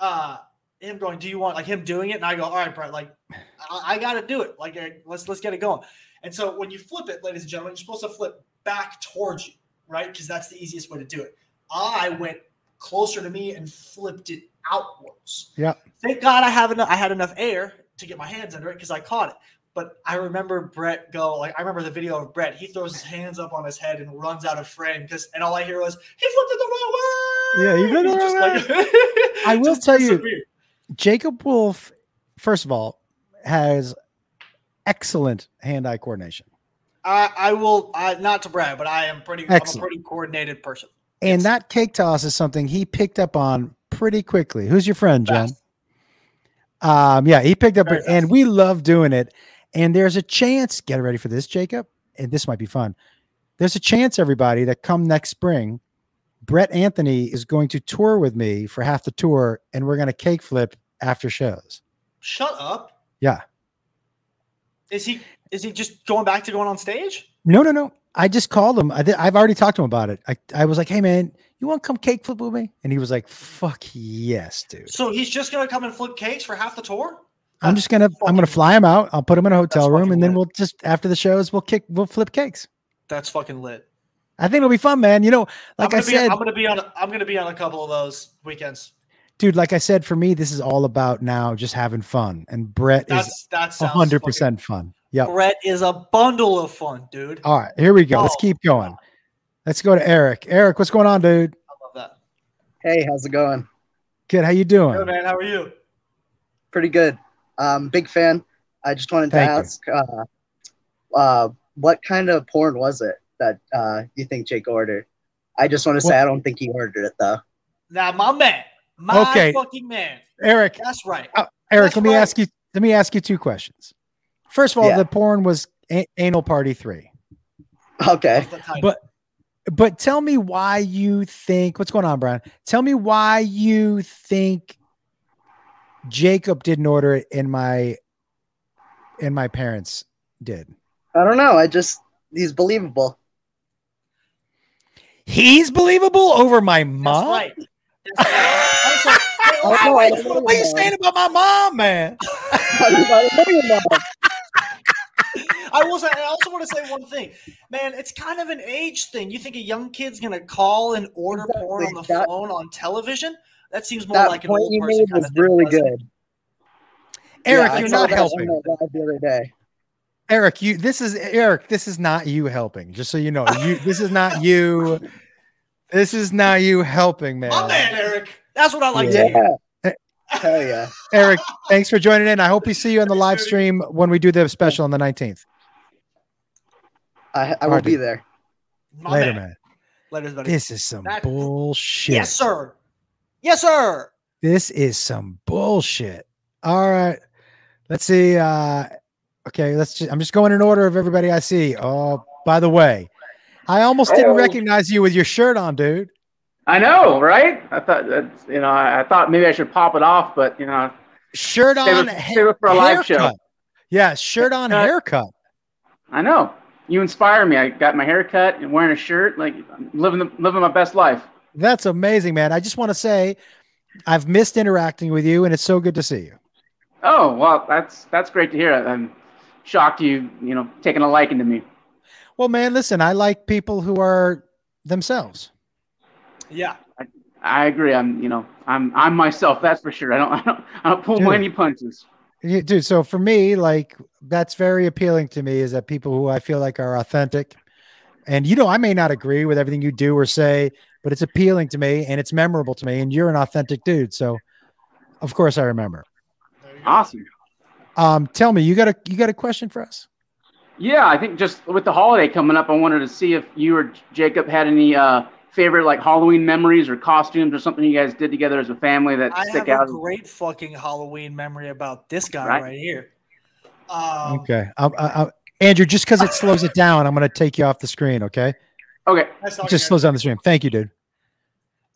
Speaker 2: uh, him going, "Do you want like him doing it?" And I go, "All right, Brett, like I, I got to do it. Like let's let's get it going." And so when you flip it, ladies and gentlemen, you're supposed to flip back towards you, right? Because that's the easiest way to do it. I went closer to me and flipped it outwards.
Speaker 1: Yeah.
Speaker 2: Thank God I have enough. I had enough air to get my hands under it because I caught it. But I remember Brett go like I remember the video of Brett. He throws his hands up on his head and runs out of frame because and all I hear was he flipped it the wrong way.
Speaker 1: Yeah, he flipped it the wrong
Speaker 2: like- *laughs*
Speaker 1: I will tell you. Jacob Wolf, first of all, has excellent hand-eye coordination.
Speaker 2: I, I will I, not to brag, but I am pretty. I'm a pretty coordinated person.
Speaker 1: And that cake toss is something he picked up on pretty quickly. Who's your friend, Jen?
Speaker 2: Fast.
Speaker 1: Um, yeah, he picked up and we love doing it. And there's a chance, get ready for this, Jacob, and this might be fun. There's a chance, everybody, that come next spring, Brett Anthony is going to tour with me for half the tour, and we're going to cake flip after shows.
Speaker 2: Shut up.
Speaker 1: Yeah.
Speaker 2: Is he is he just going back to going on stage?
Speaker 1: No, no, no. I just called him. I did, I've already talked to him about it. I, I was like, hey, man, you want to come cake flip with me? And he was like, fuck yes, dude.
Speaker 2: So he's just gonna come and flip cakes for half the tour?
Speaker 1: I'm just gonna I'm gonna fly him out. I'll put him in a hotel room, and then
Speaker 2: lit.
Speaker 1: we'll just after the shows we'll kick we'll flip cakes.
Speaker 2: That's fucking lit.
Speaker 1: I think it'll be fun, man. You know, like
Speaker 2: I'm gonna be,
Speaker 1: said,
Speaker 2: I'm gonna be on. I'm gonna be on a couple of those weekends.
Speaker 1: dude, like I said, for me, this is all about now just having fun. And Brett is
Speaker 2: That's
Speaker 1: hundred
Speaker 2: fucking-
Speaker 1: percent fun. Yep.
Speaker 2: Brett is a bundle of fun, dude.
Speaker 1: All right, here we go. Let's
Speaker 2: Oh.
Speaker 1: keep going. Let's go to Eric. Eric, what's going on, dude?
Speaker 2: I love that.
Speaker 11: Hey, how's it going?
Speaker 1: Good. How you doing?
Speaker 2: Good man. How are you?
Speaker 11: Pretty good. Um, big fan. I just wanted to
Speaker 1: Thank you.
Speaker 11: ask, uh, uh, what kind of porn was it that uh, you think Jake ordered? I just want to say
Speaker 1: Well-
Speaker 11: I don't think he ordered it though.
Speaker 2: Now, my man, my
Speaker 1: Okay.
Speaker 2: fucking man.
Speaker 1: Eric,
Speaker 2: That's right.
Speaker 1: uh, Eric,
Speaker 2: That's
Speaker 1: let me
Speaker 2: right.
Speaker 1: ask you. Let me ask you two questions. First of all,
Speaker 11: Yeah.
Speaker 1: the porn was a- anal party three.
Speaker 11: Okay.
Speaker 2: That's the title.
Speaker 1: But but tell me why you think what's going on, Brian? Tell me why you think Jacob didn't order it and my and my parents did.
Speaker 11: I don't know. I just he's believable.
Speaker 1: He's believable over my
Speaker 2: That's
Speaker 1: mom.
Speaker 2: right. That's *laughs* right. Also, hey,
Speaker 11: Oh,
Speaker 2: also,
Speaker 11: no, I
Speaker 2: wait,
Speaker 11: don't know
Speaker 1: What are you saying about my mom, man? *laughs* *laughs*
Speaker 11: mom. I don't know your mom.
Speaker 2: I will say. I also want to say one thing, man. It's kind of an age thing. You think a young kid's gonna call and order porn on the
Speaker 11: That-
Speaker 2: phone on television? That seems more
Speaker 11: That
Speaker 2: like an
Speaker 11: point
Speaker 2: old
Speaker 11: you
Speaker 2: person
Speaker 11: made
Speaker 2: kind
Speaker 11: was
Speaker 2: of
Speaker 11: really
Speaker 2: doesn't
Speaker 11: good.
Speaker 1: Eric,
Speaker 11: Yeah,
Speaker 1: you're not helping.
Speaker 11: on the live the other day.
Speaker 1: Eric, you this is Eric, this is not you helping. Just so you know. You this is not you. This is not you helping, man.
Speaker 2: My man, Eric. That's what I like to
Speaker 1: Yeah.
Speaker 2: hear.
Speaker 11: Eh, Hell yeah.
Speaker 1: Eric, thanks for joining in. I hope we see you on the live stream when we do the special on the 19th.
Speaker 11: I, I will
Speaker 1: right,
Speaker 11: be there.
Speaker 2: My
Speaker 1: Later,
Speaker 2: man.
Speaker 1: man.
Speaker 2: Later, buddy.
Speaker 1: This is some
Speaker 2: That-
Speaker 1: bullshit.
Speaker 2: Yes, sir. Yes, sir.
Speaker 1: This is some bullshit. All right. Let's see. Uh okay, let's just I'm just going in order of everybody I see. Oh, by the way, I almost didn't recognize you with your shirt on, dude.
Speaker 12: I know, right? I thought that's you know, I, I thought maybe I should pop it off, but you know,
Speaker 1: Shirt
Speaker 12: Save
Speaker 1: on,
Speaker 12: it- save it for a live show.
Speaker 1: haircut. Yeah, shirt on,
Speaker 12: Haircut.
Speaker 1: haircut.
Speaker 12: I know you inspire me. I got my hair cut and wearing a shirt, like I'm living the, living my best life.
Speaker 1: That's amazing, man. I just want to say I've missed interacting with you, and it's so good to see you.
Speaker 12: Oh well, that's that's great to hear. I'm shocked you you know taking a liking to me.
Speaker 1: Well, man, listen, I like people who are themselves.
Speaker 2: Yeah.
Speaker 12: I agree. I'm you know I'm I'm myself. That's for sure. I don't *laughs* I don't I don't pull
Speaker 1: Dude.
Speaker 12: any punches.
Speaker 1: Yeah, dude. So for me, like that's very appealing to me is that people who I feel like are authentic. And you know, I may not agree with everything you do or say, but it's appealing to me and it's memorable to me. And you're an authentic dude. So of course I remember.
Speaker 12: Awesome.
Speaker 1: Um, tell me, you got a you got a question for us?
Speaker 12: Yeah, I think just with the holiday coming up, I wanted to see if you or Jacob had any uh, favorite like Halloween memories or costumes or something you guys did together as a family that
Speaker 2: I
Speaker 12: stick
Speaker 2: have
Speaker 12: out.
Speaker 2: a great fucking Halloween memory about this guy
Speaker 12: Right.
Speaker 2: right, here. Um,
Speaker 1: Okay. I, I, Andrew, just because it slows it down, I'm going to take you off the screen. Okay.
Speaker 12: Okay.
Speaker 1: It just slows down the stream. Thank you, dude.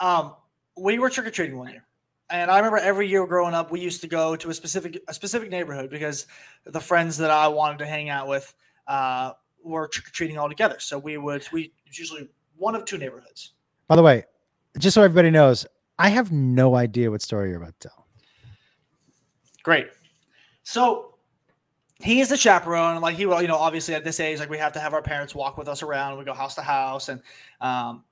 Speaker 2: Um, we were trick or treating one year, and I remember every year growing up, we used to go to a specific a specific neighborhood because the friends that I wanted to hang out with uh, were trick or treating all together. So we would we usually one of two neighborhoods.
Speaker 1: By the way, just so everybody knows, I have no idea what story you're about to tell.
Speaker 2: Great. So he is the chaperone, and like he will, you know, obviously at this age, like we have to have our parents walk with us around. We go house to house, and um,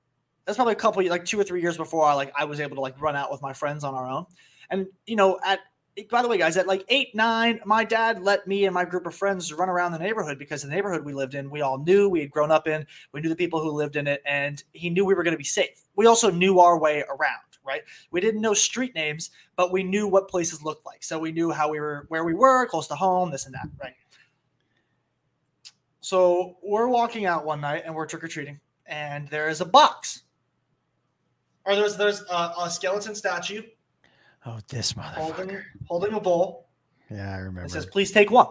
Speaker 2: that's probably a couple, like two or three years before I like I was able to like run out with my friends on our own. And you know, at by the way, guys, at like eight, nine, my dad let me and my group of friends run around the neighborhood because the neighborhood we lived in, we all knew, we had grown up in, we knew the people who lived in it, and he knew we were going to be safe. We also knew our way around, right? We didn't know street names, but we knew what places looked like. So we knew how we were, where we were, close to home, this and that, right? So we're walking out one night and we're trick or treating, and there is a box. Or there's there's a, a skeleton statue
Speaker 1: Oh, this mother.
Speaker 2: holding holding a bowl.
Speaker 1: Yeah, I remember.
Speaker 2: It says, "Please take one."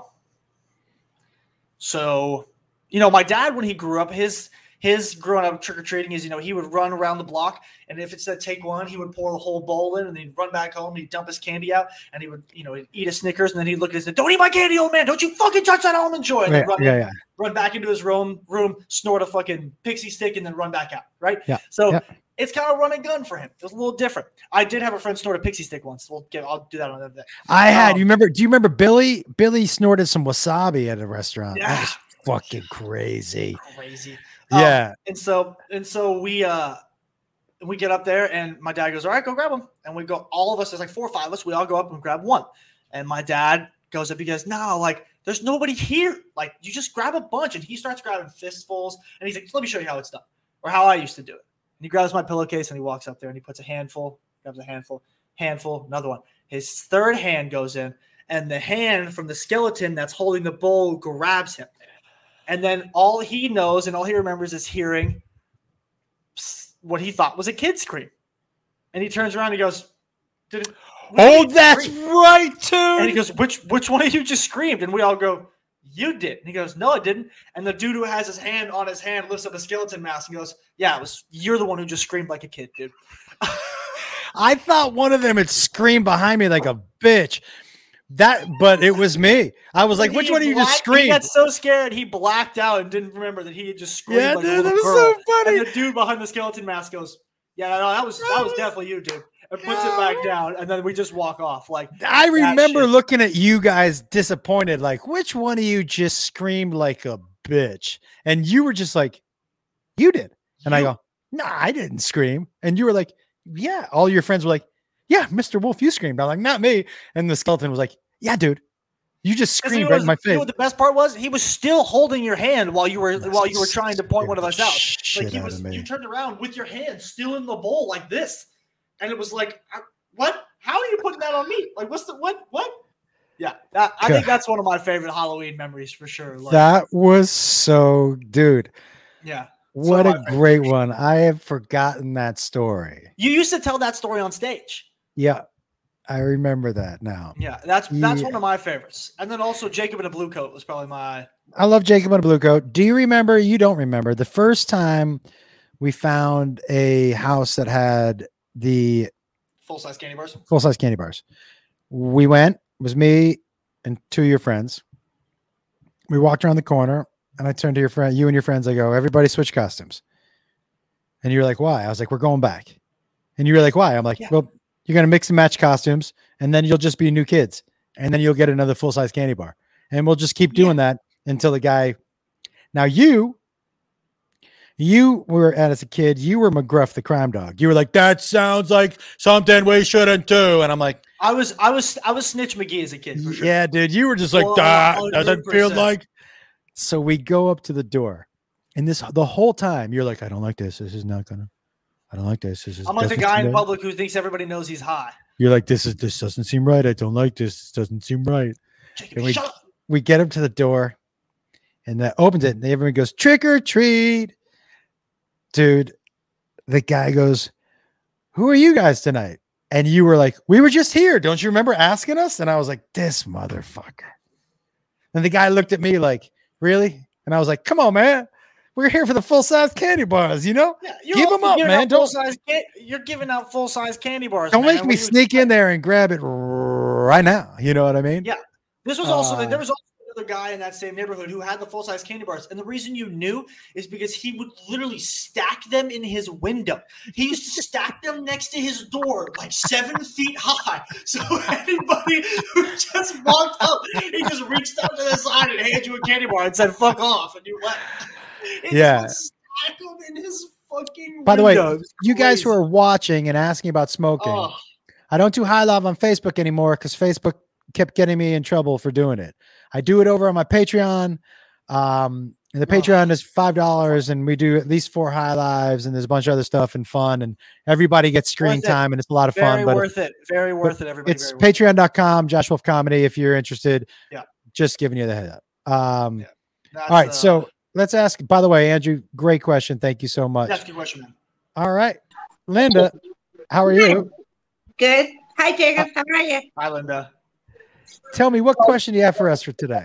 Speaker 2: So, you know, my dad when he grew up, his his growing up trick or treating is, you know, he would run around the block, and if it said take one, he would pour the whole bowl in, and then he'd run back home, he'd dump his candy out, and he would, you know, he'd eat a Snickers, and then he'd look at say, "Don't eat my candy, old man! Don't you fucking touch that almond joy!" And
Speaker 1: Yeah,
Speaker 2: run,
Speaker 1: yeah, yeah.
Speaker 2: run back into his room, room, snort a fucking pixie stick, and then run back out. Right?
Speaker 1: Yeah,
Speaker 2: So
Speaker 1: yeah.
Speaker 2: It's kind of run and gun for him. It was a little different. I did have a friend snort a pixie stick once. We'll get. I'll do that on another day.
Speaker 1: I had.
Speaker 2: Um,
Speaker 1: You remember? Do you remember Billy? Billy snorted some wasabi at a restaurant.
Speaker 2: Yeah.
Speaker 1: That was fucking crazy.
Speaker 2: crazy.
Speaker 1: Yeah.
Speaker 2: Um, and so and so we uh we get up there and my dad goes, All right, go grab them. And we go, all of us, there's like four or five of us, we all go up and grab one. And my dad goes up, he goes, No, like there's nobody here. Like you just grab a bunch. And he starts grabbing fistfuls and he's like, Let me show you how it's done. Or how I used to do it. And he grabs my pillowcase and he walks up there and he puts a handful, grabs a handful, handful, another one. His third hand goes in, and the hand from the skeleton that's holding the bowl grabs him. And then all he knows and all he remembers is hearing what he thought was a kid scream. And he turns around and he goes, Did it,
Speaker 1: Oh, that's
Speaker 2: screamed?"
Speaker 1: right, too.
Speaker 2: And he goes, Which which one of you just screamed? And we all go, You did. And he goes, No, I didn't. And the dude who has his hand on his hand lifts up a skeleton mask and goes, Yeah, it was you're the one who just screamed like a kid, dude. *laughs*
Speaker 1: I thought one of them had screamed behind me like a bitch. That, but it was me. I was like,
Speaker 2: He
Speaker 1: which one of you just
Speaker 2: blacked- He got so scared he blacked out and didn't remember that he had just screamed
Speaker 1: Yeah,
Speaker 2: like
Speaker 1: dude, that was
Speaker 2: girl.
Speaker 1: so funny.
Speaker 2: And the dude behind the skeleton mask goes, "Yeah, no, that was that was *laughs* definitely you, dude." And puts it back down, and then we just walk off. Like
Speaker 1: I remember
Speaker 2: shit.
Speaker 1: looking at you guys disappointed, like, which one of you just screamed like a bitch? And you were just like, you did. And I
Speaker 2: You-
Speaker 1: go, nah, I didn't scream. And you were like, yeah. All your friends were like, yeah, Mr. Wolf, you screamed. I'm like, not me. And the skeleton was like, yeah, dude, you just screamed right
Speaker 2: was-
Speaker 1: in my
Speaker 2: You know what the best part was? He was still holding your hand while you were while you were trying to point one of us out. Like he was, you turned around with your hand still in the bowl like this, and it was like, uh, what? How are you putting that on me? Like, what's the what? What? Yeah, that, I think that's one of my favorite Halloween memories for sure. Like,
Speaker 1: That was so, dude.
Speaker 2: yeah.
Speaker 1: What
Speaker 2: my
Speaker 1: a great one. I have forgotten that story.
Speaker 2: You used to tell that story on stage.
Speaker 1: Yeah. I remember that now.
Speaker 2: Yeah, that's that's
Speaker 1: Yeah.
Speaker 2: one of my favorites. And then also Jacob in a blue coat was probably my
Speaker 1: I love Jacob in a blue coat. Do you remember? You don't remember the first time we found a house that had the
Speaker 2: full size candy bars.
Speaker 1: full size candy bars. We went, it was me and two of your friends. We walked around the corner and I turned to your friend, you and your friends. I go, everybody switch costumes. And you're like, why? I was like, we're going back. And you were like, why? I'm like, well, you're to mix and match costumes and then you'll just be new kids. And then you'll get another full size candy bar. And we'll just keep doing that until the guy. Now, you, You were as a kid, you were McGruff the crime dog. You were like, that sounds like something we shouldn't do. And I'm like,
Speaker 2: I was I was I was Snitch McGee as a kid for sure.
Speaker 1: yeah, dude, you were just like,
Speaker 2: oh,
Speaker 1: that doesn't feel like. So we go up to the door, and this the whole time you're like, I don't like this. This is not gonna. I don't like this. This is.
Speaker 2: I'm like the guy in public who thinks everybody knows he's high.
Speaker 1: You're like, this is this doesn't seem right. I don't like this. This doesn't seem right. And we, we get him to the door and that opens it and everyone goes trick or treat. Dude, the guy goes, Who are you guys tonight? And you were like, We were just here. Don't you remember asking us? And I was like, This motherfucker. And the guy looked at me like, Really? And I was like, Come on, man. We're here for the full size candy bars, you know?
Speaker 2: You're
Speaker 1: Give them up, man. Don't,
Speaker 2: ca- you're giving out full size candy bars.
Speaker 1: don't
Speaker 2: man.
Speaker 1: make me sneak in there and grab it right now. You know what I mean?
Speaker 2: Yeah. This was also
Speaker 1: Uh,
Speaker 2: there was also guy in that same neighborhood who had the full size candy bars, and the reason you knew is because he would literally stack them in his window. He used to stack them next to his door, like seven *laughs* feet high. So *laughs* anybody who just walked up, he just reached out to the side and handed you a candy bar and said "fuck off," and you left. And
Speaker 1: Yeah.
Speaker 2: stack them in his fucking.
Speaker 1: By the way,
Speaker 2: window.
Speaker 1: You guys who are watching and asking about smoking,
Speaker 2: Oh.
Speaker 1: I don't do high love on Facebook anymore because Facebook kept getting me in trouble for doing it. I do it over on my Patreon. Um, and the Patreon is five dollars, and we do at least four high lives, and there's a bunch of other stuff and fun, and everybody gets screen
Speaker 2: Worth it.
Speaker 1: time, and it's a lot of
Speaker 2: Very
Speaker 1: fun. But
Speaker 2: worth it. Very worth it. Everybody.
Speaker 1: it's
Speaker 2: very worth it.
Speaker 1: patreon.com, Josh Wolf Comedy, if you're interested.
Speaker 2: Yeah.
Speaker 1: Just giving you the head up. Um,
Speaker 2: That's,
Speaker 1: all right,
Speaker 2: uh,
Speaker 1: so let's ask. By the way, Andrew, great question. Thank you so much.
Speaker 2: That's a good question, man.
Speaker 1: All right, Linda, how are you?
Speaker 13: Good. Hi, Jacob. How are you?
Speaker 2: Hi, Linda.
Speaker 1: Tell me what question do you have for us for today?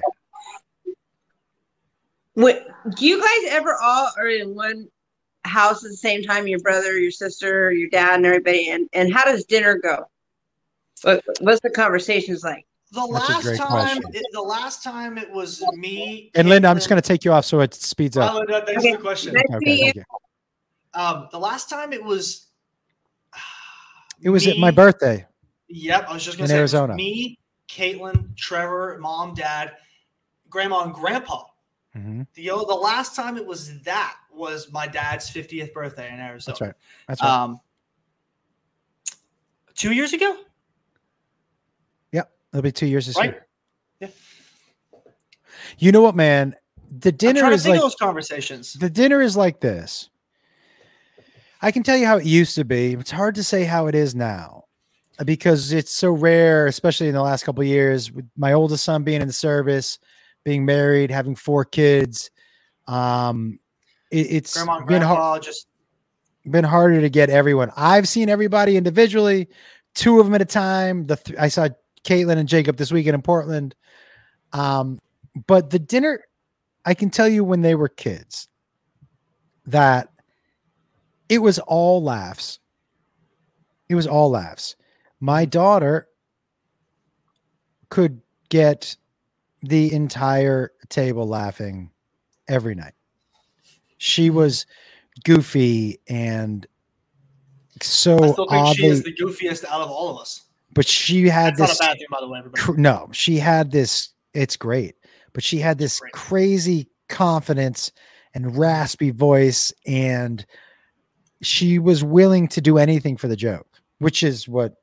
Speaker 13: What, do you guys ever all are in one house at the same time? Your brother, your sister, your dad, and everybody. And and how does dinner go? What, what's the conversations like?
Speaker 2: The
Speaker 1: That's
Speaker 2: last time,
Speaker 1: question.
Speaker 2: it, the last time it was me.
Speaker 1: And Linda, I'm just going to take you off so it speeds
Speaker 2: Hi,
Speaker 1: up.
Speaker 2: Linda. Thanks
Speaker 13: Okay.
Speaker 2: for the question.
Speaker 13: Nice to
Speaker 1: Okay, thank you.
Speaker 2: Um, the last time it was.
Speaker 1: It was at my birthday.
Speaker 2: Yep, I was just
Speaker 1: in
Speaker 2: gonna say it
Speaker 1: Arizona.
Speaker 2: me, Caitlin, Trevor, mom, dad, grandma, and grandpa.
Speaker 1: Mhm.
Speaker 2: The the last time it was that was my dad's 50th birthday in Arizona.
Speaker 1: That's right. That's right.
Speaker 2: Um, two years ago,
Speaker 1: yep. It'll be two years this
Speaker 2: right?
Speaker 1: year.
Speaker 2: Yeah.
Speaker 1: You know what, man? The dinner is like
Speaker 2: those conversations.
Speaker 1: the dinner is like this. I can tell you how it used to be. It's hard to say how it is now because it's so rare, especially in the last couple of years. With my oldest son being in the service, being married, having four kids, um, it, it's
Speaker 2: Grandma
Speaker 1: been hard.
Speaker 2: just
Speaker 1: been harder to get everyone. I've seen everybody individually, two of them at a time. The th- I saw Caitlin and Jacob this weekend in Portland. Um, but the dinner, I can tell you when they were kids that it was all laughs. It was all laughs. My daughter could get the entire table laughing every night. She hmm. was goofy and so
Speaker 2: I still think she is the goofiest out of all of us.
Speaker 1: but she had
Speaker 2: That's
Speaker 1: this.
Speaker 2: not a bad thing, by the way, everybody.
Speaker 1: no, she had this. It's great, but she had this crazy confidence and raspy voice, and she was willing to do anything for the joke, which is what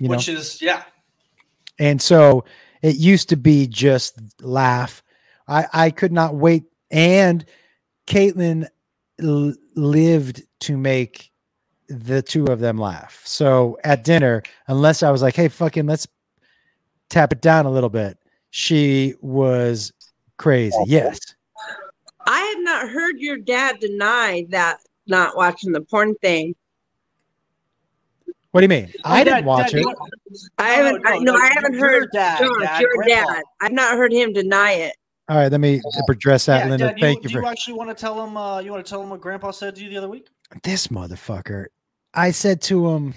Speaker 1: you know.
Speaker 2: Which is yeah.
Speaker 1: And so it used to be just laugh. I, I could not wait. And Caitlin l- lived to make the two of them laugh. So at dinner, unless I was like, hey, fucking, let's tap it down a little bit, she was crazy. Oh. Yes.
Speaker 13: I have not heard your dad deny that not watching the porn thing.
Speaker 1: What do you mean? I didn't watch it.
Speaker 13: I haven't.
Speaker 2: no,
Speaker 13: I,
Speaker 2: no,
Speaker 13: no, I haven't
Speaker 2: your
Speaker 13: heard
Speaker 2: that.
Speaker 13: Josh,
Speaker 2: dad,
Speaker 13: your
Speaker 2: grandpa.
Speaker 13: dad. I've not heard him deny it.
Speaker 1: All right, let me address that,
Speaker 2: yeah,
Speaker 1: Linda.
Speaker 2: Dad,
Speaker 1: Thank
Speaker 2: you,
Speaker 1: you
Speaker 2: do
Speaker 1: for
Speaker 2: you actually want to tell him? Uh, you want to tell him what Grandpa said to you the other week?
Speaker 1: this motherfucker. I said to him,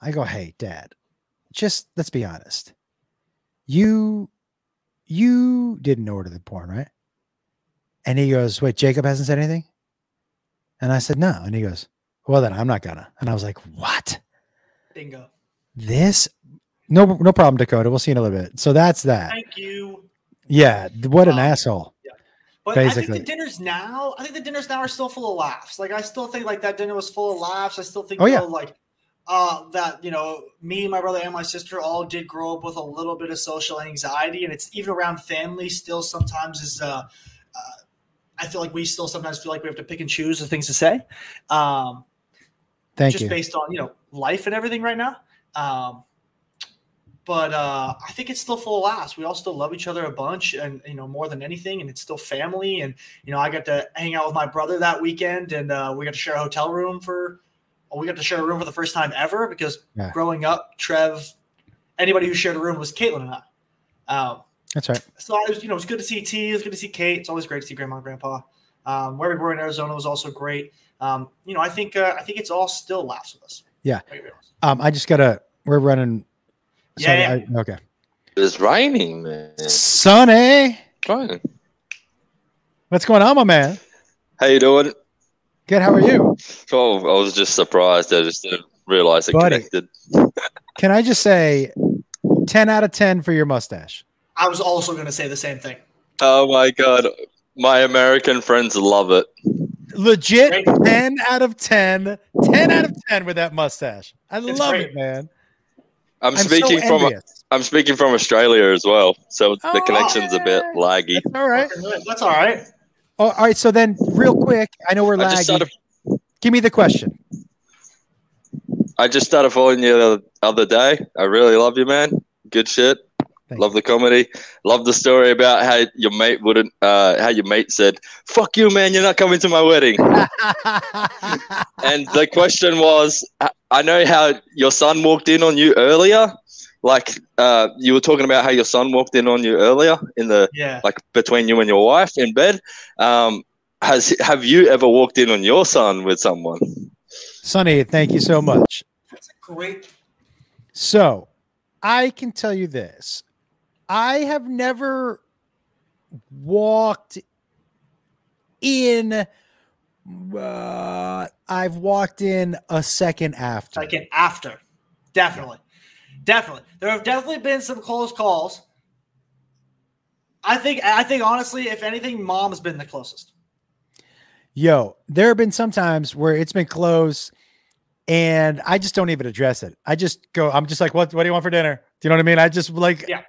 Speaker 1: I go, hey, dad, just let's be honest. You you didn't order the porn, right? And he goes, Wait, Jacob hasn't said anything? And I said, No. And he goes, Well, then I'm not gonna. And I was like, What?
Speaker 2: Bingo.
Speaker 1: This no no problem, Dakota. We'll see in a little bit. So that's that.
Speaker 2: Thank you.
Speaker 1: Yeah, what an asshole.
Speaker 2: But I think the dinners now, I think the dinners now are still full of laughs. Like I still think like that dinner was full of laughs. I still think
Speaker 1: Oh, yeah.
Speaker 2: like uh that you know me, my brother, and my sister all did grow up with a little bit of social anxiety, and it's even around family still sometimes is. uh uh, I feel like we still sometimes feel like we have to pick and choose the things to say, um,
Speaker 1: Thank
Speaker 2: just
Speaker 1: you.
Speaker 2: based on you know life and everything right now. Um, but uh, I think it's still full of laughs. We all still love each other a bunch, and you know more than anything, and it's still family. And you know, I got to hang out with my brother that weekend, and uh, we got to share a hotel room for. Well, we got to share a room for the first time ever because
Speaker 1: Yeah.
Speaker 2: growing up, Trev, anybody who shared a room was Caitlin and I. Um,
Speaker 1: That's right.
Speaker 2: so it was, you know, it was good to see T. It was good to see Kate. It's always great to see Grandma and Grandpa. Um, where we were in Arizona was also great. Um, you know, I think uh, I think it's all still laughs with us.
Speaker 1: Yeah. Um, I just gotta. We're running.
Speaker 2: Yeah,
Speaker 1: sorry,
Speaker 2: yeah.
Speaker 1: I- okay.
Speaker 14: It's raining, man.
Speaker 1: Sonny,
Speaker 14: Raining.
Speaker 1: what's going on, my man?
Speaker 14: How you doing?
Speaker 1: Good. How are you?
Speaker 14: Oh, I was just surprised. I just didn't realize it
Speaker 1: Buddy.
Speaker 14: connected.
Speaker 1: Can I just say, ten out of ten for your mustache?
Speaker 2: I was also going to say the same thing.
Speaker 14: Oh my god, my American friends love it.
Speaker 1: Legit, ten out of 10. 10 out of ten with that mustache. I love
Speaker 2: great.
Speaker 1: it, man.
Speaker 14: I'm,
Speaker 1: I'm so
Speaker 14: speaking from
Speaker 1: envious.
Speaker 14: I'm speaking from Australia as well, so
Speaker 1: Oh,
Speaker 14: the connection's a bit laggy.
Speaker 1: All right.
Speaker 2: That's all right.
Speaker 1: Oh, all right. So then, real quick, I know we're
Speaker 14: I just
Speaker 1: lagging.
Speaker 14: started.
Speaker 1: Give me the question.
Speaker 14: I just started following you the other day. I really love you, man. Good shit. Love the comedy. Love the story about how your mate wouldn't. Uh, how your mate said, "Fuck you, man. You're not coming to my wedding." *laughs* and the question was, I- I know how your son walked in on you earlier. Like uh, you were talking about how your son walked in on you earlier in the
Speaker 2: Yeah.
Speaker 14: like between you and your wife in bed. Um, has have you ever walked in on your son with someone?
Speaker 1: Sonny, thank you so much.
Speaker 2: That's great.
Speaker 1: So, I can tell you this. I have never walked in uh, I've walked in a second after.
Speaker 2: Second after, definitely, definitely. There have definitely been some close calls. I think. I think honestly, if anything, mom's been the closest.
Speaker 1: Yo, there have been some times where it's been close and I just don't even address it. I just go, I'm just like, what, what do you want for dinner? Do you know what I mean? I just like,
Speaker 2: Yeah.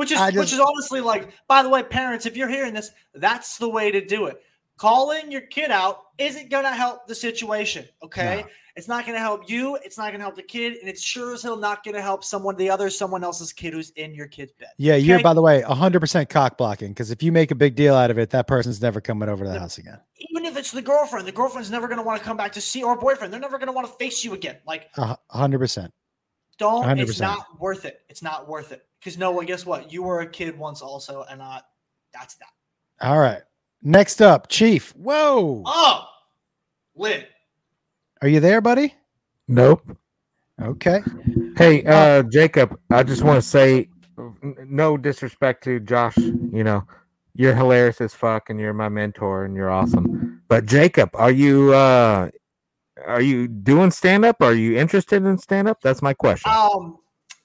Speaker 2: Which is
Speaker 1: I
Speaker 2: which is honestly like, by the way, parents, if you're hearing this, that's the way to do it. Calling your kid out isn't gonna help the situation. Okay. It's not gonna help you, it's not gonna help the kid, and it's sure as hell not gonna help someone, the other someone else's kid who's in your kid's bed.
Speaker 1: yeah, you're by the way, 100% cock blocking because if you make a big deal out of it, that person's never coming over to the house again.
Speaker 2: even if it's the girlfriend, the girlfriend's never gonna want to come back to see or boyfriend, they're never gonna want to face you again. Like,
Speaker 1: A 100%.
Speaker 2: don't it's
Speaker 1: 100%.
Speaker 2: not worth it. It's not worth it. Because no, well, guess what? You were a kid once also, and uh that's that.
Speaker 1: All right. Next up, Chief. Whoa.
Speaker 2: Oh, lit.
Speaker 1: Are you there, buddy?
Speaker 15: Nope.
Speaker 1: Okay.
Speaker 15: Hey, uh, Jacob, I just want to say, no disrespect to Josh. You know, you're hilarious as fuck, and you're my mentor, and you're awesome. But Jacob, are you uh, are you doing stand up? Are you interested in stand up? That's my question.
Speaker 2: Um,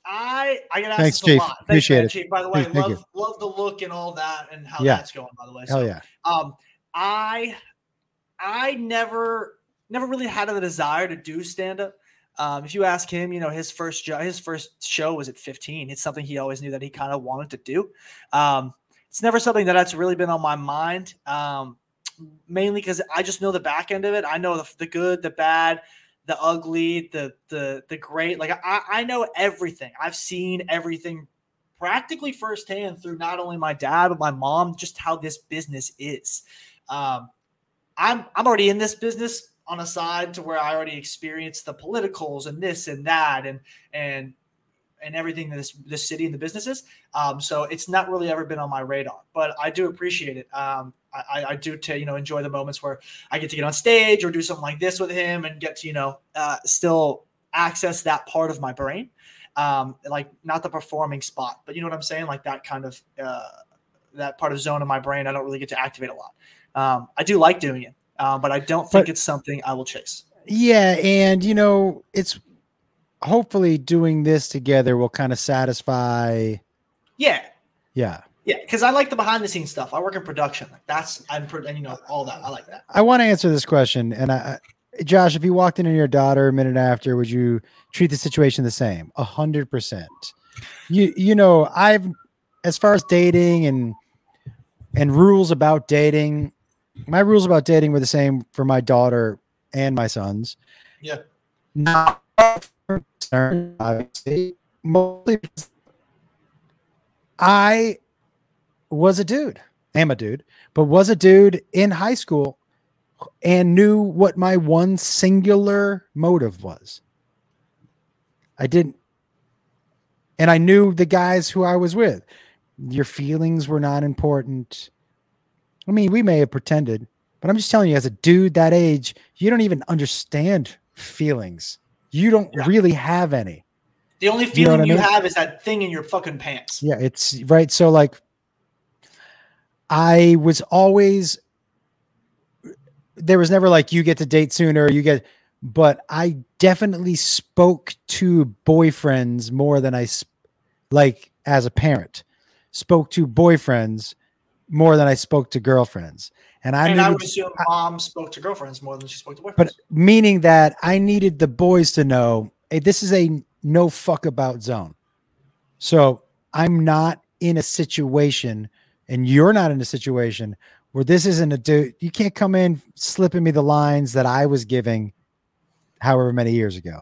Speaker 2: I I get asked
Speaker 1: Thanks,
Speaker 2: this a
Speaker 1: Chief.
Speaker 2: lot. Thanks,
Speaker 1: Appreciate
Speaker 2: man,
Speaker 1: it.
Speaker 2: Chief. By the way,
Speaker 1: Thank-
Speaker 2: love love the look and all that, and how
Speaker 1: Yeah.
Speaker 2: that's going. By the way,
Speaker 1: Hell yeah.
Speaker 2: Um, I I never never really had a desire to do stand up. Um, if you ask him, you know, his first jo- his first show was at 15. It's something he always knew that he kind of wanted to do. Um, it's never something that that's really been on my mind. Um, mainly because I just know the back end of it. I know the, the good, the bad, the ugly, the the the great. Like I, I know everything. I've seen everything practically firsthand through not only my dad but my mom, just how this business is. Um, I'm I'm already in this business on a side to where I already experienced the politicals and this and that and and and everything that this this city and the businesses. Um, so it's not really ever been on my radar, but I do appreciate it. Um, I, I- I do to you know enjoy the moments where I get to get on stage or do something like this with him and get to you know uh, still access that part of my brain, um, like not the performing spot, but you know what I'm saying, like that kind of uh, that part of zone of my brain. I don't really get to activate a lot. Um, I do like doing it, uh, but I don't think
Speaker 1: But-
Speaker 2: it's something I will chase.
Speaker 1: Yeah, and you know, it's hopefully doing this together will kind of satisfy.
Speaker 2: Yeah,
Speaker 1: Yeah,
Speaker 2: Yeah, because I like the behind the scenes stuff. I work in production. Like that's I'm and you know all that. I like that.
Speaker 1: I want to answer this question, and I, I- Josh, if you walked in on your daughter a minute after, would you treat the situation the same? A hundred percent. You you know, I've as far as dating and and rules about dating, my rules about dating were the same for my daughter and my sons.
Speaker 2: Yeah.
Speaker 1: Not obviously, mostly because I was a dude. Am a dude, but was a dude in high school and knew what my one singular motive was. I didn't. And I knew the guys who I was with. Your feelings were not important. I mean, we may have pretended, but I'm just telling you, as a dude that age, you don't even understand feelings. You don't really have any.
Speaker 2: The only
Speaker 1: You know
Speaker 2: feeling
Speaker 1: I
Speaker 2: you
Speaker 1: mean?
Speaker 2: have is that thing in your fucking pants.
Speaker 1: Yeah, it's right. So like I was always there was never like you get to date sooner, you get but I definitely spoke to boyfriends more than I sp- like as a parent. Spoke to boyfriends more than I spoke to girlfriends. And I
Speaker 2: and I would assume mom spoke to girlfriends more than she spoke to boyfriends.
Speaker 1: but meaning that I needed the boys to know, hey, this is a no fuck about zone. So I'm not in a situation, and you're not in a situation where this isn't a dude. You can't come in slipping me the lines that I was giving, however many years ago.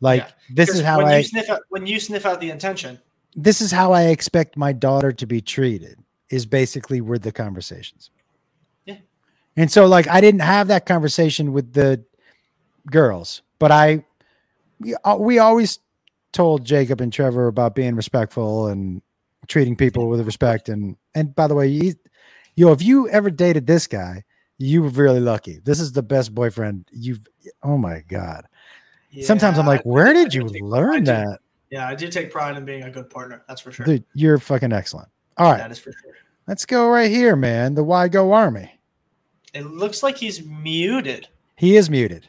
Speaker 1: Like this is how
Speaker 2: when
Speaker 1: I
Speaker 2: you sniff out, when you sniff out the intention.
Speaker 1: this is how I expect my daughter to be treated. Is basically where the conversations.
Speaker 2: Yeah.
Speaker 1: And so, like, I didn't have that conversation with the girls, but I, we, uh, we always told Jacob and Trevor about being respectful and treating people with respect. And and by the way, you, yo, if you ever dated this guy, you were really lucky. This is the best boyfriend you've. Oh my god. Sometimes I'm like, where did you learn that?
Speaker 2: Yeah, I do take pride in being a good partner. That's for sure.
Speaker 1: Dude, you're fucking excellent. All right,
Speaker 2: That is for sure.
Speaker 1: let's go right here, man. The Why Go Army.
Speaker 2: It looks like he's muted.
Speaker 1: He is muted.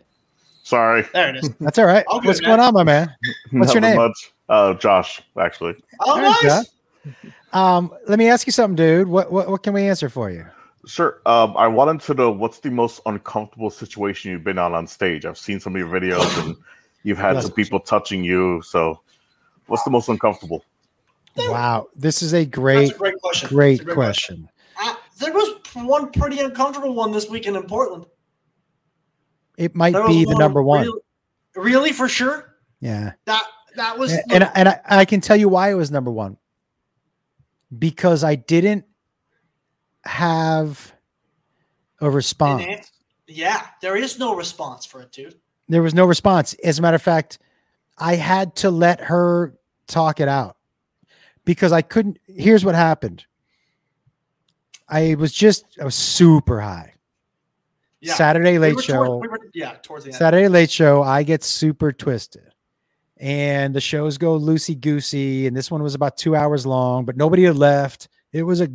Speaker 16: Sorry.
Speaker 2: There it is. *laughs*
Speaker 1: That's all right.
Speaker 2: All good,
Speaker 1: What's
Speaker 2: man.
Speaker 1: going on, my man? *laughs* What's your name?
Speaker 16: Much. Uh, Josh, actually.
Speaker 2: Oh,
Speaker 1: All right,
Speaker 2: nice.
Speaker 1: Josh. Um, let me ask you something, dude. What what, what can we answer for you?
Speaker 16: Sure. Um, I wanted to know what's the most uncomfortable situation you've been on on stage. I've seen some of your videos, and you've had some people touching you. So, what's the most uncomfortable?
Speaker 1: Wow, this is a great,
Speaker 2: a great question.
Speaker 1: Great,
Speaker 2: a great
Speaker 1: question.
Speaker 2: Uh, one pretty uncomfortable one this weekend in Portland.
Speaker 1: It might be the number one.
Speaker 2: Really, really, for sure.
Speaker 1: yeah,
Speaker 2: That that was
Speaker 1: and and, and I, I can tell you why it was number one. Because I didn't have a response.
Speaker 2: yeah. There is no response for it, dude.
Speaker 1: There was no response. As a matter of fact, I had to let her talk it out because I couldn't. Here's what happened. I was just I was super high.
Speaker 2: Yeah.
Speaker 1: Saturday
Speaker 2: We
Speaker 1: late
Speaker 2: were
Speaker 1: show.
Speaker 2: toward- we were- yeah, towards the end.
Speaker 1: Saturday late show, I get super twisted. And the shows go loosey goosey. And this one was about two hours long, but nobody had left. It was a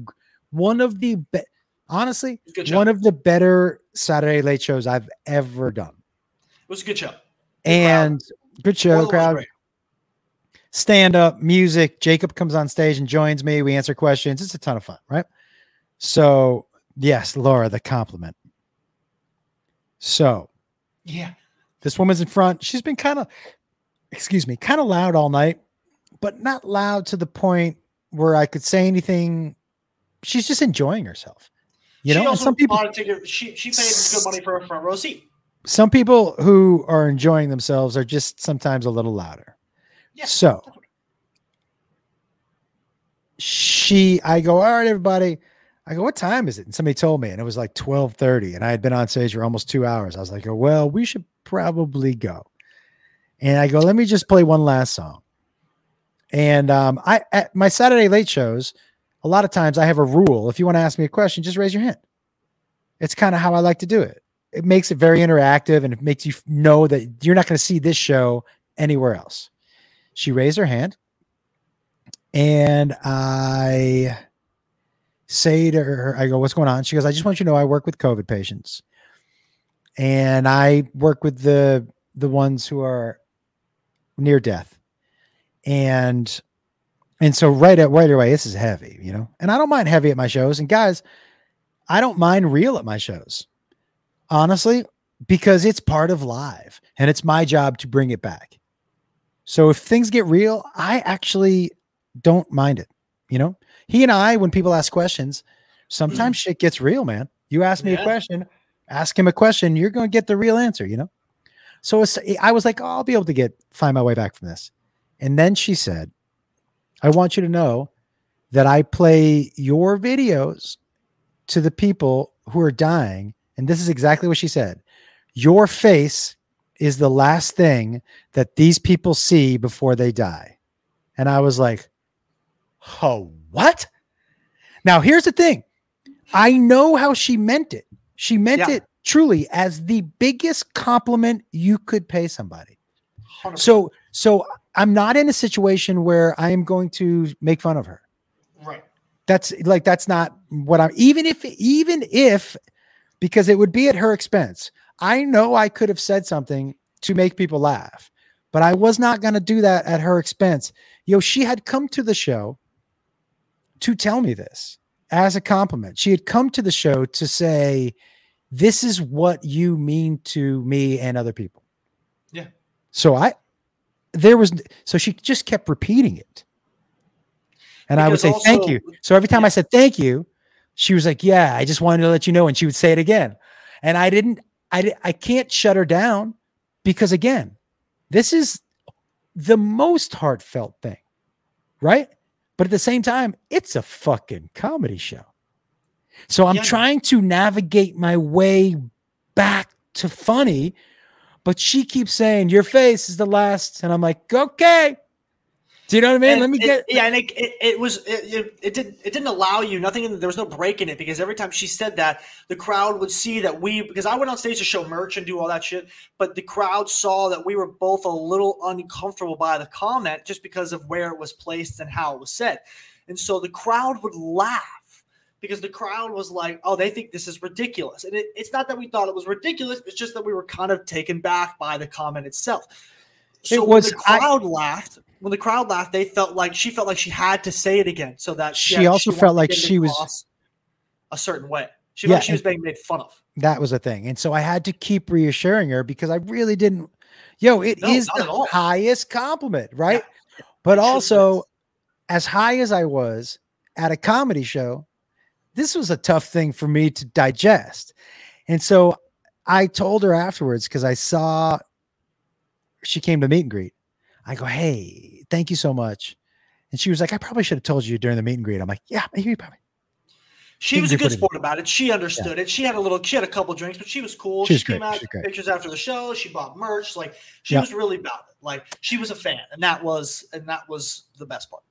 Speaker 1: one of the be- honestly one of the better Saturday late shows I've ever done.
Speaker 2: It was a good show.
Speaker 1: and good show, crowd. Stand up, music. Jacob comes on stage and joins me. We answer questions. It's a ton of fun, right? So, yes, Laura, the compliment. So,
Speaker 2: Yeah.
Speaker 1: this woman's in front. She's been kind of, excuse me, kind of loud all night, but not loud to the point where I could say anything. She's just enjoying herself. You
Speaker 2: she
Speaker 1: know,
Speaker 2: also
Speaker 1: some people,
Speaker 2: ticket. She she paid good money for a front row seat.
Speaker 1: some people who are enjoying themselves are just sometimes a little louder. Yeah. So she, I go, all right, everybody. I go, what time is it? And somebody told me, and it was like twelve thirty, and I had been on stage for almost two hours. I was like, oh, well, we should probably go. And I go, let me just play one last song. And um, I at my Saturday late shows, a lot of times I have a rule. If you want to ask me a question, just raise your hand. It's kind of how I like to do it. It makes it very interactive and it makes you know that you're not going to see this show anywhere else. She raised her hand and I say to her, I go, What's going on? She goes, I just want you to know I work with COVID patients. And I work with the the ones who are near death. And And so right at right away, this is heavy, you know. And I don't mind heavy at my shows. And guys, I don't mind real at my shows. Honestly, because it's part of live and it's my job to bring it back. So if things get real, I actually don't mind it. You know, he and I, when people ask questions, sometimes mm. shit gets real, man. You ask me a question, ask him a question, you're going to get the real answer, you know? So I was like, oh, I'll be able to get, find my way back from this. And then she said, I want you to know that I play your videos to the people who are dying. And this is exactly what she said. Your face is the last thing that these people see before they die. And I was like, oh, what? Now, here's the thing I know how she meant it. She meant
Speaker 2: Yeah.
Speaker 1: it truly as the biggest compliment you could pay somebody. So, so I'm not in a situation where I am going to make fun of her.
Speaker 2: Right.
Speaker 1: That's like that's not what I'm even if even if because it would be at her expense. I know I could have said something to make people laugh, but I was not going to do that at her expense. Yo, she had come to the show to tell me this as a compliment. She had come to the show to say, This is what you mean to me and other people.
Speaker 2: Yeah.
Speaker 1: So I, there was, so she just kept repeating it. And I would
Speaker 2: Because
Speaker 1: say, Thank you. So every time I said thank you, she was like, Yeah, I just wanted to let you know. And she would say it again. And I didn't, I, I can't shut her down because again, this is the most heartfelt thing, right? But at the same time, it's a fucking comedy show. So I'm
Speaker 2: Yeah.
Speaker 1: trying to navigate my way back to funny, but she keeps saying, Your face is the last. And I'm like, Okay. Do you know what I mean?
Speaker 2: And
Speaker 1: Let me
Speaker 2: it-
Speaker 1: get.
Speaker 2: yeah, and it, it, it was it, it, didn't it didn't allow you nothing. In, there was no break in it because every time she said that, the crowd would see that we because I went on stage to show merch and do all that shit, but the crowd saw that we were both a little uncomfortable by the comment just because of where it was placed and how it was said, and so the crowd would laugh because the crowd was like, "Oh, they think this is ridiculous," and it, it's not that we thought it was ridiculous; it's just that we were kind of taken back by the comment itself. So
Speaker 1: It
Speaker 2: when
Speaker 1: was-
Speaker 2: the
Speaker 1: I-
Speaker 2: crowd laughed. When the crowd laughed, they felt like she felt like she had to say it again, so that
Speaker 1: She
Speaker 2: had-
Speaker 1: also
Speaker 2: wanted
Speaker 1: felt like she was-
Speaker 2: a certain way. She
Speaker 1: Yeah,
Speaker 2: felt like she was being made fun of.
Speaker 1: That was a thing. And so I had to keep reassuring her because I really didn't. Yo, it is
Speaker 2: No, at
Speaker 1: the highest compliment, right? But also, as high as I was at a comedy show, this was a tough thing for me to digest. And so I told her afterwards because I saw she came to meet and greet. I go, hey, thank you so much. And she was like, I probably should have told you during the meet and greet. I'm like, yeah, maybe probably.
Speaker 2: She
Speaker 1: You
Speaker 2: was a good
Speaker 1: pretty-
Speaker 2: sport about it. She understood it. She had a little, she had a couple drinks, but she was cool.
Speaker 1: She was
Speaker 2: She came
Speaker 1: great.
Speaker 2: out,
Speaker 1: She great.
Speaker 2: pictures after the show. She bought merch. Like she
Speaker 1: Yep.
Speaker 2: was really about it. Like she was a fan, and that was, and that was the best part.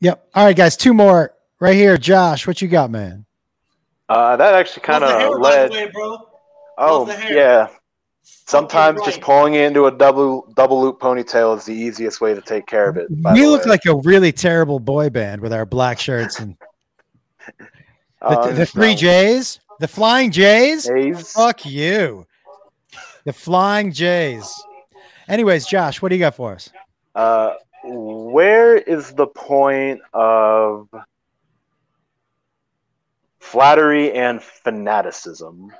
Speaker 1: Yep. All right, guys, two more right here. Josh, what you got, man?
Speaker 17: Uh, that actually kind
Speaker 2: Love the hair,
Speaker 17: of
Speaker 2: by
Speaker 17: led.
Speaker 2: way, bro.
Speaker 17: Oh yeah. Sometimes
Speaker 2: right.
Speaker 17: just pulling it into a double double loop ponytail is the easiest way to take care of it.
Speaker 1: we look
Speaker 17: way.
Speaker 1: like a really terrible boy band with our black shirts and the, *laughs*
Speaker 17: Uh,
Speaker 1: the three J's, the flying J's.
Speaker 17: J's.
Speaker 1: Fuck you, the flying J's. Anyways, Josh, what do you got for us?
Speaker 17: Uh, where is the point of flattery and fanaticism?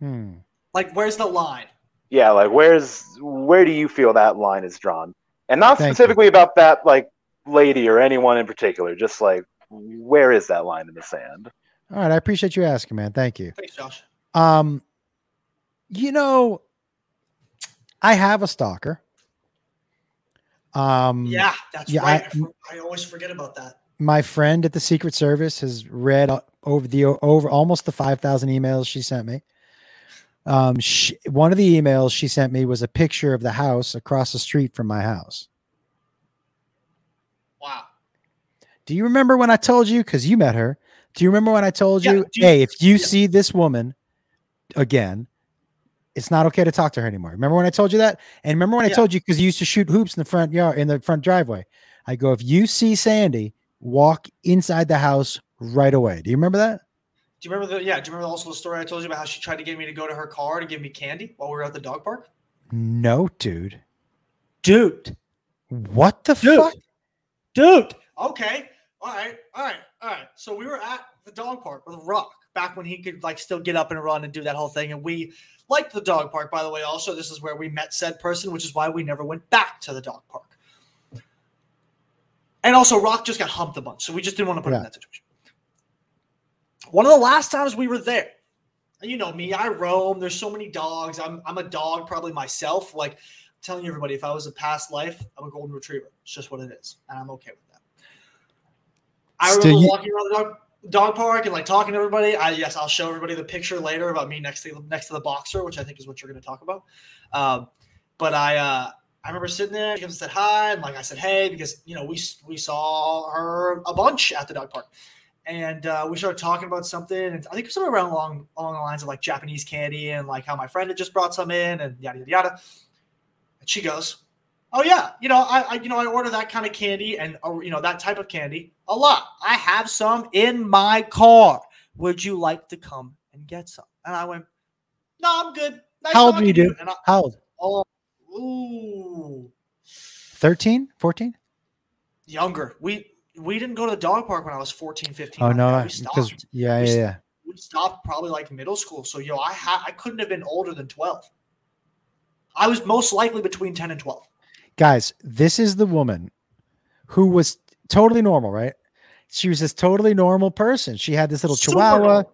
Speaker 1: Hmm.
Speaker 2: Like, where's the line?
Speaker 17: Yeah, like where's where do you feel that line is drawn? And not
Speaker 1: Thank you.
Speaker 17: specifically about that like lady or anyone in particular, just like where is that line in the sand?
Speaker 1: All right, I appreciate you asking, man. Thank you.
Speaker 2: Thanks, Josh.
Speaker 1: Um, you know, I have a stalker. Um,
Speaker 2: Yeah, that's
Speaker 1: yeah,
Speaker 2: right.
Speaker 1: I-
Speaker 2: I, always forget about that.
Speaker 1: my friend at the Secret Service has read over the over almost the five thousand emails she sent me. Um, she, one of the emails she sent me was a picture of the house across the street from my house.
Speaker 2: Wow.
Speaker 1: Do you remember when I told you? Because you met her. Do you remember when I told
Speaker 2: Yeah,
Speaker 1: you,
Speaker 2: you-
Speaker 1: hey, if you see this woman again, it's not okay to talk to her anymore. Remember when I told you that? And remember when I told you because you used to shoot hoops in the front yard in the front driveway. I go, if you see Sandy, walk inside the house right away. Do you remember that?
Speaker 2: Do you remember the? Yeah. Do you remember also the story I told you about how she tried to get me to go to her car to give me candy while we were at the dog park?
Speaker 1: No, dude.
Speaker 2: Dude.
Speaker 1: What the fuck?
Speaker 2: dude. Okay, all right, all right, all right. So we were at the dog park with Rock back when he could like still get up and run and do that whole thing, and we liked the dog park. By the way, also this is where we met said person, which is why we never went back to the dog park. And also, Rock just got humped a bunch, so we just didn't want to put him in that situation. One of the last times we were there, you know me, I roam. There's so many dogs. I'm I'm a dog probably myself. Like I'm telling you, everybody, if I was a past life, I'm a golden retriever. It's just what it is, and I'm okay with that. I
Speaker 1: Still,
Speaker 2: remember
Speaker 1: you-
Speaker 2: walking around the dog, dog park and like talking to everybody. I yes, I'll show everybody the picture later about me next to next to the boxer, which I think is what you're going to talk about. Um, but I uh, I remember sitting there. She comes and said hi, and like I said hey because you know we we saw her a bunch at the dog park, and uh, we started talking about something, and I think it was somewhere around along along the lines of like Japanese candy and like how my friend had just brought some in and yada yada yada. And she goes, "Oh yeah, you know I, I you know I order that kind of candy and uh, you know that type of candy a lot. I have some in my car. Would you like to come and get some?" And I went, "No, I'm good." Nice
Speaker 1: How old were you, dude?
Speaker 2: And I,
Speaker 1: How old?
Speaker 2: oh, ooh,
Speaker 1: 13, 14?
Speaker 2: younger. We we didn't go to the dog park when I was 14, 15.
Speaker 1: Oh no,
Speaker 2: that.
Speaker 1: I-
Speaker 2: we stopped.
Speaker 1: because yeah,
Speaker 2: We
Speaker 1: yeah, yeah.
Speaker 2: we stopped probably like middle school. So yo, I ha- I couldn't have been older than 12. I was most likely between 10 and 12.
Speaker 1: Guys, this is the woman who was totally normal, right? She was this totally normal person. She had this little
Speaker 2: Super
Speaker 1: chihuahua,
Speaker 2: normal.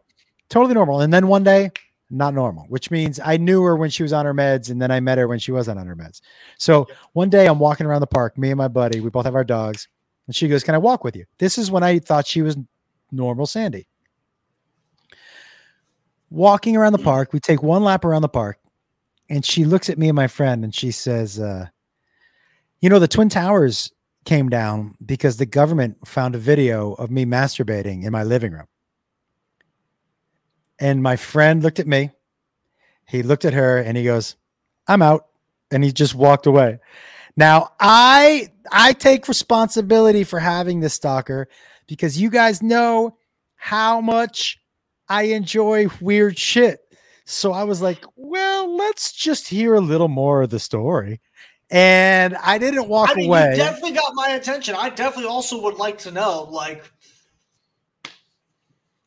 Speaker 1: totally normal. And then one day, not normal, which means I knew her when she was on her meds, and then I met her when she wasn't on her meds. So one day I'm walking around the park, me and my buddy, we both have our dogs, and she goes, Can I walk with you? This is when I thought she was normal Sandy. Walking around the park, we take one lap around the park, and she looks at me and my friend and she says, uh, You know, the Twin Towers came down because the government found a video of me masturbating in my living room. And my friend looked at me. He looked at her and he goes, I'm out. And he just walked away. Now I I take responsibility for having this stalker because you guys know how much I enjoy weird shit. So I was like, well, let's just hear a little more of the story. And I didn't walk
Speaker 2: I mean,
Speaker 1: away.
Speaker 2: you definitely got my attention. I definitely also would like to know, like,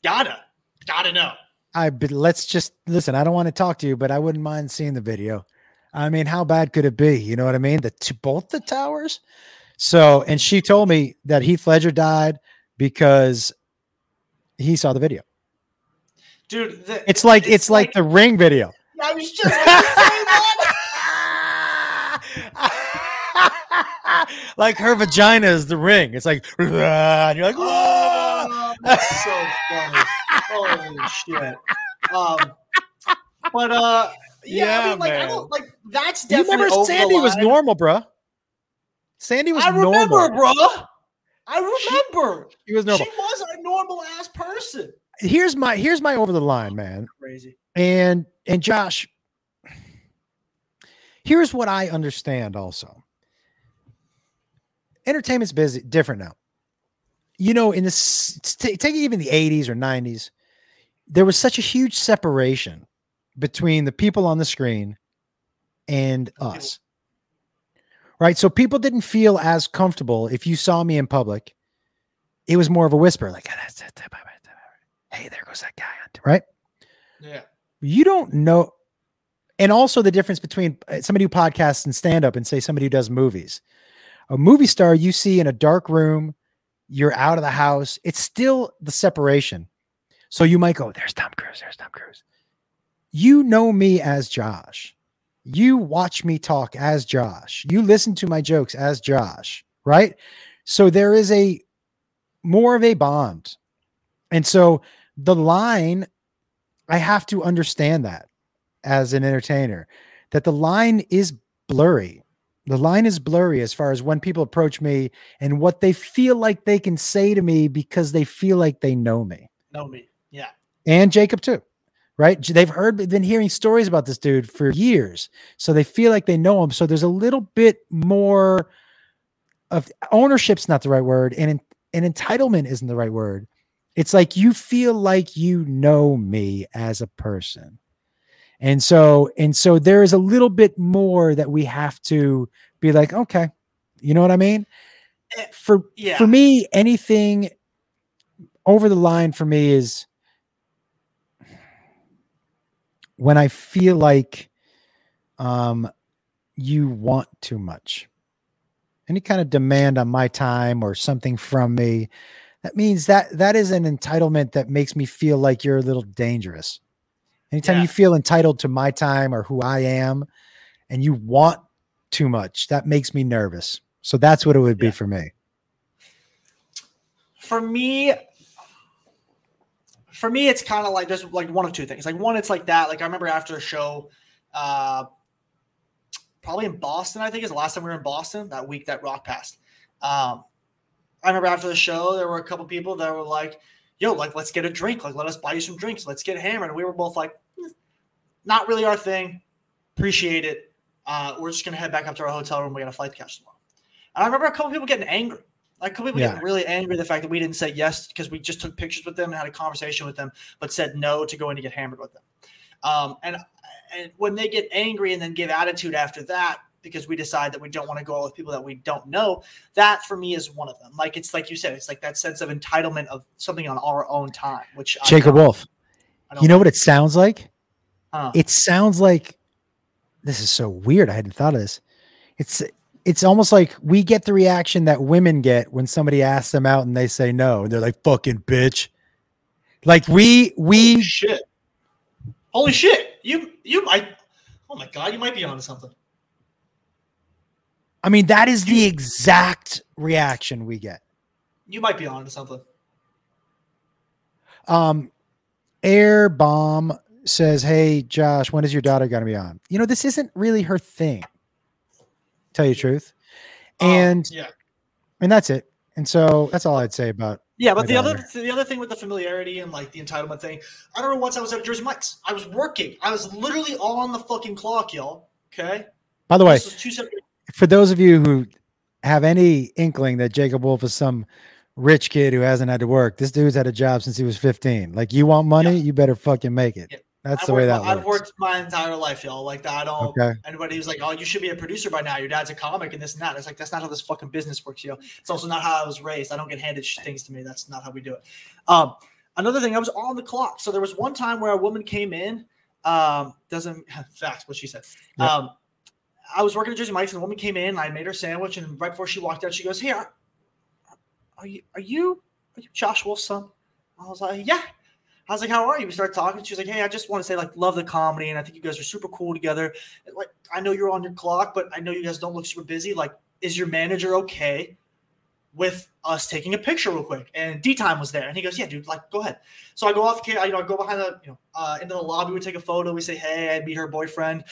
Speaker 2: gotta, gotta know.
Speaker 1: I but let's just listen. I don't want to talk to you, but I wouldn't mind seeing the video. I mean, how bad could it be? You know what I mean? The to both the towers. So, and she told me that Heath Ledger died because he saw the video.
Speaker 2: Dude, the,
Speaker 1: It's like it's, like, the ring video.
Speaker 2: I was just gonna say that. *laughs* *laughs*
Speaker 1: like her vagina is the ring. It's like, *laughs* and you're like,
Speaker 2: Oh, that's so funny. Holy shit. Um, but uh, yeah, I mean, like, I
Speaker 1: man.
Speaker 2: don't, like that's definitely.
Speaker 1: you remember
Speaker 2: over the
Speaker 1: Sandy was normal, bro. Sandy was
Speaker 2: I remember,
Speaker 1: normal.
Speaker 2: bro. I remember.
Speaker 1: She was normal.
Speaker 2: She was a normal ass person.
Speaker 1: Here's my here's my over the line, oh, man.
Speaker 2: Crazy.
Speaker 1: And and Josh, here's what I understand also. Entertainment's busy different now. You know, in this take take even the 80s or 90s, there was such a huge separation between the people on the screen and us. Right? So people didn't feel as comfortable if you saw me in public. It was more of a whisper, like, hey, there goes that guy, right?
Speaker 2: Yeah.
Speaker 1: you don't know and also the difference between uh, somebody who podcasts and stand up and say somebody who does movies a movie star you see in a dark room you're out of the house it's still the separation so you might go there's tom cruise there's tom cruise you know me as josh you watch me talk as josh you listen to my jokes as josh right so there is a more of a bond and so the line I have to understand that as an entertainer, that the line is blurry. The line is blurry as far as when people approach me and what they feel like they can say to me because they feel like they know me.
Speaker 2: Know me. Yeah.
Speaker 1: And Jacob too. Right? They've heard been hearing stories about this dude for years. So they feel like they know him. So there's a little bit more of ownership's not the right word and and entitlement isn't the right word. It's like you feel like you know me as a person. And so and so there is a little bit more that we have to be like, okay, you know what I mean? Eh, for
Speaker 2: yeah.
Speaker 1: for me, anything over the line for me is when I feel like um you want too much. Any kind of demand on my time or something from me, that means that that is an entitlement that makes me feel like you're a little dangerous. Anytime you feel entitled to my time or who I am and you want too much, that makes me nervous. So that's what it would be for me.
Speaker 2: for me for me it's kind of like there's like one of two things. Like one it's like that. Like i remember after a show uh probably in boston i think is the last time we were in boston that week that rock passed. Um i remember after the show there were a couple people that were like yo like let's get a drink. Like let us buy you some drinks. Let's get hammered. And we were both like "Eh, not really our thing. Appreciate it. Uh we're just gonna head back up to our hotel room. We got a flight to catch tomorrow. And i remember a couple people getting angry like people
Speaker 1: Yeah.
Speaker 2: getting really angry at the fact that we didn't say yes because we just took pictures with them and had a conversation with them, but said no to going to get hammered with them. Um, and and when they get angry and then give attitude after that because we decide that we don't want to go out with people that we don't know, that for me is one of them. Like it's like you said, it's like that sense of entitlement of something on our own time, which I
Speaker 1: Jacob
Speaker 2: don't-
Speaker 1: Wolf. You know what it sounds like?
Speaker 2: Huh.
Speaker 1: It sounds like this is so weird. I hadn't thought of this. It's it's almost like we get the reaction that women get when somebody asks them out and they say no, and they're like fucking bitch. Like we we holy
Speaker 2: shit. Holy shit! You you might. Oh my god! You might be onto something.
Speaker 1: I mean that is the exact reaction we get.
Speaker 2: You might be onto something.
Speaker 1: Um, Air Bomb says, "Hey Josh, when is your daughter going to be on?" You know, this isn't really her thing. Tell you the truth, oh, and
Speaker 2: yeah.
Speaker 1: and that's it. And so that's all I'd say about.
Speaker 2: Yeah, but the
Speaker 1: daughter.
Speaker 2: other the other thing with the familiarity and like the entitlement thing, I remember once I was at Jersey Mike's. I was working. I was literally all on the fucking clock, y'all. Okay.
Speaker 1: By the way,
Speaker 2: This was two separate.
Speaker 1: for those of you who have any inkling that Jacob Wolf is some rich kid who hasn't had to work, this dude's had a job since he was 15. Like you want money, you better fucking make it. That's
Speaker 2: I've
Speaker 1: the way that
Speaker 2: I've worked my entire life, y'all. Like that, I don't.
Speaker 1: Okay.
Speaker 2: Anybody who's like, "Oh, you should be a producer by now. Your dad's a comic and this and that." It's like that's not how this fucking business works, yo. It's also not how I was raised. I don't get handed things to me. That's not how we do it. Um, another thing, I was on the clock. So there was one time where a woman came in. Um, doesn't *laughs* facts what she said.
Speaker 1: Yeah.
Speaker 2: Um, I was working at Jersey Mike's and a woman came in. I made her sandwich, and right before she walked out, she goes, "Hey, are, are you are you are you Josh Wolf's son?" I was like, "Yeah." I was like, "How are you?" We started talking. She was like, "Hey, I just want to say, like, love the comedy, and I think you guys are super cool together. Like, I know you're on your clock, but I know you guys don't look super busy. Like, is your manager okay with us taking a picture real quick?" And D time was there, and he goes, "Yeah, dude, like, go ahead." So I go off, you know, I go behind the, you know, uh, into the lobby. We take a photo. We say, "Hey," I meet her boyfriend,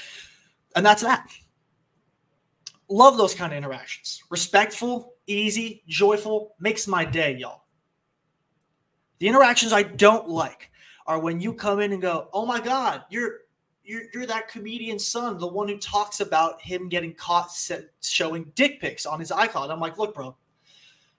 Speaker 2: and that's that. Love those kind of interactions. Respectful, easy, joyful, makes my day, y'all. The interactions I don't like are when you come in and go, "Oh my god, you're you're, you're that comedian's son, the one who talks about him getting caught showing dick pics on his iCloud." I'm like, "Look, bro.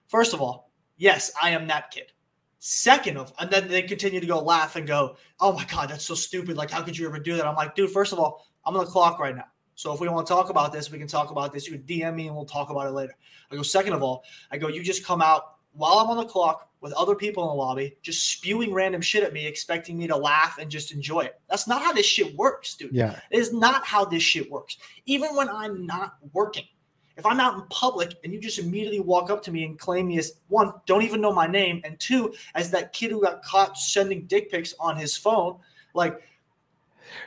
Speaker 2: First of all, yes, I am that kid. Second of, and then they continue to go laugh and go, "Oh my god, that's so stupid! Like, how could you ever do that?" I'm like, "Dude, first of all, I'm on the clock right now. So if we want to talk about this, we can talk about this. You can DM me and we'll talk about it later." I go, second of all, I go, you just come out while I'm on the clock with other people in the lobby, just spewing random shit at me, expecting me to laugh and just enjoy it. That's not how this shit works, dude.
Speaker 1: Yeah.
Speaker 2: It is not how this shit works. Even when I'm not working, if I'm out in public and you just immediately walk up to me and claim me as one, don't even know my name, and two, as that kid who got caught sending dick pics on his phone, like,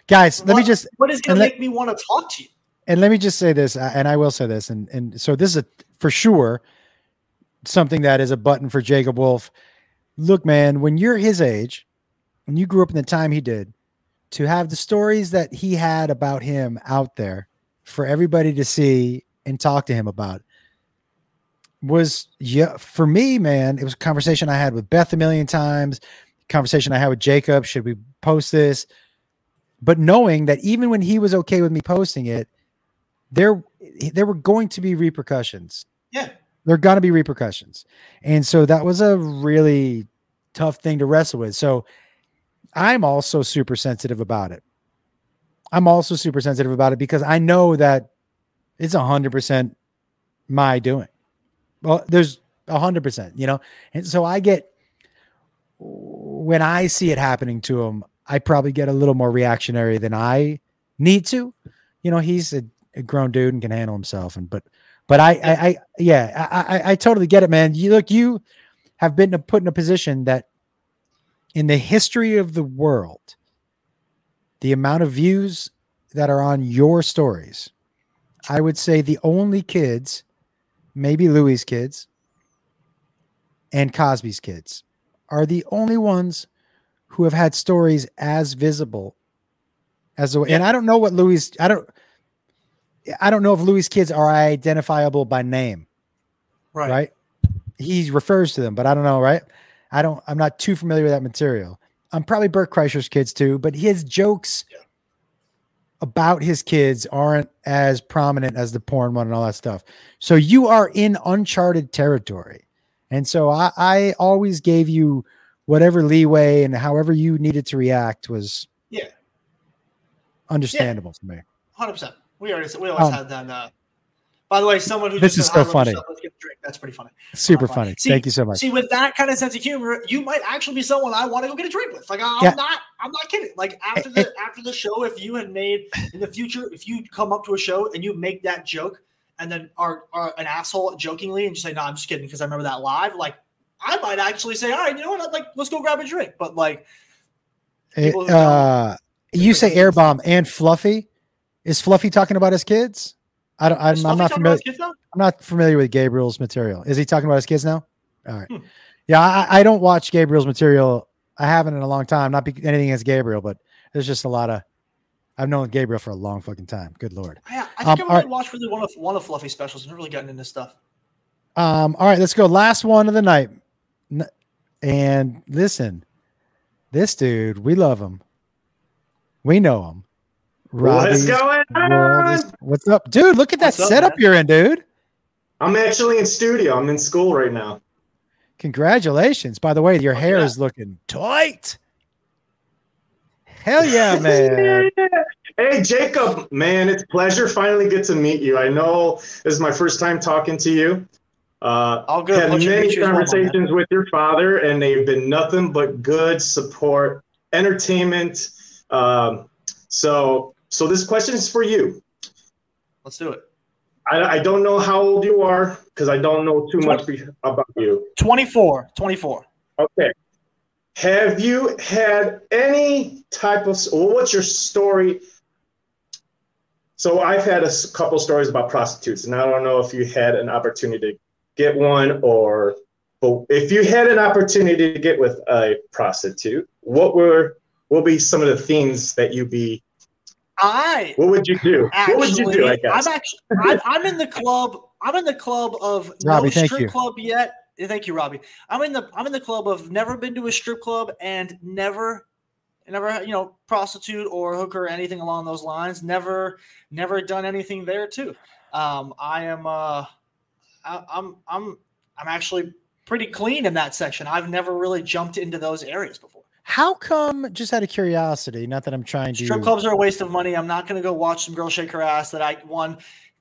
Speaker 1: Guys, let me just
Speaker 2: what is going to make me want to talk to you?
Speaker 1: and let me just say this, and I will say this, and and so this is a, for sure something that is a button for Jacob Wolf. Look, man, when you're his age, when you grew up in the time he did, to have the stories that he had about him out there for everybody to see and talk to him about was yeah for me, man. It was a conversation I had with Beth a million times. Conversation I had with Jacob. Should we post this? But knowing that even when he was okay with me posting it, there there were going to be repercussions.
Speaker 2: Yeah.
Speaker 1: There are going to be repercussions. And so that was a really tough thing to wrestle with. So I'm also super sensitive about it. I'm also super sensitive about it because I know that it's 100% my doing. Well, there's a hundred percent, you know, and so I get when I see it happening to him, I probably get a little more reactionary than I need to. You know, he's a, a grown dude and can handle himself, and but but I I, I yeah I, I I totally get it, man. You look, you have been put in a position that in the history of the world, the amount of views that are on your stories, I would say the only kids, maybe Louis' kids and Cosby's kids, are the only ones who have had stories as visible as the and I don't know what Louis I don't I don't know if Louis' kids are identifiable by name.
Speaker 2: Right.
Speaker 1: Right. He refers to them, but I don't know, right? I don't I'm not too familiar with that material. I'm probably Bert Kreischer's kids too, but his jokes about his kids aren't as prominent as the porn one and all that stuff. So you are in uncharted territory. And so I, I always gave you whatever leeway and however you needed to react was
Speaker 2: Yeah,
Speaker 1: understandable to me.
Speaker 2: hundred percent. We already we always
Speaker 1: Um,
Speaker 2: had that. Uh, by the way, someone who
Speaker 1: This
Speaker 2: just
Speaker 1: is
Speaker 2: said,
Speaker 1: so funny.
Speaker 2: stuff, Let's get a drink. That's pretty funny.
Speaker 1: Super funny.
Speaker 2: See-
Speaker 1: Thank you so much.
Speaker 2: See, with that kind of sense of humor, you might actually be someone I want to go get a drink with. Like, I'm
Speaker 1: Yeah.
Speaker 2: not, I'm not kidding. Like after the after the show, if you had made in the future, if you come up to a show and you make that joke, and then are, are an asshole jokingly and just say, "No, I'm just kidding," because I remember that live. Like, I might actually say, "All right, you know what? I'd like let's go grab a drink." But like, who
Speaker 1: uh, you say air bomb and Fluffy. Is Fluffy talking about his kids? I don't. I'm, I'm not familiar.
Speaker 2: his kids now?
Speaker 1: I'm not familiar with Gabriel's material. Is he talking about his kids now? All right.
Speaker 2: Hmm.
Speaker 1: Yeah, I, I don't watch Gabriel's material. I haven't in a long time. Not be, anything against Gabriel, but there's just a lot of. I've known Gabriel for a long fucking time. Good lord.
Speaker 2: I
Speaker 1: Um,
Speaker 2: think
Speaker 1: all
Speaker 2: I really watched really one of one of Fluffy specials and really gotten into stuff.
Speaker 1: Um, all right, let's go. Last one of the night. And listen, this dude, we love him. We know him.
Speaker 18: What's going
Speaker 1: on? is- What's up, dude? Look at that
Speaker 18: What's up,
Speaker 1: setup
Speaker 18: man?
Speaker 1: you're in, dude.
Speaker 18: I'm actually in studio. I'm in school right now.
Speaker 1: Congratulations. By the way, your hair is looking tight. Hell yeah, *laughs* man.
Speaker 18: Hey, Jacob, man, it's a pleasure finally get to meet you. I know this is my first time talking to you. Uh,
Speaker 2: All good.
Speaker 18: Had
Speaker 2: Pleasure to meet
Speaker 18: many
Speaker 2: you as well,
Speaker 18: conversations with your father, and they've been nothing but good support, entertainment. Um, so, so this question is for you.
Speaker 2: Let's do it.
Speaker 18: I, I don't know how old you are because I don't know too much about you.
Speaker 2: 24. 24.
Speaker 18: Okay. Have you had any type of, well, what's your story? So I've had a couple stories about prostitutes, and I don't know if you had an opportunity to get one or, but if you had an opportunity to get with a prostitute, what were, will be some of the things that you be,
Speaker 2: I
Speaker 18: what would you do?
Speaker 2: actually,
Speaker 18: what would you do, I guess?
Speaker 2: I'm actually, I'm, I'm in the club. I'm in the club of
Speaker 1: Robbie,
Speaker 2: no strip
Speaker 1: you.
Speaker 2: club yet. Thank you, Robbie. I'm in the I'm in the club of never been to a strip club and never, never you know prostitute or hooker or anything along those lines. Never, never done anything there too. Um, I am uh, I, I'm I'm I'm actually pretty clean in that section. I've never really jumped into those areas before.
Speaker 1: How come, just out of curiosity, not that I'm trying to
Speaker 2: Strip clubs are a waste of money. I'm not going to go watch some girl shake her ass that I won.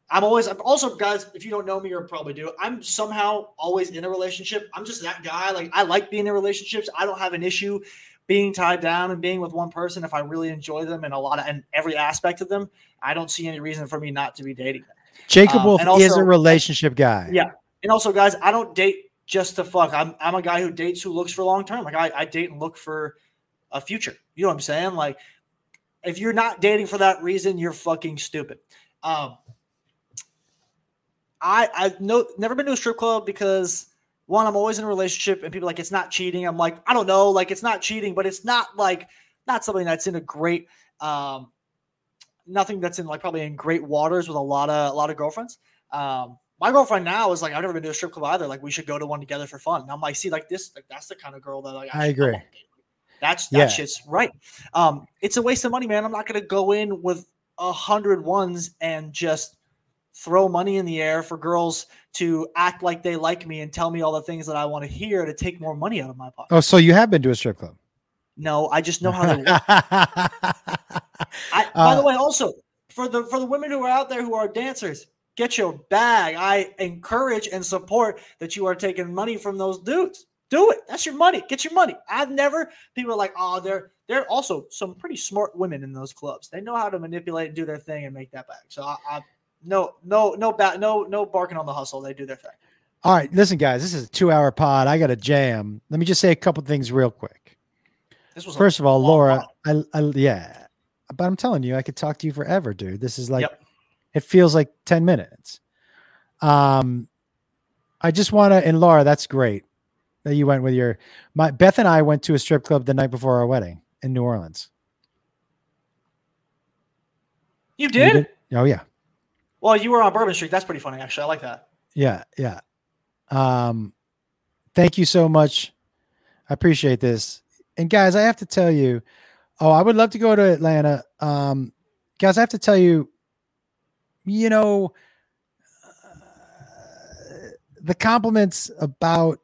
Speaker 2: I'm always, I'm also, guys, if you don't know me or probably do, I'm somehow always in a relationship. I'm just that guy. Like, I like being in relationships. I don't have an issue being tied down and being with one person if I really enjoy them and a lot of, and every aspect of them. I don't see any reason for me not to be dating them.
Speaker 1: Jacob
Speaker 2: Um,
Speaker 1: Wolf
Speaker 2: and
Speaker 1: is a relationship guy.
Speaker 2: Yeah. And also, guys, I don't date just to fuck. I'm I'm a guy who dates who looks for long term. Like I, I date and look for a future. You know what I'm saying? Like if you're not dating for that reason, you're fucking stupid. Um I I've no never been to a strip club because one, I'm always in a relationship and people like it's not cheating. I'm like, I don't know, like it's not cheating, but it's not like not something that's in a great um nothing that's in like probably in great waters with a lot of a lot of girlfriends. Um, my girlfriend now is like, I've never been to a strip club either. Like, we should go to one together for fun. And I'm like, see, like this, like that's the kind of girl that like,
Speaker 1: I agree.
Speaker 2: that's that
Speaker 1: Yeah.
Speaker 2: shit's right. Um, it's a waste of money, man. I'm not gonna go in with a hundred ones and just throw money in the air for girls to act like they like me and tell me all the things that I want to hear to take more money out of my pocket.
Speaker 1: Oh, so you have been to a strip club?
Speaker 2: No, I just know how they work. *laughs* I, by the
Speaker 1: Uh,
Speaker 2: way, also for the for the women who are out there who are dancers, get your bag. I encourage and support that you are taking money from those dudes. Do it. That's your money. Get your money. I've never people are like, oh, they're they're also some pretty smart women in those clubs. They know how to manipulate and do their thing and make that back. So I, I no no no ba- no no barking on the hustle. They do their thing.
Speaker 1: All right, listen, guys, this is a two-hour pod. I got a jam. Let me just say a couple things real quick.
Speaker 2: This was
Speaker 1: First of all, Laura, I, I yeah, but I'm telling you, I could talk to you forever, dude. This is like, it feels like ten minutes. Um, I just want to, and Laura, that's great that you went with your. My Beth and I went to a strip club the night before our wedding in New Orleans.
Speaker 2: You did?
Speaker 1: Oh yeah,
Speaker 2: Well, you were on Bourbon Street. That's pretty funny, actually. I like that.
Speaker 1: yeah, yeah. Um, thank you so much. I appreciate this. And guys, I have to tell you, oh, I would love to go to Atlanta. Um, guys, I have to tell you, you know, uh, the compliments about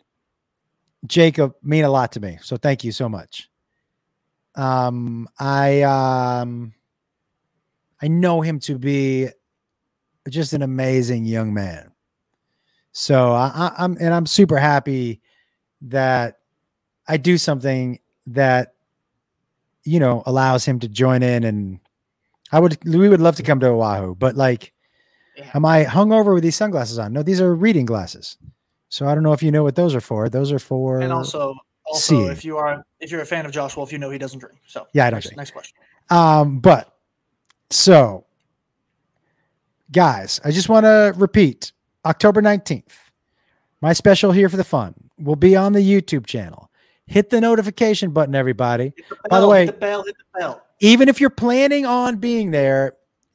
Speaker 1: Jacob mean a lot to me. So thank you so much. Um, I um, I know him to be just an amazing young man. So I, I'm and I'm super happy that I do something that you know allows him to join in and I would we would love to come to Oahu, but like am I hungover with these sunglasses on? No, these are reading glasses. So I don't know if you know what those are for. Those are for
Speaker 2: And also, also
Speaker 1: seeing.
Speaker 2: if you are if you're a fan of Josh Wolf, you know he doesn't drink. So
Speaker 1: Yeah, I don't
Speaker 2: next,
Speaker 1: drink.
Speaker 2: Next question.
Speaker 1: Um, but so guys, I just want to repeat October 19th, my special here for the fun will be on the YouTube channel. Hit the notification button, everybody. By the way,
Speaker 2: hit the bell, hit the bell.
Speaker 1: even if you're planning on being there,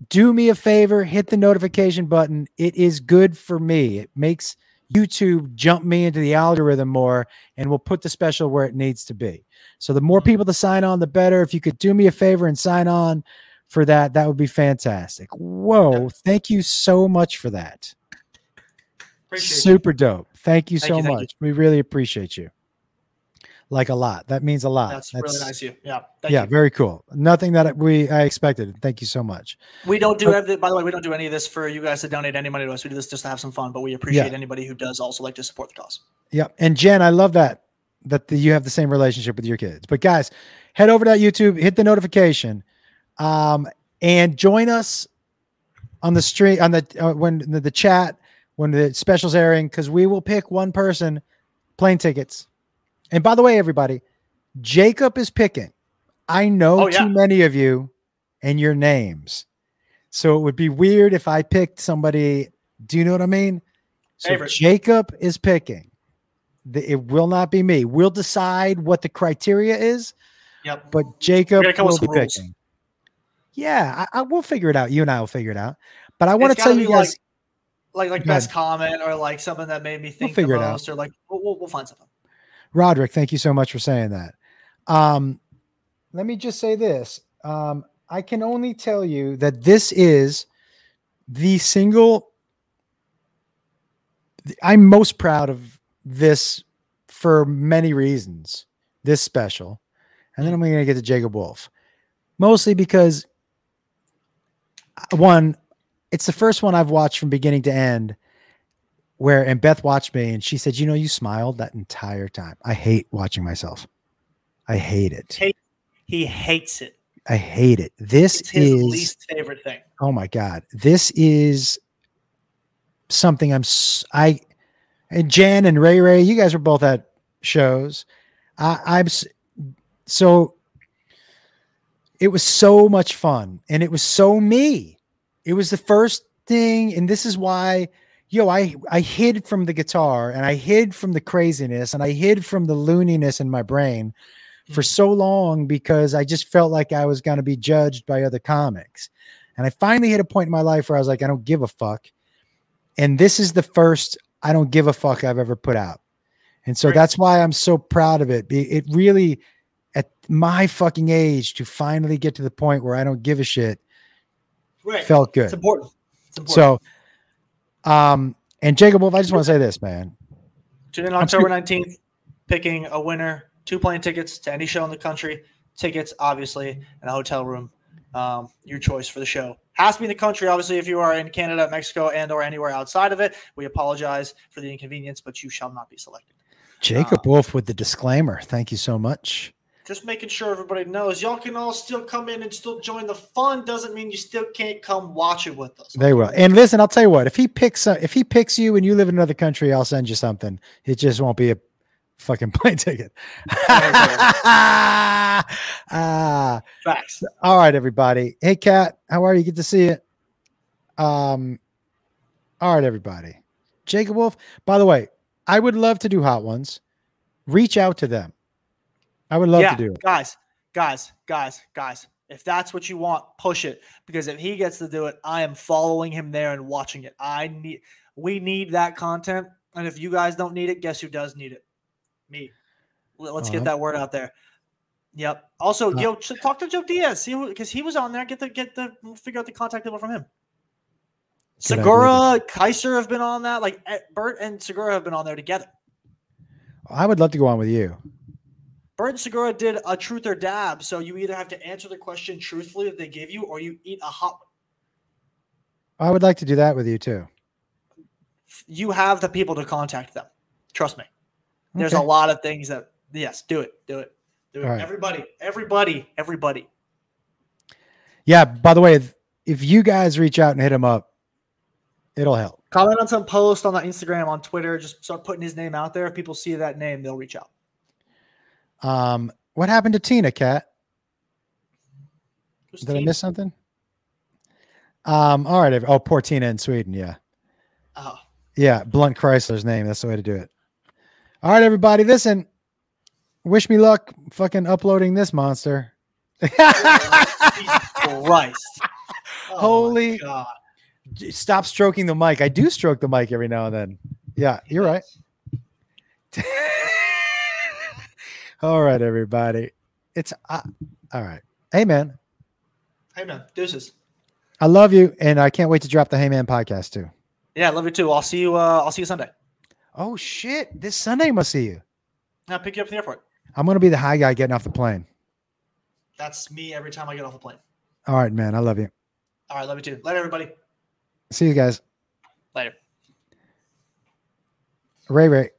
Speaker 1: do me a favor, hit the notification button. It is good for me. It makes YouTube jump me into the algorithm more and we'll put the special where it needs to be. So the more mm-hmm. people to sign on, the better. If you could do me a favor and sign on for that, that would be fantastic. Whoa, thank you so much for that. Super dope. Thank you
Speaker 2: Thank
Speaker 1: so
Speaker 2: you, thank you.
Speaker 1: much. We really appreciate you. Like a lot. That means a lot.
Speaker 2: That's, really nice of you. Yeah. Thank
Speaker 1: yeah,
Speaker 2: you.
Speaker 1: very cool. Nothing that we I expected. Thank you so much.
Speaker 2: We don't do everything. By the way, we don't do any of this for you guys to donate any money to us. We do this just to have some fun. But we appreciate
Speaker 1: Yeah.
Speaker 2: anybody who does also like to support the cause.
Speaker 1: Yeah. And Jen, I love that that the, you have the same relationship with your kids. But guys, head over to that YouTube, hit the notification, um, and join us on the street on the uh, when the, the chat when the specials airing because we will pick one person plane tickets. And by the way, everybody, Jacob is picking. I know
Speaker 2: Oh, yeah.
Speaker 1: too many of you and your names. So it would be weird if I picked somebody. Do you know what I mean? So
Speaker 2: Favorite.
Speaker 1: Jacob is picking. The- it will not be me. We'll decide what the criteria is,
Speaker 2: Yep.
Speaker 1: but Jacob will be
Speaker 2: rules.
Speaker 1: picking. Yeah, I, I will figure it out. You and I will figure it out. But I want to tell you guys.
Speaker 2: Like like
Speaker 1: Go
Speaker 2: best
Speaker 1: ahead.
Speaker 2: comment or like something that made me think we'll
Speaker 1: figure
Speaker 2: the
Speaker 1: it out.
Speaker 2: most or like we'll, we'll, we'll find something.
Speaker 1: Roderick, thank you so much for saying that. Um, let me just say this. Um, I can only tell you that this is the single I'm most proud of this for many reasons. This special. And then I'm going to get to Jacob Wolf. Mostly because uh, one, it's the first one I've watched from beginning to end where and Beth watched me and she said, "You know, you smiled that entire time. I hate watching myself. I hate it.
Speaker 2: Hate, he hates it.
Speaker 1: I hate it. This
Speaker 2: It's his
Speaker 1: is
Speaker 2: least favorite thing.
Speaker 1: oh my god. This is something I'm I and Jen and Ray Ray, you guys were both at shows. I, I'm so it was so much fun and it was so me. It was the first thing, and this is why, yo, I I hid from the guitar and I hid from the craziness and I hid from the looniness in my brain for hmm. so long because I just felt like I was going to be judged by other comics. And I finally hit a point in my life where I was like, I don't give a fuck. And this is the first I don't give a fuck I've ever put out. And so that's why I'm so proud of it. It really, at my fucking age, to finally get to the point where I don't give a shit
Speaker 2: Right.
Speaker 1: felt good.
Speaker 2: It's important. It's important.
Speaker 1: So, um, and Jacob Wolf, I just want to say this, man.
Speaker 2: Tune in October 19th, picking a winner, two plane tickets to any show in the country, tickets, obviously, and a hotel room. Um, your choice for the show. Has to be in the country. Obviously, if you are in Canada, Mexico, and or anywhere outside of it, we apologize for the inconvenience, but you shall not be selected.
Speaker 1: Jacob Wolf with the disclaimer. Thank you so much.
Speaker 2: Just making sure everybody knows. Y'all can all still come in and still join the fun. Doesn't mean you still can't come watch it with us.
Speaker 1: They will. And listen, I'll tell you what. If he picks, uh, if he picks you and you live in another country, I'll send you something. It just won't be a fucking *laughs* plane ticket. *laughs* Ah,
Speaker 2: Facts.
Speaker 1: all right, everybody. Hey, Kat, how are you? Good to see you. Um, all right, everybody. Jacob Wolf. By the way, I would love to do hot ones. Reach out to them. I would love
Speaker 2: yeah,
Speaker 1: to do it.
Speaker 2: guys, guys, guys, guys. If that's what you want, push it. Because if he gets to do it, I am following him there and watching it. I need. We need that content. And if you guys don't need it, guess who does need it? Me. Let- Let's
Speaker 1: Uh-huh.
Speaker 2: get that word out there. Yep. Also,
Speaker 1: Uh,
Speaker 2: yo, talk to Joe Diaz. See because he was on there. Get the get the figure out the contact info from him.
Speaker 1: Good idea.
Speaker 2: Segura, Kaiser have been on that. Like eh, Bert and Segura have been on there together.
Speaker 1: I would love to go on with you.
Speaker 2: Bert and Segura did a truth or dab. So you either have to answer the question truthfully that they give you, or you eat a hot. One.
Speaker 1: I would like to do that with you too.
Speaker 2: You have the people to contact them. Trust me. There's a lot of things that yes, do it, do it, do it.
Speaker 1: Right.
Speaker 2: Everybody, everybody, everybody.
Speaker 1: Yeah. By the way, if, if you guys reach out and hit him up, it'll help.
Speaker 2: Comment on some post on the Instagram, on Twitter. Just start putting his name out there. If people see that name, they'll reach out.
Speaker 1: Um, what happened to Tina, Cat?
Speaker 2: Who's
Speaker 1: Did I miss something? Um, all right. Oh, poor Tina in Sweden. Yeah.
Speaker 2: Oh.
Speaker 1: Yeah. Blunt Chrysler's name. That's the way to do it. All right, everybody. Listen, wish me luck fucking uploading this monster.
Speaker 2: Christ. *laughs*
Speaker 1: Holy
Speaker 2: God.
Speaker 1: Stop stroking the mic. I do stroke the mic every now and then. Yeah, you're right. *laughs* all right, everybody. It's uh, all right. Hey, man.
Speaker 2: Hey man, deuces.
Speaker 1: I love you, and I can't wait to drop the Hey Man podcast too.
Speaker 2: Yeah, I love you too. I'll see you. Uh, I'll see you Sunday.
Speaker 1: Oh shit! This Sunday I must see you.
Speaker 2: I'll pick you up from the airport.
Speaker 1: I'm gonna be the high guy getting off the plane.
Speaker 2: That's me every time I get off the plane.
Speaker 1: All right, man. I love you.
Speaker 2: All right, love you too. Later, everybody.
Speaker 1: See you guys.
Speaker 2: Later.
Speaker 1: Ray Ray.